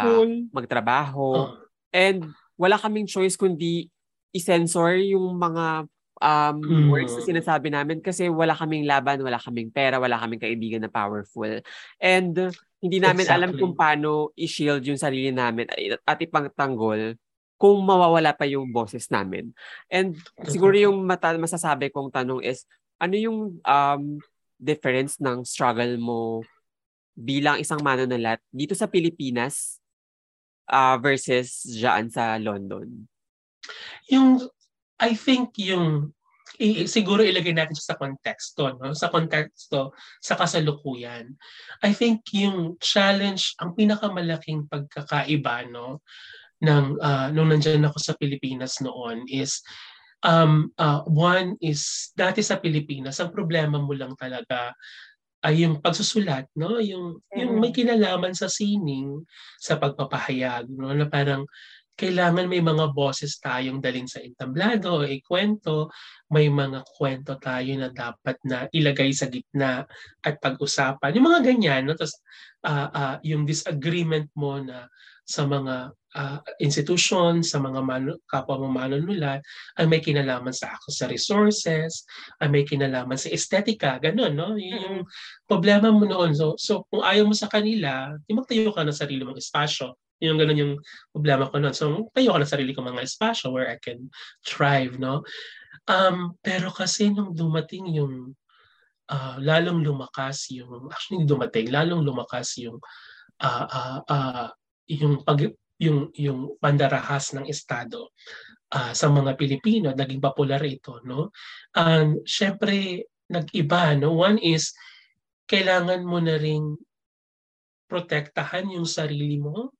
magtrabaho. Oh. And wala kaming choice kundi i-censor yung mga um, Mm. words na sinasabi namin kasi wala kaming laban, wala kaming pera, wala kaming kaibigan na powerful. And uh, hindi namin alam Exactly. kung paano i-shield yung sarili namin at- at ipangtanggol kung mawawala pa yung boses namin. And siguro yung mata- masasabi kong tanong is, ano yung um, difference ng struggle mo bilang isang manonalat dito sa Pilipinas uh, versus dyan sa London? yung I think yung i- siguro ilagay natin sa konteksto no sa konteksto sa kasalukuyan I think yung challenge ang pinakamalaking pagkakaiba no ng ah, nung nandiyan ako sa Pilipinas noon is um ah, one is dati sa Pilipinas ang problema mo lang talaga ay yung pagsusulat no yung yung may kinalaman sa sining sa pagpapahayag no na parang kailangan may mga boses tayong dalhin sa entablado, ikwento, may mga kwento tayo na dapat na ilagay sa gitna at pag-usapan. Yung mga ganyan, no? Tapos ah, ah, yung disagreement mo na sa mga ah, institution, sa mga manu- kapwa mo manunulat, ay may kinalaman sa access sa resources, ay may kinalaman sa estetika, ganun, no? Yun Yung problema mo noon. So, so kung ayaw mo sa kanila, di magtayo ka ng sarili mong espasyo. Yung ganun yung problema ko noon. So, tayo ko ng sarili kong mga espasyo where I can thrive, no? Um, pero kasi nung dumating yung ah, lalong lumakas yung actually dumating lalong lumakas yung ah, ah, ah, yung pag yung yung pandarahas ng estado ah, sa mga Pilipino naging popular ito no? And syempre nag-iba no? One is kailangan mo na ring protektahan yung sarili mo.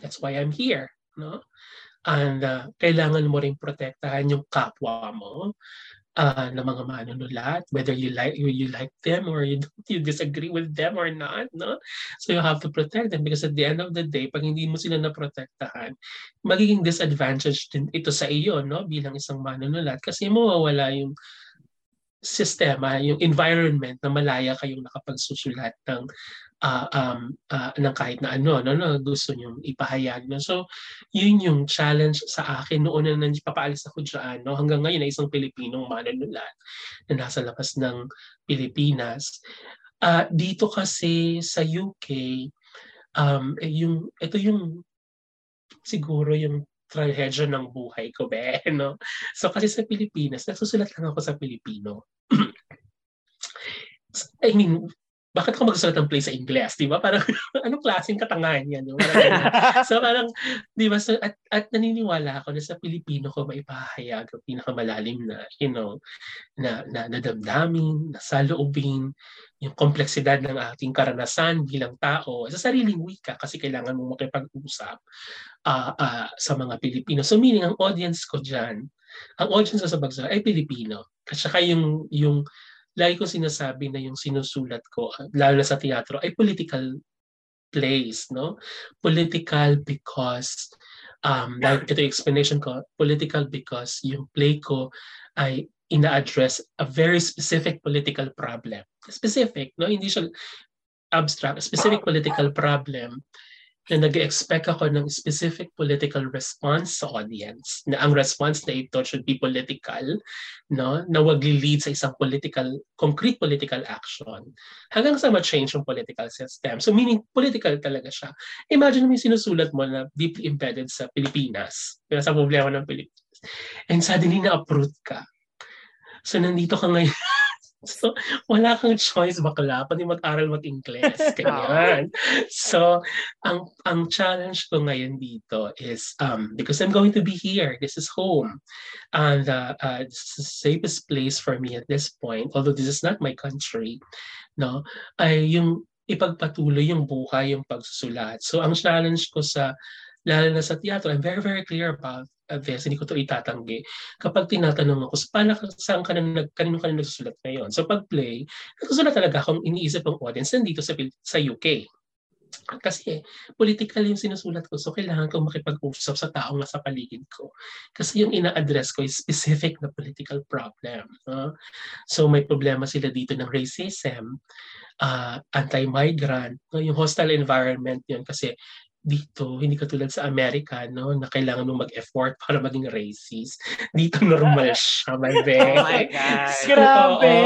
That's why I'm here no? And ah, kailangan mo ring protektahan yung kapwa mo uh, ng mga manunulat, whether you like you, you like them or you you disagree with them or not, no? So you have to protect them because at the end of the day, pag hindi mo sila naprotektahan, magiging disadvantage din ito sa iyo, no? Bilang isang manunulat kasi mawawala yung sistema, yung environment na malaya kayong nakapagsusulat ng ah, um, ah, ng kahit na ano, no, no gusto niyo ipahayag. No? So, yun yung challenge sa akin noon na nandiyan ako dyan. No? Hanggang ngayon ay isang Pilipinong manunulat na nasa labas ng Pilipinas. Ah, dito kasi sa UK, um, eh, yung, ito yung siguro yung trahedya ng buhay ko, be, no? So kasi sa Pilipinas, nagsusulat lang ako sa Pilipino. I mean, bakit ako magsusulat ng play sa Ingles, di ba? Parang, anong klaseng katangahan yan? Di ba? so parang, di ba? So, at, at naniniwala ako na sa Pilipino ko maipahayag ang pinakamalalim na, you know, na, na, na damdamin, na saloobin, yung kompleksidad ng ating karanasan bilang tao sa sariling wika kasi kailangan mong makipag-usap uh, uh, sa mga Pilipino. So meaning, ang audience ko dyan, ang audience sa Bagsa ay Pilipino. At saka yung, yung lagi ko sinasabi na yung sinusulat ko, lalo na sa teatro, ay political plays, no? Political because, um, like ito yung explanation ko, political because yung play ko ay ina-address a very specific political problem. Specific, no? Hindi siya abstract, specific political problem na nag-expect ako ng specific political response sa audience. Na ang response na ito should be political, no? na wag lead sa isang political, concrete political action hanggang sa ma-change yung political system. So meaning, political talaga siya. Imagine mo yung sinusulat mo na deeply embedded sa Pilipinas, sa problema ng Pilipinas. And suddenly na-uproot ka. So nandito ka ngayon So, wala kang choice bakla, pati mag-aral mag-Ingles. Ganyan. so, ang ang challenge ko ngayon dito is, um, because I'm going to be here, this is home. And uh, uh, this is the safest place for me at this point, although this is not my country, no, ay yung ipagpatuloy yung buhay, yung pagsusulat. So, ang challenge ko sa lalo na sa teatro, I'm very, very clear about this, hindi ko to itatanggi. Kapag tinatanong ako, so, paano, saan ka na, kanino ka na nagsusulat ngayon? So pag play, nagsusulat talaga akong iniisip ng audience nandito sa, sa UK. Kasi political yung sinusulat ko, so kailangan kong makipag-usap sa taong nasa paligid ko. Kasi yung ina-address ko is specific na political problem. No? So may problema sila dito ng racism, uh, anti-migrant, no? yung hostile environment yun kasi dito, hindi katulad sa Amerika, no, na kailangan mo mag-effort para maging racist. Dito normal siya, my bad. Oh my God. So, Grabe.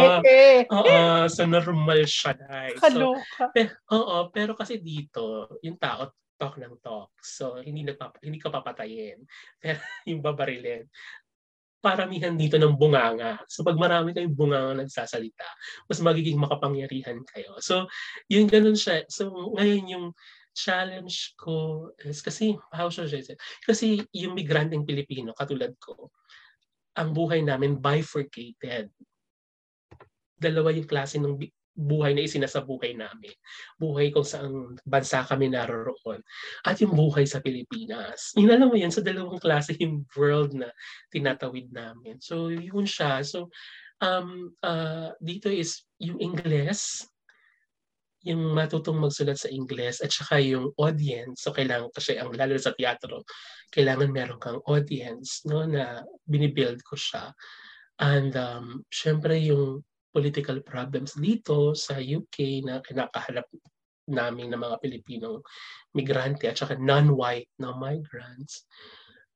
Oo, uh, so normal siya, guys. Kaloka. So, pe- oo, pero kasi dito, yung tao, talk ng talk. So, hindi, nagpap- hindi ka papatayin. Pero yung babarilin, paramihan dito ng bunganga. So pag marami kayong bunganga nagsasalita, mas magiging makapangyarihan kayo. So, yung ganun siya. So ngayon yung challenge ko is kasi, how should I say? Kasi yung migranteng Pilipino, katulad ko, ang buhay namin bifurcated. Dalawa yung klase ng buhay na isinasabuhay namin. Buhay kung saan bansa kami naroroon. At yung buhay sa Pilipinas. Yun alam mo yan, sa dalawang klase yung world na tinatawid namin. So, yun siya. So, um, uh, dito is yung Ingles, yung matutong magsulat sa Ingles at saka yung audience. So kailangan kasi ang lalo sa teatro, kailangan meron kang audience no na binibuild ko siya. And um, syempre yung political problems dito sa UK na kinakaharap namin ng mga Pilipinong migrante at saka non-white na migrants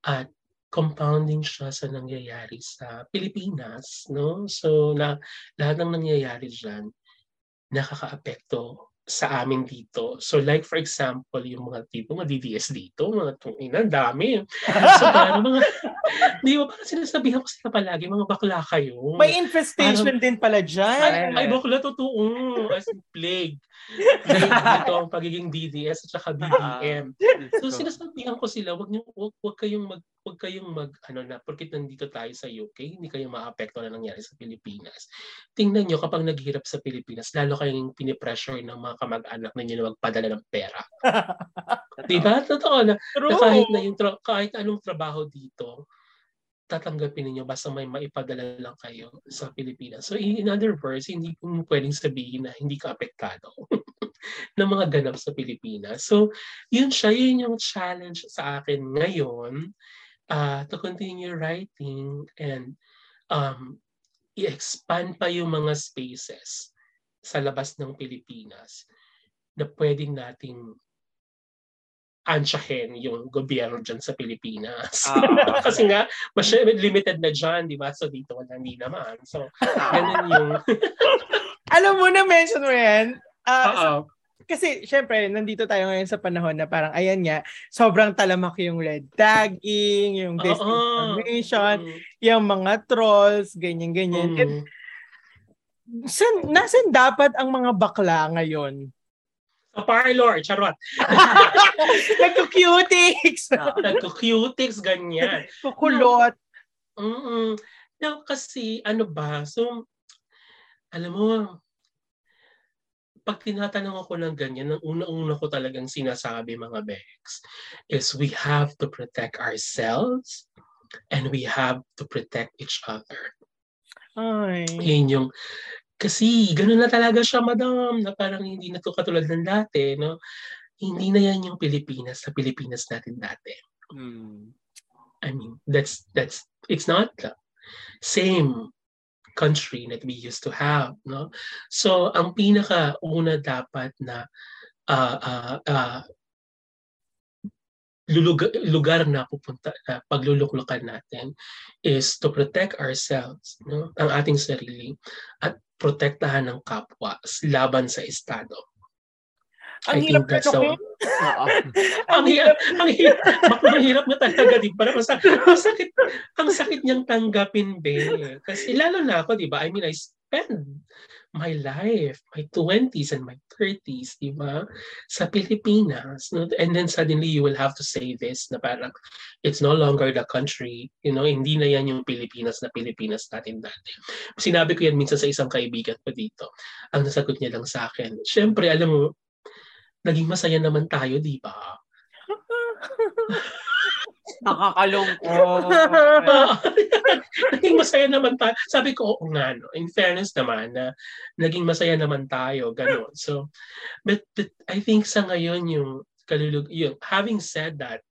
at compounding siya sa nangyayari sa Pilipinas no so na lahat ng nangyayari diyan nakakaapekto sa amin dito. So like for example, yung mga tipo, mga DDS dito, mga tungina, dami. So parang mga, di ba parang sinasabihan ko sila palagi, mga bakla kayo. May infestation parang, din pala dyan. Ay, ay bakla, totoo. As in plague. Dito ang pagiging DDS at saka BBM. So sinasabihan ko sila, wag niyo wag, wag kayong mag wag kayong mag ano na porkit nandito tayo sa UK, hindi kayo maapekto na nangyari sa Pilipinas. Tingnan niyo kapag naghirap sa Pilipinas, lalo kayong pinipressure ng mga kamag-anak ninyo na magpadala ng pera. 'Di ba? Totoo na, na kahit na yung tra- kahit anong trabaho dito, tatanggapin niyo basta may maipadala lang kayo sa Pilipinas. So in other words, hindi po pwedeng sabihin na hindi ka apektado ng mga ganap sa Pilipinas. So yun siya, yun yung challenge sa akin ngayon uh, to continue writing and um, i-expand pa yung mga spaces sa labas ng Pilipinas na pwedeng nating ansyahin yung gobyerno dyan sa Pilipinas. Uh, Kasi nga, mas limited na dyan, di ba? So dito wala hindi naman. So, ganun yung... Alam mo na mention mo yan. Uh, so, kasi syempre nandito tayo ngayon sa panahon na parang ayan nga sobrang talamak yung red tagging, yung disinformation, uh-uh. mm. yung mga trolls, ganyan ganyan. Mm. And, san, nasan dapat ang mga bakla ngayon? Parlor, charot. Nagko-cutics! Nagko-cutics, ganyan. Kukulot. Mm no, kasi ano ba, so, alam mo, pag tinatanong ako ng ganyan, ang una-una ko talagang sinasabi mga Bex, is we have to protect ourselves and we have to protect each other. Ay. Yun yung, kasi gano'n na talaga siya, madam, na parang hindi na to katulad ng dati, no? Hindi na yan yung Pilipinas sa Pilipinas natin dati. Mm. I mean, that's, that's, it's not the same country that we used to have, no? So, ang pinaka-una dapat na uh, uh, uh, lulugar, lugar na pupunta na pagluluklukan natin is to protect ourselves, no? ang ating sarili at protektahan ng kapwa laban sa estado. Ang I hirap think that's so, ang hirap, ang hirap, ang hirap na talaga, di ba? Mas, ang sakit, ang sakit niyang tanggapin, be. Kasi lalo na ako, di ba? I mean, I spend my life, my 20s and my 30s, di ba? Sa Pilipinas. No? And then suddenly you will have to say this na parang it's no longer the country, you know, hindi na yan yung Pilipinas na Pilipinas natin dati. Sinabi ko yan minsan sa isang kaibigan ko dito. Ang nasagot niya lang sa akin, syempre, alam mo, naging masaya naman tayo, di ba? Nakakalungkot. naging masaya naman tayo. Sabi ko, oo nga, no? in fairness naman, na naging masaya naman tayo, gano'n. So, but, but I think sa ngayon, yung kalulug, yung, having said that,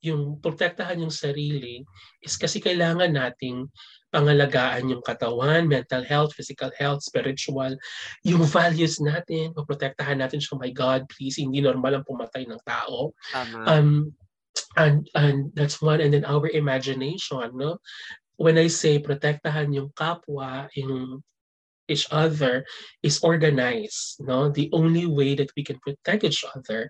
yung protektahan yung sarili is kasi kailangan nating pangalagaan yung katawan, mental health, physical health, spiritual, yung values natin, protektahan natin siya, oh my God, please, hindi normal ang pumatay ng tao. Tama. Um, and and that's one and then our imagination no? When i say protektahan yung kapwa yung each other is organized no? The only way that we can protect each other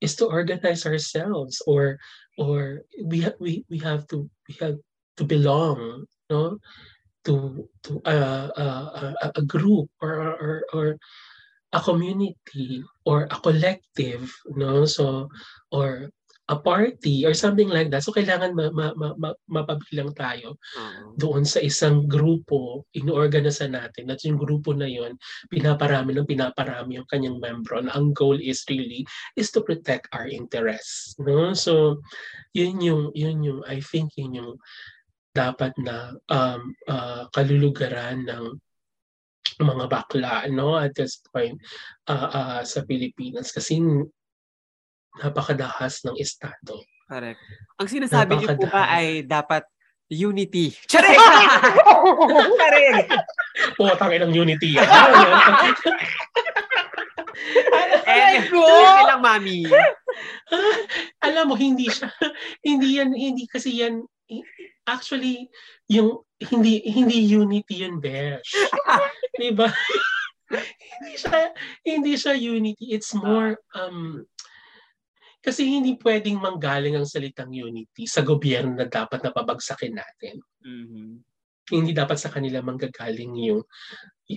is to organize ourselves or or we ha- we we have to we have to belong no? To to a, a group or, or or a community or a collective no? So or a party or something like that. So kailangan ma- ma- ma- ma- mapabilang tayo uh-huh. doon sa isang grupo, inorganize natin at yung grupo na yon pinaparami ng pinaparami yung kanyang membro na ang goal is really is to protect our interests. No? So yun yung, yun yung, I think yun yung dapat na um, uh, kalulugaran ng mga bakla no at this point uh, uh, sa Pilipinas kasi napakadahas ng estado. Correct. Ang sinasabi niyo po ba ay dapat unity. Charing! Charing! Oo, tangin ng unity. Eh, lang, mami. Alam mo, hindi siya, hindi yan, hindi kasi yan, actually, yung, hindi, hindi unity yun, Besh. diba? hindi siya, hindi siya unity. It's more, um, kasi hindi pwedeng manggaling ang salitang unity sa gobyerno na dapat napabagsakin natin. Mm-hmm. Hindi dapat sa kanila manggagaling yung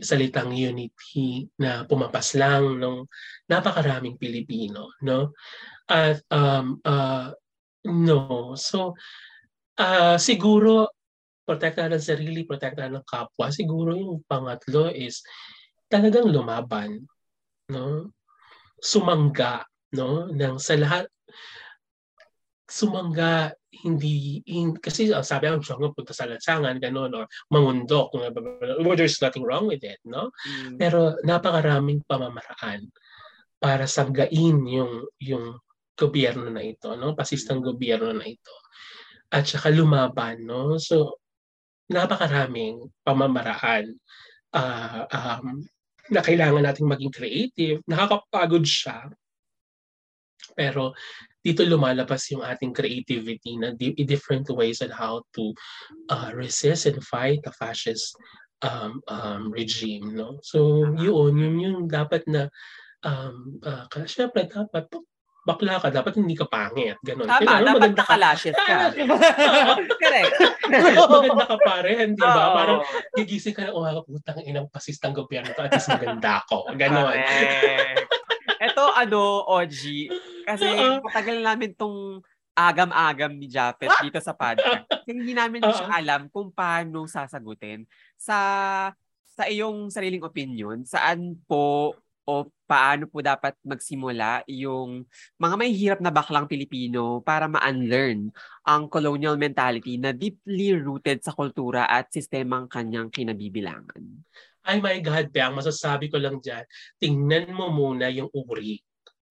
salitang unity na pumapas lang ng napakaraming Pilipino, no? At um uh, no. So uh, siguro protektahan ng sarili, protektahan ng kapwa. Siguro yung pangatlo is talagang lumaban, no? Sumangga no ng sa lahat. Sumangga hindi in, kasi uh, sabi ang siya punta sa lansangan ganon or mangundok well, there's nothing wrong with it no? Mm. pero napakaraming pamamaraan para sanggain yung yung gobyerno na ito no? Pasistang gobyerno na ito. At saka lumaban no? So napakaraming pamamaraan uh, um, na kailangan nating maging creative. Nakakapagod siya pero dito lumalabas yung ating creativity na di- different ways on how to uh, resist and fight the fascist um, um, regime. No? So yun, yun yung dapat na um, uh, syempre dapat bakla ka, dapat hindi ka pangit. Ganon. Tama, Kailangan dapat nakalashes ka. Correct. maganda ka pa rin, di ba? Oo. Parang gigising ka na, oh, putang inang pasistang gobyerno to, at least maganda ako. Ganon. Correct. Ito, ano, OG, kasi Oo. matagal namin tong agam-agam ni Japet dito sa podcast. Kasi hindi namin siya alam kung paano sasagutin. Sa sa iyong sariling opinion, saan po o paano po dapat magsimula yung mga may hirap na baklang Pilipino para ma-unlearn ang colonial mentality na deeply rooted sa kultura at sistemang kanyang kinabibilangan. Ay my God, Piang, masasabi ko lang dyan, tingnan mo muna yung uri.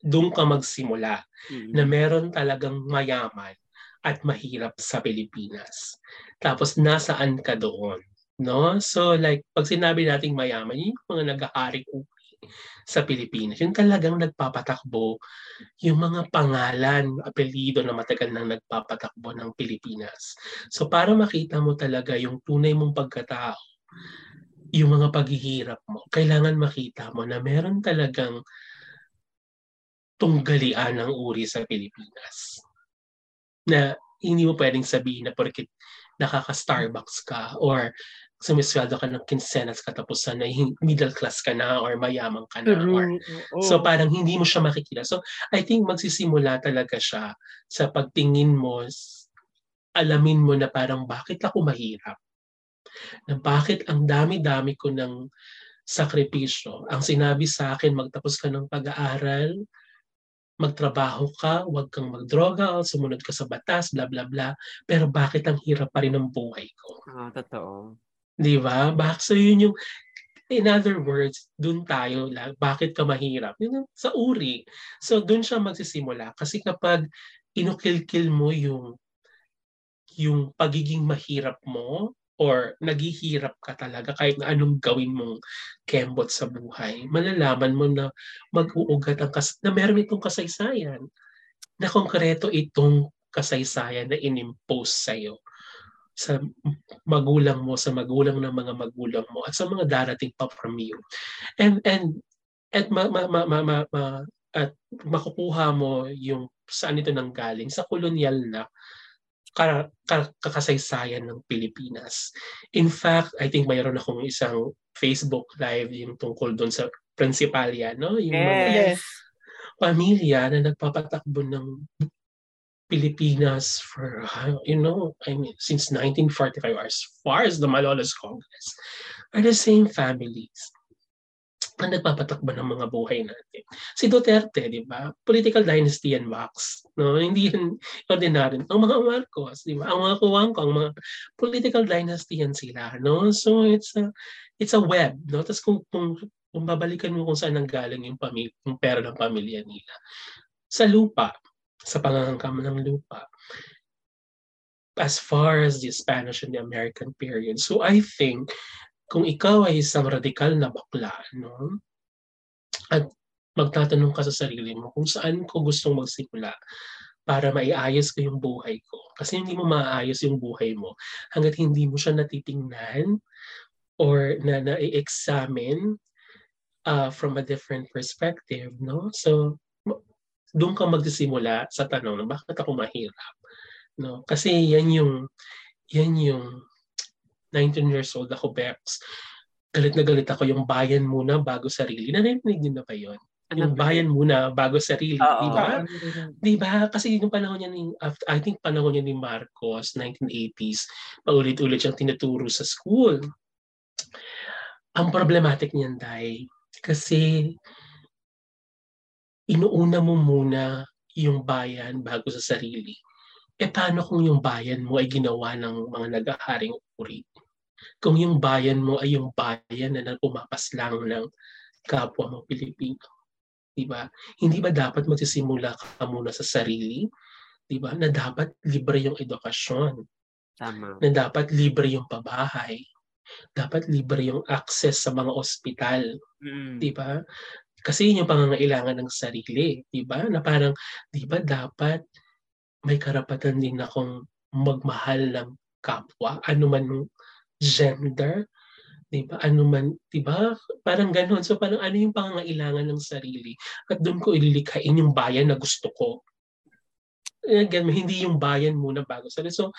Doon ka magsimula Mm. na meron talagang mayaman at mahirap sa Pilipinas. Tapos nasaan ka doon? No? So like, pag sinabi nating mayaman, yun yung mga nag-aari sa Pilipinas. Yung talagang nagpapatakbo, yung mga pangalan, apelido na matagal nang nagpapatakbo ng Pilipinas. So para makita mo talaga yung tunay mong pagkatao, yung mga paghihirap mo, kailangan makita mo na meron talagang tunggalian ng uri sa Pilipinas. Na hindi mo pwedeng sabihin na porkit nakaka-Starbucks ka or sumisweldo ka ng kinsenas katapusan na middle class ka na or mayaman ka na or So parang hindi mo siya makikita. So I think magsisimula talaga siya sa pagtingin mo, alamin mo na parang bakit ako mahirap? Na bakit ang dami-dami ko ng sakripisyo? Ang sinabi sa akin, magtapos ka ng pag-aaral, magtrabaho ka, huwag kang magdroga, o sumunod ka sa batas, bla bla bla. Pero bakit ang hirap pa rin ng buhay ko? Ah, totoo. Di ba? Bak so yun yung in other words, dun tayo lang. Bakit ka mahirap? Yun sa uri. So dun siya magsisimula kasi kapag inukilkil mo yung yung pagiging mahirap mo or naghihirap ka talaga kahit na anong gawin mong kembot sa buhay, malalaman mo na mag-uugat ang kas na meron itong kasaysayan na konkreto itong kasaysayan na inimpose sa'yo sa magulang mo, sa magulang ng mga magulang mo, at sa mga darating pa from you. And, and, at ma, ma, ma, ma, ma, ma- at makukuha mo yung saan ito nanggaling, sa kolonyal na ka, ka, kakasaysayan ng Pilipinas. In fact, I think mayroon akong isang Facebook live yung tungkol doon sa Principalia, no? Yung mga Yes. pamilya na nagpapatakbo ng Pilipinas for, uh, you know, I mean, since 1945 or as far as the Malolos Congress, are the same families na nagpapatakbo ng mga buhay natin. Si Duterte, di ba? Political dynasty and wax. No? Hindi yun ordinary. Ang mga Marcos, di ba? Ang mga Kuwangko, ang mga political dynasty yan sila. No? So it's a, it's a web. No? Tapos kung, kung, kung babalikan mo kung saan nanggaling yung, pamilya, yung pera ng pamilya nila. Sa lupa, sa pangangkam ng lupa as far as the Spanish and the American period. So I think kung ikaw ay isang radikal na bakla, no? At magtatanong ka sa sarili mo kung saan ko gustong magsimula para maiayos ko yung buhay ko. Kasi hindi mo maayos yung buhay mo hanggat hindi mo siya natitingnan or na na-examine uh, from a different perspective, no? So, doon ka magsisimula sa tanong bakit ako mahirap no kasi yan yung yan yung 19 years old ako Bex galit na galit ako yung bayan muna bago sarili. Narinig niyo na ba yun? Ano yung ba? bayan muna bago sarili di ba? Di ba? Kasi yung panahon niya ni after, I think panahon niya ni Marcos 1980s paulit-ulit siyang tinuturo sa school. Ang problematic niyan dai kasi inuuna mo muna yung bayan bago sa sarili. E paano kung yung bayan mo ay ginawa ng mga nag-aharing uri? Kung yung bayan mo ay yung bayan na pumapas lang ng kapwa mo Pilipino. Diba? Hindi ba dapat magsisimula ka muna sa sarili? Diba? Na dapat libre yung edukasyon. Tama. Na dapat libre yung pabahay. Dapat libre yung access sa mga ospital. Mm. Di ba? Kasi yun yung pangangailangan ng sarili, di ba? Na parang, di ba dapat may karapatan din akong magmahal ng kapwa, man yung gender, Di ba? Ano di ba? Parang ganun. So parang ano yung pangangailangan ng sarili? At doon ko ililikhain yung bayan na gusto ko. Again, hindi yung bayan muna bago sa So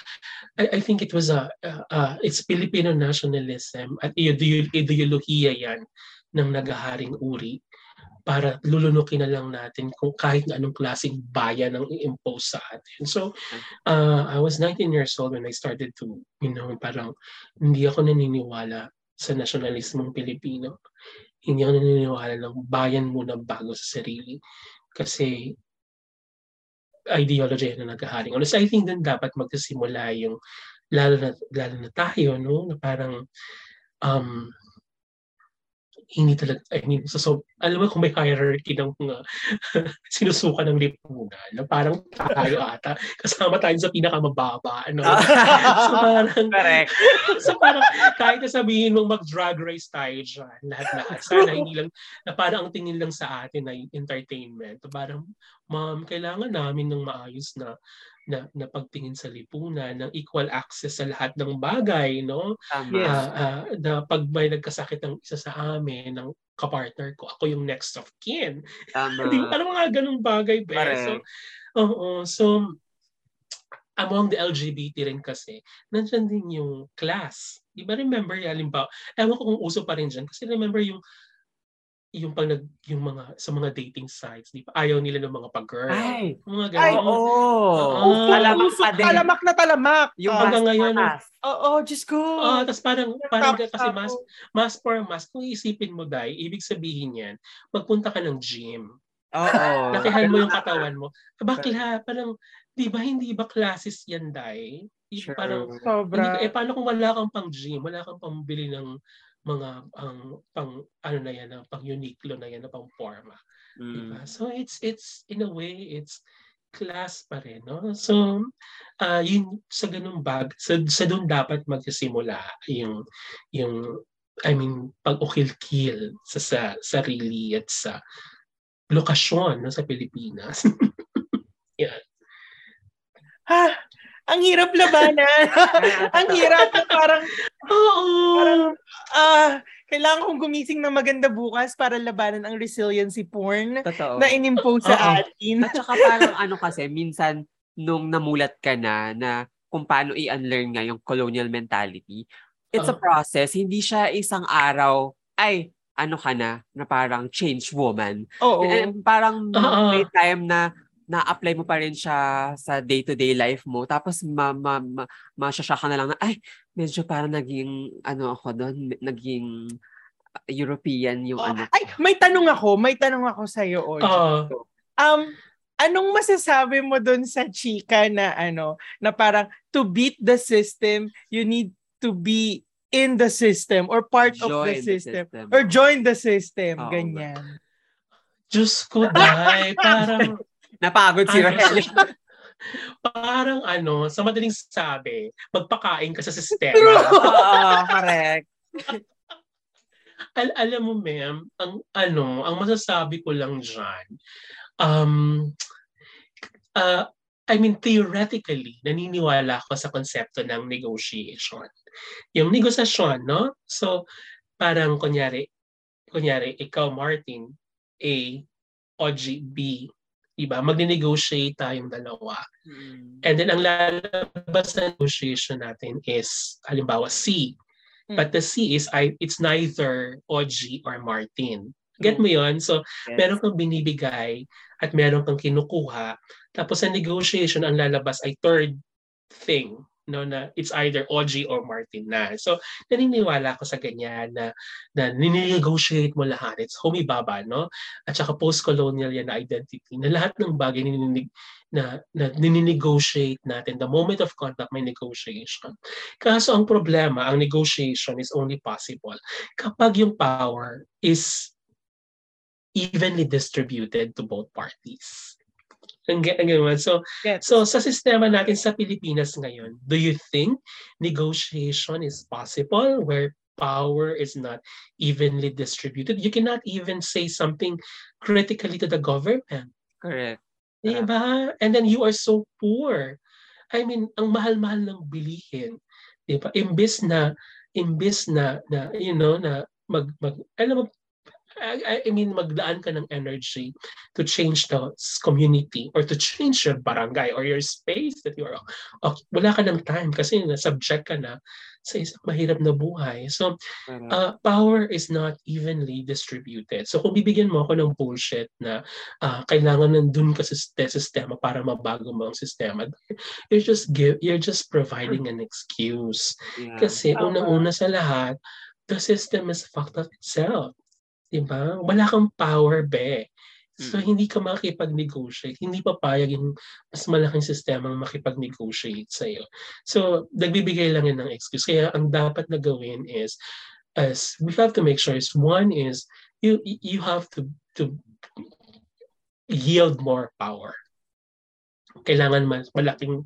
I, I think it was a, uh, uh, it's Filipino nationalism at ideolohiya yan ng nagaharing uri para lulunukin na lang natin kung kahit na anong klaseng bayan ang i-impose sa atin. So, uh, I was 19 years old when I started to, you know, parang hindi ako naniniwala sa nasyonalismong Pilipino. Hindi ako naniniwala ng bayan muna bago sa sarili. Kasi ideology na naghaharing. So I think din dapat magsisimula yung lalo na, lalo na tayo, no? Na parang um, hindi talaga, I mean, so, so alam mo kung may hierarchy ng mga sinusuka ng lipunan, na parang tayo ata, kasama tayo sa pinakamababa, ano? so parang, Correct. so parang, kahit na sabihin mong mag-drag race tayo dyan, lahat-lahat, sana hindi lang, na parang ang tingin lang sa atin ay entertainment. Parang, ma'am, kailangan namin ng maayos na na, na pagtingin sa lipunan, ng equal access sa lahat ng bagay, no? Tama. Yes. Ah, ah, na pag may nagkasakit ng isa sa amin, ng kapartner ko, ako yung next of kin. Tama. Di ba? Ano mga ganung bagay ba? Correct. So, oo. So, among the LGBT rin kasi, nandyan din yung class. Di ba remember, halimbawa, ewan ko kung uso pa rin dyan, kasi remember yung yung pag nag, yung mga sa mga dating sites, di ba? Ayaw nila ng mga pag-girl. Ay. Mga Ay, ganun. Oo. Oo. Talamak Uso, pa din. talamak na talamak. Yung Ah, hanggang ngayon. Oo, Diyos ko. Ah, tapos parang parang Tapos kasi mas mas for mas kung isipin mo dai, ibig sabihin yan, magpunta ka ng gym. Oo. Lakihan mo yung katawan mo. Bakla, parang, di ba hindi ba classes yan dai? Sure. Parang, hindi, Sobra. eh paano kung wala kang pang gym, wala kang pambili ng mga ang pang ano na yan, ang pang Uniqlo na yan, na pang forma. Mm. Diba? So it's it's in a way it's class pa rin, no? So uh, yun sa ganung bag, sa, sa doon dapat magsisimula yung yung I mean pag-ukil-kil sa, sa sarili at sa lokasyon no, sa Pilipinas. Ha? Ang hirap labanan. ang hirap. Parang, Oo. parang, ah, kailangan kong gumising ng maganda bukas para labanan ang resiliency porn Totoo. na inimpose sa Oo. atin. At saka parang ano kasi, minsan nung namulat ka na na kung paano i-unlearn nga yung colonial mentality, it's a Oo. process. Hindi siya isang araw, ay, ano ka na, na parang change woman. Oo. Eh, parang Oo. may time na na-apply mo pa rin siya sa day-to-day life mo. Tapos ma, ma, ma, masyasya ka na lang na, ay, medyo parang naging, ano ako doon, naging uh, European yung Oh, ano. Ay, may tanong ako. May tanong ako sa'yo, Oji. Oo. Um, anong masasabi mo doon sa chika na ano, na parang to beat the system, you need to be in the system or part of the Join the system, system. or join the system, Oo. ganyan. Diyos ko, dai, parang Napagod si? Rahel. parang ano, sa madaling sabi, magpakain ka sa sistema. Oo, correct. Al- alam mo, ma'am, ang ano, ang masasabi ko lang diyan, um, uh, I mean, theoretically, naniniwala ako sa konsepto ng negotiation. Yung negosasyon, no? So, parang kunyari, kunyari, ikaw, Martin, A, OG, B, diba? Magne-negotiate tayong dalawa. Mm. And then ang lalabas na negotiation natin is halimbawa C. But the C is I it's neither OG or Martin. Get mo 'yon? So meron kang binibigay at meron kang kinukuha. Tapos sa negotiation ang lalabas ay third thing no na it's either OG or Martin na. So naniniwala ako sa ganyan na na ninegotiate mo lahat. It's homibaba, no? At saka post-colonial yan na identity na lahat ng bagay nininig, na, na nininegotiate natin. The moment of contact, may negotiation. Kaso ang problema, ang negotiation is only possible kapag yung power is evenly distributed to both parties. Ang, ang, ang, so, Gets. So sa sistema natin sa Pilipinas ngayon, do you think negotiation is possible where power is not evenly distributed? You cannot even say something critically to the government. Correct. Diba? And then you are so poor. I mean, ang mahal-mahal ng bilihin. Diba? Imbes na imbis na, na you know, na mag, mag alam mo, I, I mean, maglaan ka ng energy to change the community or to change your barangay or your space that you are, okay, wala ka ng time kasi na-subject ka na sa isang mahirap na buhay. So, uh, power is not evenly distributed. So, kung bibigyan mo ako ng bullshit na uh, kailangan nandun ka sa sistema para mabago mo ang sistema, you're just give, you're just providing an excuse. Yeah. Kasi unang-una sa lahat, the system is fucked up itself. Diba? Wala kang power, be. So, mm. hindi ka makikipag-negotiate. Hindi papayag yung mas malaking sistema makipag-negotiate sa'yo. So, nagbibigay lang yan ng excuse. Kaya, ang dapat na gawin is, as we have to make sure is, one is, you you have to to yield more power. Kailangan mas malaking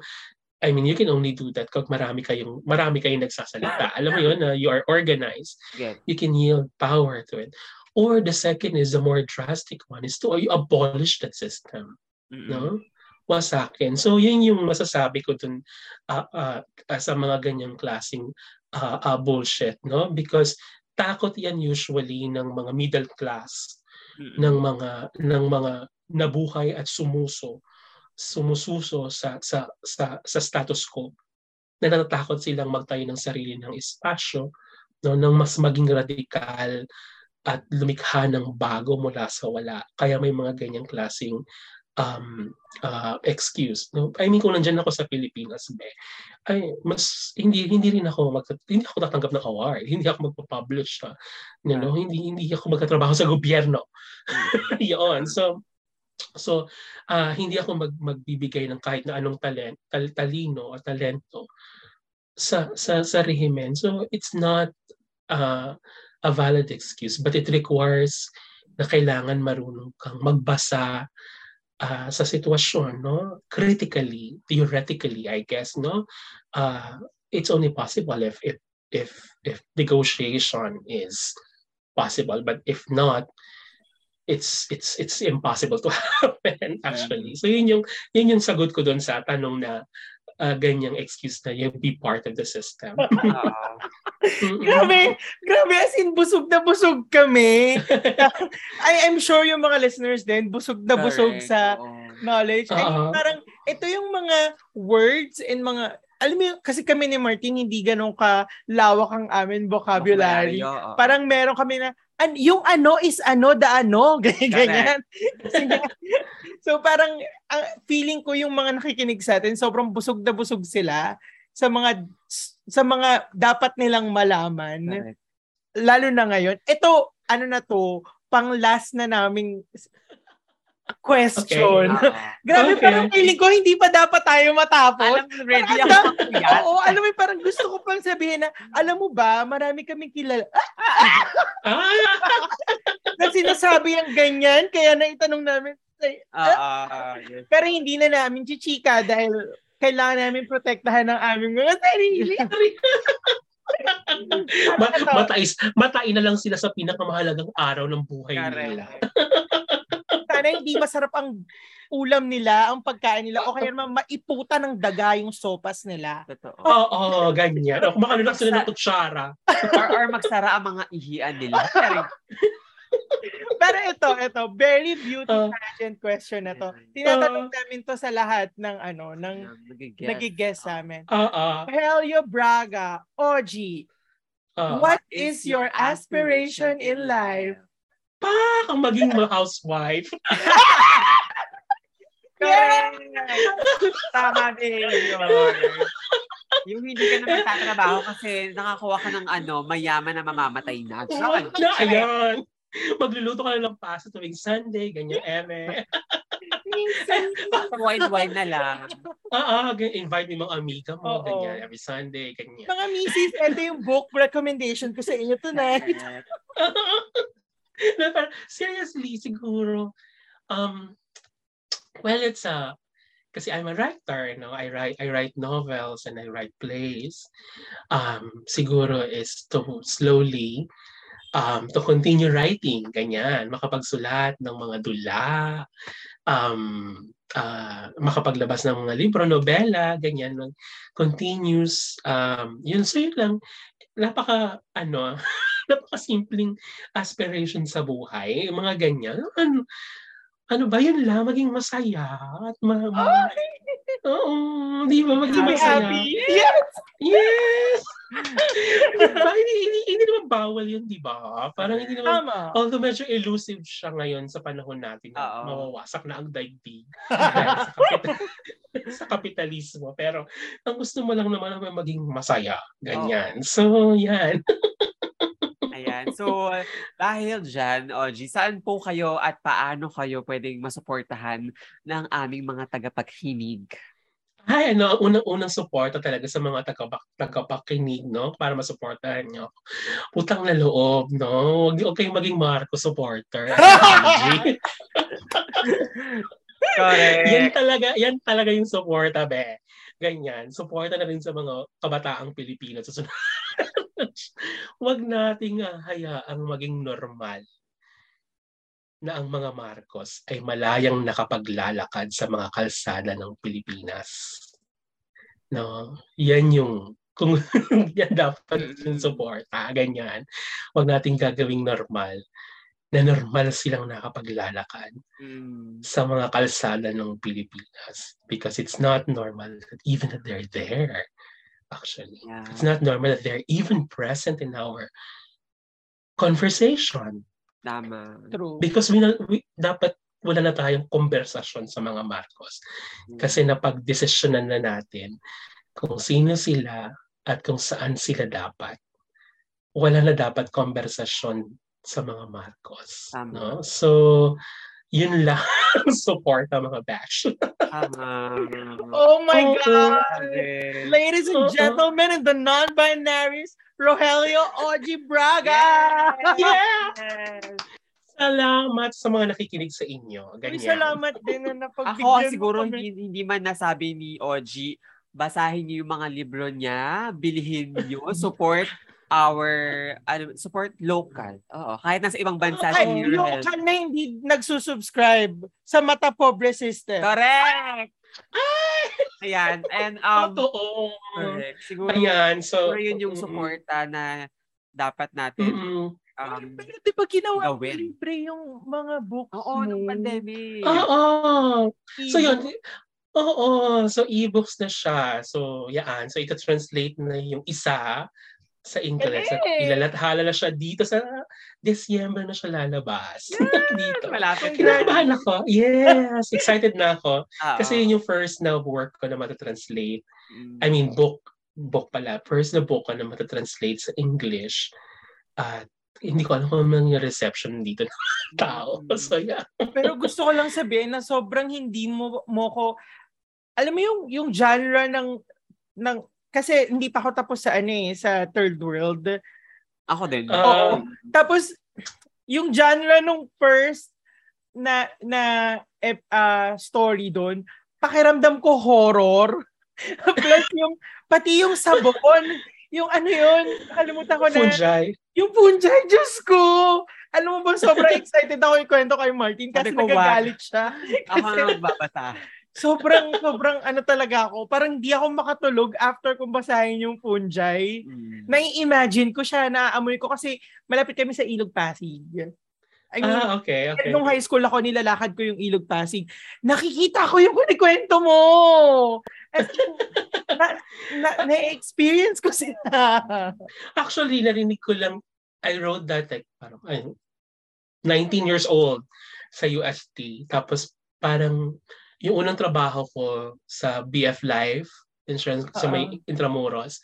I mean, you can only do that kung marami kayong marami kayong nagsasalita. Alam mo 'yun, uh, you are organized. You can yield power to it. Or the second is the more drastic one is to abolish that system. Mm-hmm. No? Wasakin. So yun yung masasabi ko dun uh, uh, sa mga ganyang klaseng uh, uh, bullshit. No? Because takot yan usually ng mga middle class, mm-hmm. ng mga ng mga nabuhay at sumuso sumususo sa sa sa sa status quo na natatakot silang magtayo ng sarili ng espasyo no ng mas maging radikal at lumikha ng bago mula sa wala. Kaya may mga ganyang klaseng um, uh, excuse. No? I mean, kung nandiyan ako sa Pilipinas, be, ay, mas, hindi, hindi rin ako, mag, hindi ako tatanggap ng award. Hindi ako magpa-publish. Ha? You know? hindi, hindi ako magkatrabaho sa gobyerno. Mm. Yun. So, so uh, hindi ako mag, magbibigay ng kahit na anong talent, tal, talino o talento sa, sa, sa rehimen. So, it's not, uh, a valid excuse but it requires na kailangan marunong kang magbasa uh, sa sitwasyon no? Critically theoretically I guess no? Uh, it's only possible if if if if negotiation is possible but if not it's it's it's impossible to happen actually. So yun yung yun yung sagot ko doon sa tanong na uh, ganyang excuse na you be part of the system. grabe, grabe as in busog na busog kami. I am sure yung mga listeners din busog na busog Correct. sa knowledge. Uh-huh. And parang ito yung mga words and mga alam mo kasi kami ni Martin hindi ganun ka lawak ang amin vocabulary. vocabulary Parang meron kami na an, yung ano is ano da ano ganyan ganyan. so parang ang feeling ko yung mga nakikinig sa atin sobrang busog na busog sila sa mga sa mga dapat nilang malaman. Correct. Lalo na ngayon. Ito ano na to pang last na naming question. Okay. Uh, Grabe, okay. parang feeling ko hindi pa dapat tayo matapos. Alam mo, ready ako. Oo, alam mo, parang gusto ko pang sabihin na, alam mo ba, marami kaming kilala. na sinasabi ang ganyan, kaya naitanong namin. Uh, uh, yes. Pero hindi na namin chichika dahil kailangan namin protektahan ng aming mga sarili. Ma- matais, matain na lang sila sa pinakamahalagang araw ng buhay nila sana hindi masarap ang ulam nila, ang pagkain nila, o kaya naman maiputa ng daga yung sopas nila. Totoo. Oo, oh, oh, ganyan. O kumakano lang sila ng tutsara. or, or magsara ang mga ihian nila. Pero ito, ito, very beauty uh, pageant question na to. Tinatanong uh, namin to sa lahat ng ano, ng nagigess sa amin. Uh, uh, Helio Braga, OG, uh, what is your aspiration in life? Pa ang maging housewife. Correct. Tama din yun. Yung hindi ka na magtatrabaho kasi nakakuha ka ng ano, mayaman na mamamatay na. So, na, ayan. Magluluto ka na ng pasta tuwing Sunday, ganyan, eme. wine-wine na lang. Oo, invite mo mga amiga mo, Oo. ganyan, every Sunday, ganyan. Mga misis, ito yung book recommendation ko sa inyo tonight. seriously, siguro, um, well, it's a, kasi I'm a writer, know, I write, I write novels and I write plays. Um, siguro is to slowly, um, to continue writing, ganyan, makapagsulat ng mga dula, um, ah, makapaglabas ng mga libro, nobela, ganyan, continuous. Um, yun, so yun lang. Napaka, ano, napaka-simpleng aspiration sa buhay. Mga ganyan. Ano, ano ba yun lang? Maging masaya. At ma, ma- Oo, di ba? Maging Happy, masaya. happy. Yes! Yes! diba? hindi, hindi, hindi naman bawal yun, di ba? Parang hindi naman, Tama. although medyo elusive siya ngayon sa panahon natin na Oo. mawawasak na ang daigdig dahil sa, kapit- sa kapitalismo. Pero ang gusto mo lang naman naman maging masaya. Ganyan. So, yan. Ayan. So, dahil dyan, Oji, saan po kayo at paano kayo pwedeng masuportahan ng aming mga tagapaghinig? Ay, ano, ang unang-unang suporta talaga sa mga tagapak tagapakinig, no? Para masuportahan nyo. Utang na loob, no? Huwag kayong maging Marco supporter. Correct. yan talaga, yan talaga yung suporta, be. Ganyan. Suporta na rin sa mga kabataang Pilipino. Susunod. Huwag nating ah, hayaang maging normal na ang mga Marcos ay malayang nakapaglalakad sa mga kalsada ng Pilipinas. No? Yan yung kung yan dapat yung suporta, ganyan. Huwag nating gagawing normal na normal silang nakapaglalakad Mm. sa mga kalsada ng Pilipinas because it's not normal that even that they're there actually Yeah. it's not normal that they're even present in our conversation Tama. True. because we, na- we dapat wala na tayong konversasyon sa mga Marcos kasi napagdesisyonan na natin kung sino sila at kung saan sila dapat wala na dapat konversasyon sa mga Marcos Tama. no so yun lang support ang mga bash Tama. Oh my Oo. God! Correct. Ladies and Oo. gentlemen, and the non-binaries, Rogelio Oji Braga! yeah Yes. salamat sa mga nakikinig sa inyo Uy, ganyan salamat din na napagbigyan Ako siguro hindi man nasabi ni Oji, basahin niyo yung mga libro niya, bilhin niyo, support our ano, support local. Oo, kahit nasa ibang bansa si Ay, Hero local na hindi nagsusubscribe sa Mata Pobre System. Correct. Ayan, and um totoo correct. Siguro, ayan so siguro yun yung suporta na dapat natin mm, um Pero di ba ginawa libre yung mga books Oo, mo? nung pandemic. oo so yun oo so ebooks na siya so yan so ita-translate na yung isa sa English at ilalathala na siya dito sa December na siya lalabas dito Malapit na. Kinakabahan ako. Yes, excited na ako. Oo. Kasi yun yung first na work ko na matatranslate. Mm. I mean, book. Book pala. First na book ko na matatranslate sa English. At hindi ko alam kung ano yung reception dito ng tao. So, yeah. Pero gusto ko lang sabihin na sobrang hindi mo mo ko alam mo yung yung genre ng ng kasi hindi pa ako tapos sa ano eh, sa third world. Ako din. Ah, Oo. Tapos yung genre nung first na na ah, story doon, pakiramdam ko horror. Plus yung pati yung sabon, yung ano yun, nakalimutan ko na. Fungi. Yung punjay, Diyos ko! Alam mo ba, sobrang excited ako ikwento kay Martin kasi Sabi ko, nagagalit siya. Ako Kasi na magbabasa. Sobrang, sobrang ano talaga ako. Parang di ako makatulog after kong basahin yung punjay. Mm. Nai-imagine ko siya, naaamoy ko kasi malapit kami sa Ilog Pasig. I mean, Ah, okay, okay. nung high school ako, nilalakad ko yung Ilog Pasig. Nakikita ko yung kunikwento mo! As in, na, na, na-experience ko sila. Actually, narinig ko lang, I wrote that like, parang, ay, 19 years old sa UST. Tapos, parang, yung unang trabaho ko sa BF Life, insurance sa may Intramuros.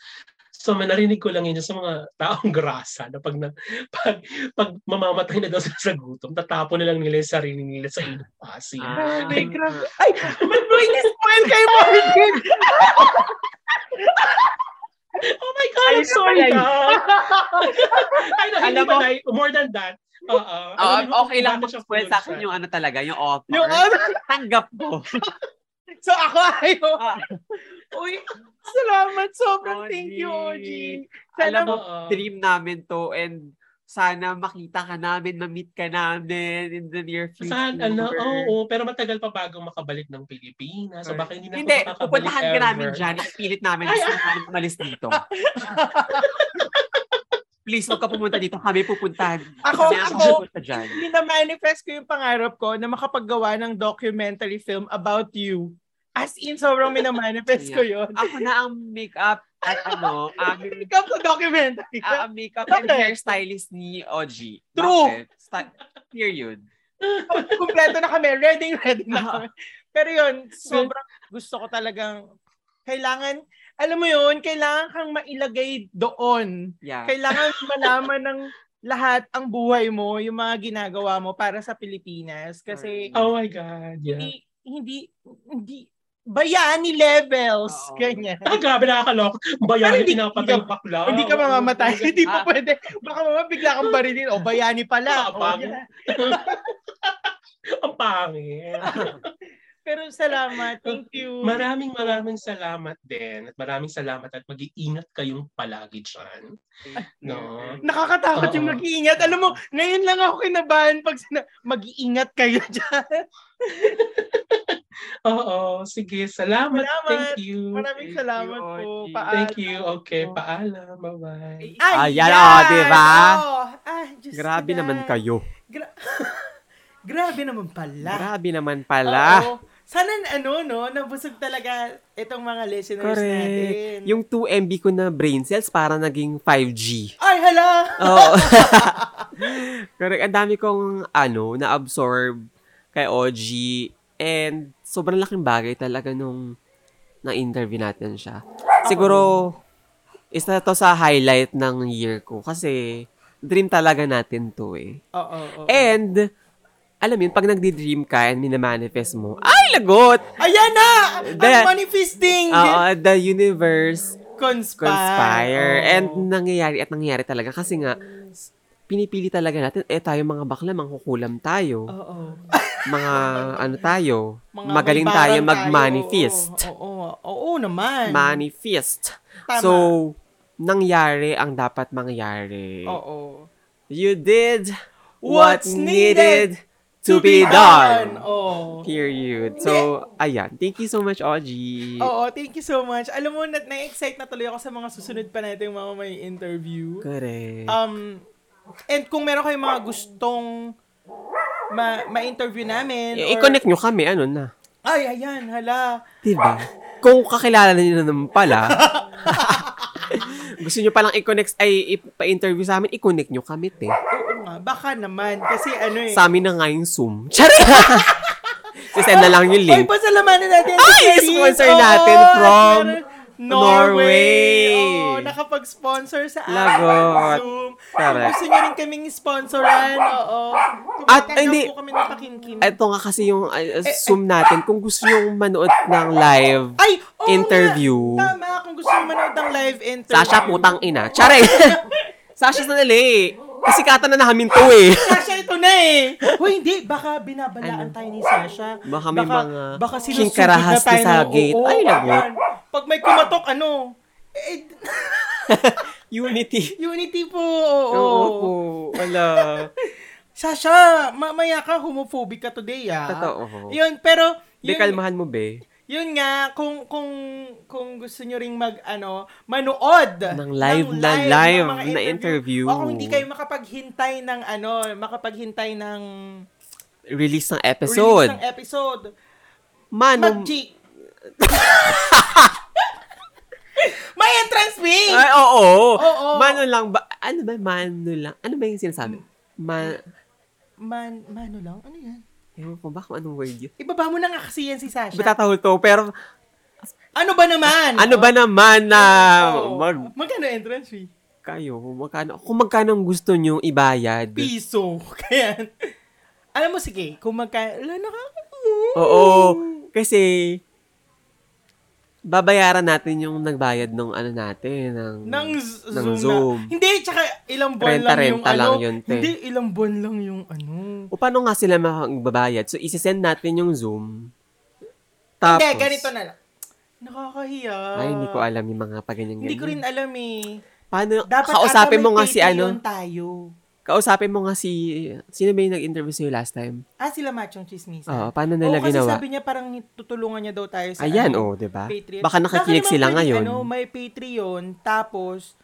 So, may narinig ko lang yun sa mga taong grasa na pag, na, pag, pag mamamatay na daw sila sa gutom, tatapon na lang nila yung sarili nila sa Pasig. Ah. Grabe, grabe. Ay, ba't mo in-spoil kay Martin? Oh my God, I'm sorry na. Ay, no, hindi Alam mo- pala. More than that. Oo. Oo, Alam kung okay lang siya mag-spoil sa akin yung ano talaga, yung author. Yung ano? Tanggap ko. So ako ayaw. Ah. Uy, salamat. Sobrang Oji. thank you, OG. Alam Sana mo, Oo. dream namin to and sana makita ka namin, ma-meet ka namin in the near future. Saan, ano, oo, pero matagal pa bago makabalik ng Pilipinas. So baka hindi na ako Hindi, pupuntahan ka namin dyan. Ipilit namin. Ay, Gusto namin umalis dito. Please, huwag ka pumunta dito. Kami pupuntahan. Ako- Kami ang ako- pupunta dyan. Mina-manifest ko yung pangarap ko na makapaggawa ng documentary film about you. As in, sobrang mina-manifest ko yun. Ako na ang makeup at ano, ang, Ikaw po documentary. ah, ang makeup and hairstylist ni OG. True. Sta- period. Kompleto na kami. Ready, ready na kami. Pero yun, sobrang gusto ko talagang kailangan, alam mo yun, kailangan kang mailagay doon. Yeah. Kailangan malaman ng lahat ang buhay mo, yung mga ginagawa mo para sa Pilipinas. Kasi Oh my God, yeah. hindi, hindi, hindi, bayani levels. Oo. Ganyan. Ah, grabe nakakaloka. Bayani, hindi- pinapatay hindi yung bakla. Hindi ka mamamatay. Hindi pa Ah. pwede. Baka mama bigla kang barilin. O, bayani pala. Ah, O. Ang pangit. Pero salamat. Thank you. Maraming maraming salamat din. At maraming salamat at mag-iingat kayong palagi dyan. No? Nakakatakot yung Oo. mag-iingat. Alam mo, ngayon lang ako kinabahan pag sina- mag-iingat kayo dyan. Oo, sige. Salamat. Salamat. Thank you. Maraming Thank salamat you, po. Paalam. Thank you. Okay, paalam. Bye-bye. Ayan, oh, diba? Oh. Ah, Diyos Grabe na. naman kayo. Gra- Grabe naman pala. Grabe naman pala. Oo. Sana ano, no, nabusog talaga itong mga listeners Correct. natin. Yung 2 MB ko na brain cells para naging 5G. Ay, hala! Oo. Correct. Ang dami kong, ano, na-absorb kay OG. And sobrang laking bagay talaga nung na-interview natin siya. Siguro, isa to sa highlight ng year ko. Kasi, dream talaga natin to eh. Oo, oo. And, alam yun, pag nagdi-dream ka and minamanifest mo, ay, lagot! Ayan na! The- Ang manifesting! Oo, the universe conspire. conspire. And nangyayari at nangyayari talaga kasi nga, pinipili talaga natin, eh tayo mga bakla, mangkukulam tayo. Oo. Mga ano tayo, Mga magaling tayo mag-manifest. Oo, oo, oo, naman. Manifest. Tama. So, nangyari ang dapat mangyari. Oo. You did What's what's needed needed to be done. Oo. Period. So, ayan. Thank you so much, Oji. Oo, thank you so much. Alam mo, na- na-excite na tuloy ako sa mga susunod pa natin mga may interview. Correct. Um, and kung meron kayong mga gustong ma- ma-interview namin. I- or- I-connect nyo kami, ano na. Ay, ayan, hala. Diba? Kung kakilala niyo na naman pala, gusto nyo palang i-connect, ay ipa-interview sa amin, i-connect nyo kami, te. Oo nga, baka naman. Kasi ano eh. Sa amin na nga yung Zoom. Charing! Sisend na lang yung Ay, link. pasalamanan natin. Ay, sponsor natin from Norway. Norway. Oo, nakapag-sponsor sa Lagot. Zoom. Kung Correct. gusto nyo rin kaming sponsoran, oo. At, hindi. po kami ng pakinkin. Ito nga kasi yung uh, Zoom natin. Kung gusto nyo manood ng live Ay, oo interview. Nga. Tama, kung gusto nyo manood ng live interview. Sasha, putang ina. Charing! Sasha, sanali. Kasi kata na namin to eh. Sasha, ito na eh. Hoy, hindi. Baka binabalaan tayo ni Sasha. Baka may mga baka sinusugod na tayo sa ng- gate. Oo, Ay, lagot. yan. Pag may kumatok, ano? Eh, Unity. Unity po. Oo. Oo po. Wala. Sasha, mamaya ka, homophobic ka today, ah. Totoo. Yun, pero, Di, yun, kalmahan mo, be. Yun nga, kung, kung, kung gusto nyo ring mag, ano, manood. Ng live na ng live mga na interview. O kung hindi kayo makapaghintay ng, ano, makapaghintay ng Release ng release episode. ng episode, Mano. mag-G. May entrance fee! Ay, oo. Oo. Mano lang ba? Ano ba? Mano lang. Ano ba yung sinasabi? Ma... Man, mano lang? Ano yan? Ewan ko ba kung anong word yun? Ibaba mo na nga kasi yan si Sasha. Batatahol to, pero ano ba naman? ano ba naman na mag Magkano entrance fee? kayo, kung magkano, kung magkano ang gusto nyo ibayad. Piso. Kaya, alam mo, sige, kung magkano, wala nakaka... Oo. Kasi, babayaran natin yung nagbayad ng ano natin, ng, Ng z- ng Zoom, Zoom. Na. Hindi, tsaka ilang buwan lang yung Renta-renta ano. lang yun, te. Hindi, ilang buwan lang yung ano. O paano nga sila magbabayad? So, isi-send natin yung Zoom. Tapos, Hindi, ganito na lang. Nakakahiya. Ay, hindi ko alam yung mga paganyan Hindi ko rin alam eh. Paano, Dapat kausapin mo nga si ano, tayo. Kausapin mo nga si, sino ba yung nag-interview sa'yo last time? Ah, sila Machong Chismisa. Oo, paano nila Oo, kasi ginawa? sabi niya parang tutulungan niya daw tayo sa Ayan, ano, oh, di ba? Patreon. Baka nakikinig Baka sila naman ngayon. pwede, Ano, may Patreon, tapos,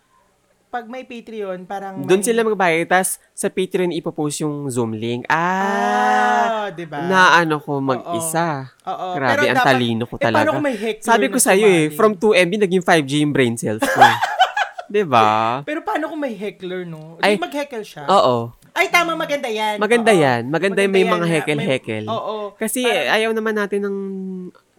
pag may Patreon, parang Doon may- sila magbayad, tas sa Patreon ipopost yung Zoom link. Ah, Ah, di ba? na ano ko mag-isa. Oo. Grabe, Pero ang dapat- talino ko Eh, paano talaga. kung may heckler Sabi ko na sa'yo eh, sumali? from 2MB naging 5G yung brain cells ko. 'Di ba? Pero paano kung may heckler, no? Ay, mag-heckle siya. Oo. Ay, tama, maganda yan. Maganda Oo. yan. Maganda, yung may yan mga may- Oo. Kasi Parang- ayaw naman natin ng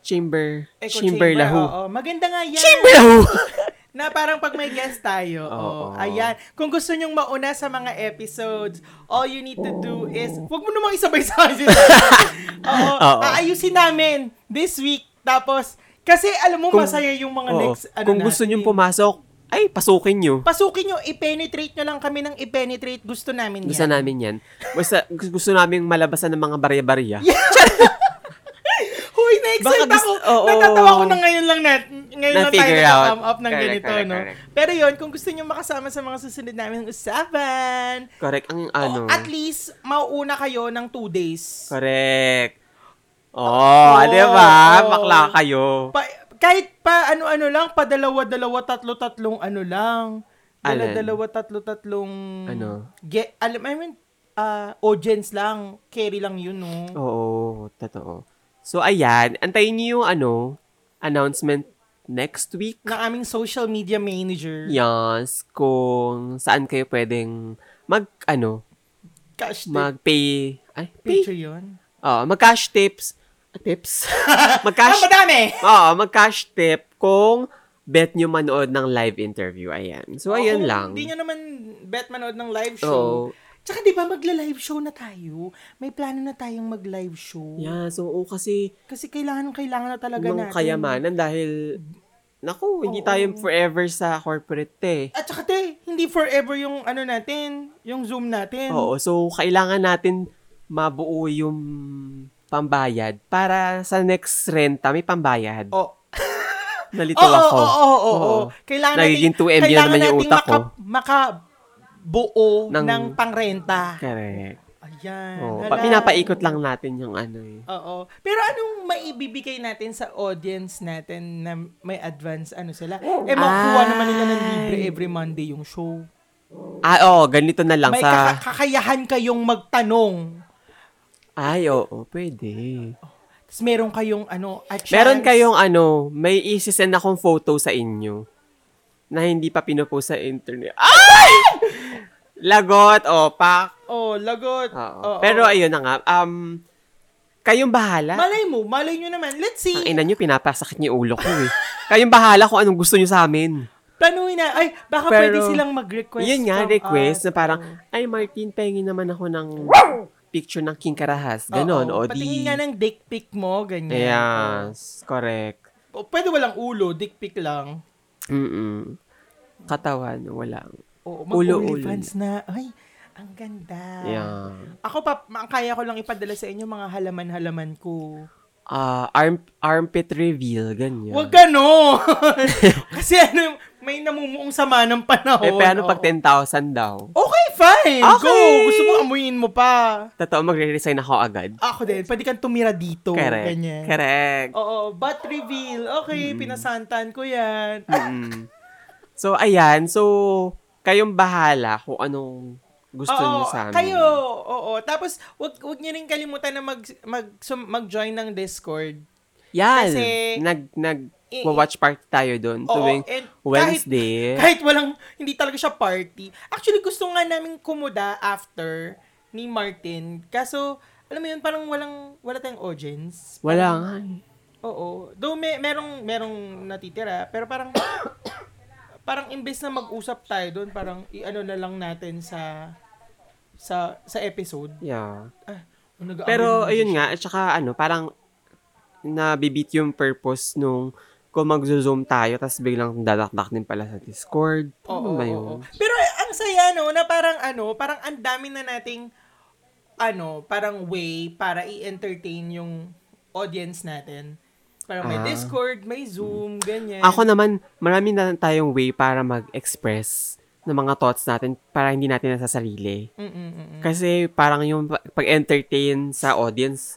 chamber, Echo chamber lahu. Oo, maganda nga yan. Chamber lahu! Na parang pag may guest tayo. Oo. Oh, ayan. Kung gusto nyong mauna sa mga episodes, all you need to do is, wag mo namang isabay sa akin. Oo. Oo. Aayusin namin this week. Tapos, kasi alam mo, Kung- masaya yung mga Oo. next, ano Kung gusto nyong pumasok, ay, pasukin nyo. Pasukin nyo, i-penetrate nyo lang kami ng i-penetrate. Gusto namin yan. Gusto namin yan. Basta gusto namin malabasan ng mga barya-barya. Huy, na-excite Baka gusto- ako. oo. Natatawa ko na ngayon lang nat ngayon lang tayo out. up ng Correct, ganito, correct, no? correct. Pero yon kung gusto nyo makasama sa mga susunod namin usapan, Correct. Ang ano. at least, mauuna kayo ng two days. Correct. Oh, Oo, di ba? oo. Bakla kayo. Pa- kahit pa ano-ano lang, pa dalawa-dalawa, tatlo-tatlong ano lang. Alin? Dalawa, tatlo-tatlong... Ano? Get, alam, I mean, ah, audience lang. Carry lang yun, no? Oo, totoo. So, ayan. Antayin niyo yung ano, announcement next week. Ng aming social media manager. Yes, kung saan kayo pwedeng mag, ano, Cash tip. mag-pay, ay, pay? Patreon. Oo, mag-cash tips. Ah, Tips? Ah, mag-cash, madami! oo, mag-cash tip kung bet nyo manood ng live interview. Ayan. So, ayan Kung lang. Hindi nyo naman bet manood ng live show. Tsaka di ba magla-live show na tayo? May plano na tayong mag-live show. Yeah, so, oo, kasi, Kasi kailangan, kailangan na talaga natin. kayamanan dahil, naku, hindi Oo. tayo forever sa corporate eh. At saka te, hindi forever yung ano natin, yung Zoom natin. Oo, so kailangan natin mabuo yung pambayad para sa next renta may pambayad. O, Nalito Oo, ako. oo, oo, oo. Kailangan Nagiging nating, 2MB kailangan naman yung utak ko. Maka, makabuo ng, Ng- pangrenta. Correct. Ayan. Oo, hala. pa, pinapaikot lang natin yung ano eh. Oo. Pero anong maibibigay natin sa audience natin na may advance ano sila? Eh, makukuha Ay. naman nila ng libre every Monday yung show. Ah, oo, ganito na lang May sa... kaka- kakayahan kayong magtanong. Ay, oo, pwede. Tapos meron kayong ano, a chance. Meron kayong ano, may isisend akong photo sa inyo na hindi pa pinupost sa internet. Ay! Lagot, opak. Oh, lagot. Oo. Oo. Pero ayun na nga, um, kayong bahala. Malay mo, malay nyo naman. Let's see. Ang ina nyo, pinapasakit niyo ulo ko eh. Kayong bahala kung anong gusto niyo sa amin. Planuhin na. Ay, baka Pero, pwede silang mag-request. Yun nga, request us. na parang, ay Martin, pahingin naman ako ng picture ng King Karahas. Ganon. Oo, O di... Patingin nga ng dick pic mo, ganyan. Yes, correct. O, pwede walang ulo, dick pic lang. Mm Katawan, wala. Oo, Ulo, mag-OnlyFans na. Ay, ang ganda. Yeah. Ako pa, ang kaya ko lang ipadala sa inyo mga halaman-halaman ko. Ah, arm, armpit reveal, ganyan. Huwag ganon! Kasi ano, may namumuong sama ng panahon. Eh, paano Oo. pag 10,000 daw? Okay, fine. Okay. Go. Gusto mo amuyin mo pa. Totoo, magre-resign ako agad. Ako din. Pwede kang tumira dito. Correct. Ganyan. Correct. Oo, butt reveal. Okay, pinasantan ko yan. Mm. So, ayan. So, kayong bahala kung anong gusto niyo Oo, sa amin. kayo. Oo. Tapos, wag, wag niyo rin kalimutan na mag, mag, sum- mag-join ng Discord. Yan. Kasi- nag, nag, watch party tayo doon Oo, tuwing Wednesday. Kahit, kahit walang, hindi talaga siya party. Actually, gusto nga namin kumuda after ni Martin. Kaso, alam mo yun, parang walang, wala tayong audience. Wala nga. Oo. Though may, merong, merong natitira, pero parang, parang imbes na mag-usap tayo doon, parang i-ano na lang natin sa, sa, sa episode. Yeah. Ah, nag-aamoy Pero, ayun nga, at saka ano, parang nabibit yung purpose nung kung mag-zoom tayo, tapos biglang dadakdak din pala sa Discord. Ano Oo, ba yun? oo. Pero eh, ang saya no, na parang ano, parang ang dami na nating ano, parang way para i-entertain yung audience natin. Parang may Ah. Discord, may Zoom, ganyan. Ako naman, marami na tayong way para mag-express ng mga thoughts natin para hindi natin nasasarili. Mm-mm-mm. Kasi parang yung pa- pag-entertain sa audience,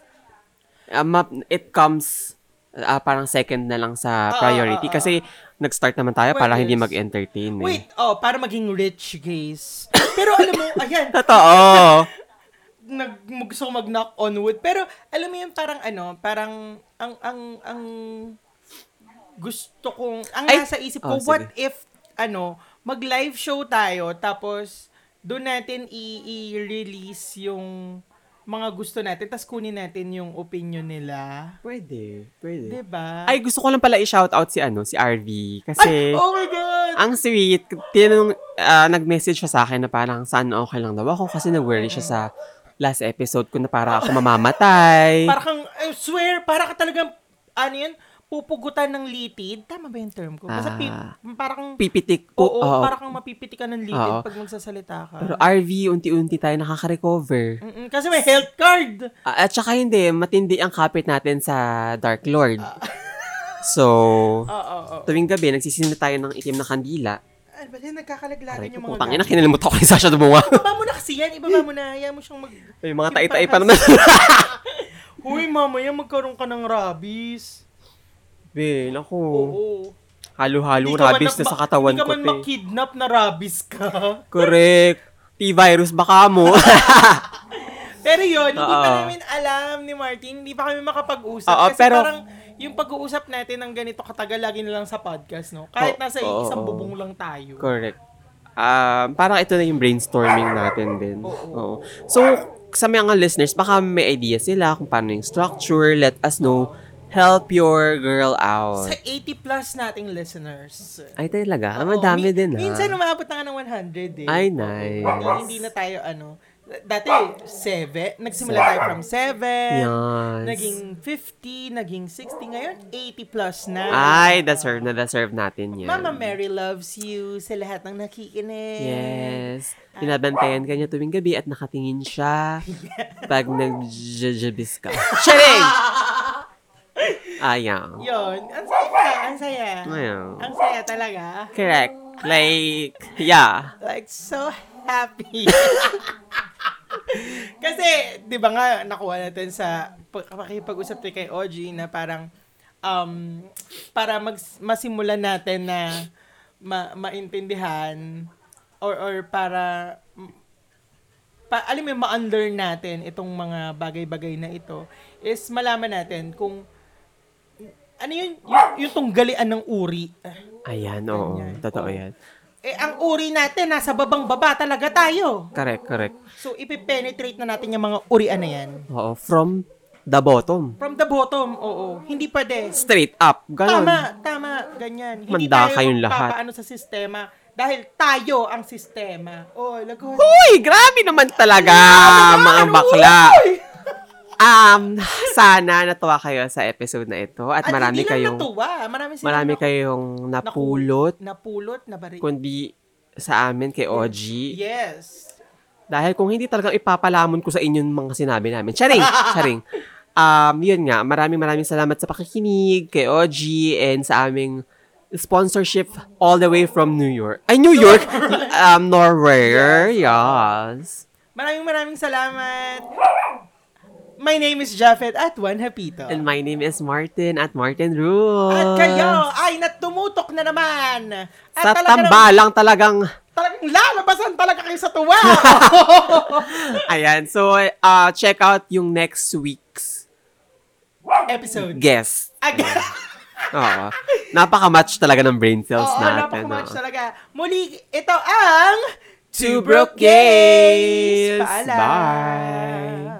ma- it comes ah, parang second na lang sa Ah, priority. ah, ah, kasi nag-start naman tayo para Well, hindi yes. mag-entertain. Eh. Wait, oh, para maging rich, guys. Pero alam mo, ayan, Totoo. nag gusto ko mag-knock on wood. Pero alam mo yun parang ano, parang ang ang ang gusto kong ang Ay! nasa isip Oh, ko, sige. what if ano, mag-live show tayo tapos doon natin i-release yung mga gusto natin tapos kunin natin yung opinion nila. Pwede. Pwede. 'Di ba? Ay, gusto ko lang pala i-shoutout si ano, si RV. Kasi, Ay, oh my god. ang sweet. Tinanong, ah, nag-message siya sa akin na parang saan okay lang daw ako kasi nag-worry siya sa last episode ko na para ako mamamatay. Para kang, I swear, para ka talagang, ano yun, pupugutan ng litid. Tama ba yung term ko? Basta pi- Ah. parang, Pipitik oo, po. oo. para kang mapipitikan ng litid Oo. pag magsasalita ka. Pero RV, unti-unti tayo nakaka-recover. Mm-mm, kasi may health card. Ah, at saka hindi, matindi ang kapit natin sa Dark Lord. Ah. So, Oo, oo, oo. tuwing gabi, nagsisindi tayo ng itim na kandila. Ano ba yan? Nagkakalaglagan yung mga gamit. kinalimutan ko kay Sasha Dumunga. Ibaba mo na kasi yan. Ibaba mo na. Hayaan mo siyang mag... May mga tai-tai pa naman. Huy, mamaya magkaroon ka ng rabies. Be, naku. Oo. Halo-halo Hindi rabies na ma- sa katawan Hindi ko, ka man makidnap na rabies ka. Correct. T-virus baka mo. Pero yun, hindi pa namin alam ni Martin, hindi pa kami makapag-usap. Oo, kasi pero- parang yung pag-uusap natin ng ganito katagal lagi na lang sa podcast, no? Kahit nasa oo, isang bubong lang tayo. Correct. Um, parang ito na yung brainstorming natin din. Oo. Oo. So, sa mga listeners, baka may idea sila kung paano yung structure. Let us know. Help your girl out. Sa 80 plus nating listeners. Ay, talaga? Ah, Oo, madami mi- din, ha? Minsan umabot na nga ng 100 eh. Ay, Oo, nice. Hindi, hindi na tayo ano. Dati, 7. Nagsimula tayo from 7. Yes. Naging 50, naging 60. Ngayon, 80 plus na. Ay, deserve na deserve natin yan. Mama Mary loves you sa lahat ng nakikinig. Yes. Binabantayan ka niya tuwing gabi at nakatingin siya pag nag-jabis ka. Sharing! Ayaw. Yun. Ang saya. Ang saya. Ayaw. Ang saya talaga. Correct. Like, yeah. Like, so happy. Kasi, di ba nga, nakuha natin sa pag- pakipag-usap kay OG na parang, um, para mag, masimulan natin na ma, maintindihan or, or para pa, alam mo, ma-unlearn natin itong mga bagay-bagay na ito is malaman natin kung ano yun, yung, yung tunggalian ng uri. Ayan, oo. Ganyan. Totoo Oo. yan. Eh, ang uri natin, nasa babang baba talaga tayo. Correct, correct. So, ipipenetrate na natin yung mga urian na yan. Oo. From the bottom. From the bottom, oo. Hindi pwede. Straight up. Ganon. Tama, tama, ganyan. Hindi Manda tayo kayong lahat. papaano sa sistema dahil tayo ang sistema. Oh, lagot. Uy, grabe naman talaga, mga bakla. Um, sana natuwa kayo sa episode na ito at, marami hindi lang kayong natuwa. Marami, marami naku- kayong napulot Napulot, nabari. kundi sa amin kay OG. Yes. Dahil kung hindi talagang ipapalamon ko sa inyo yung mga sinabi namin. Charing! Charing. Um, yun nga, maraming maraming salamat sa pakikinig kay OG and sa aming sponsorship all the way from New York. Ay, New York! um, Norway. Yes. Maraming maraming salamat. My name is Japheth at Juan Hapito. And my name is Martin at Martin Rules. At kayo ay natumutok na naman. At Sa talaga tambalang talagang Talagang lalabasan talaga kayo sa tuwa. Ayan. So, uh, check out yung next week's Episode. guest. Again. Oo. Napaka-match talaga ng brain cells Oo, natin. napakamatch oo. talaga. Muli, ito ang Two Broke Gays! Paalam. Bye!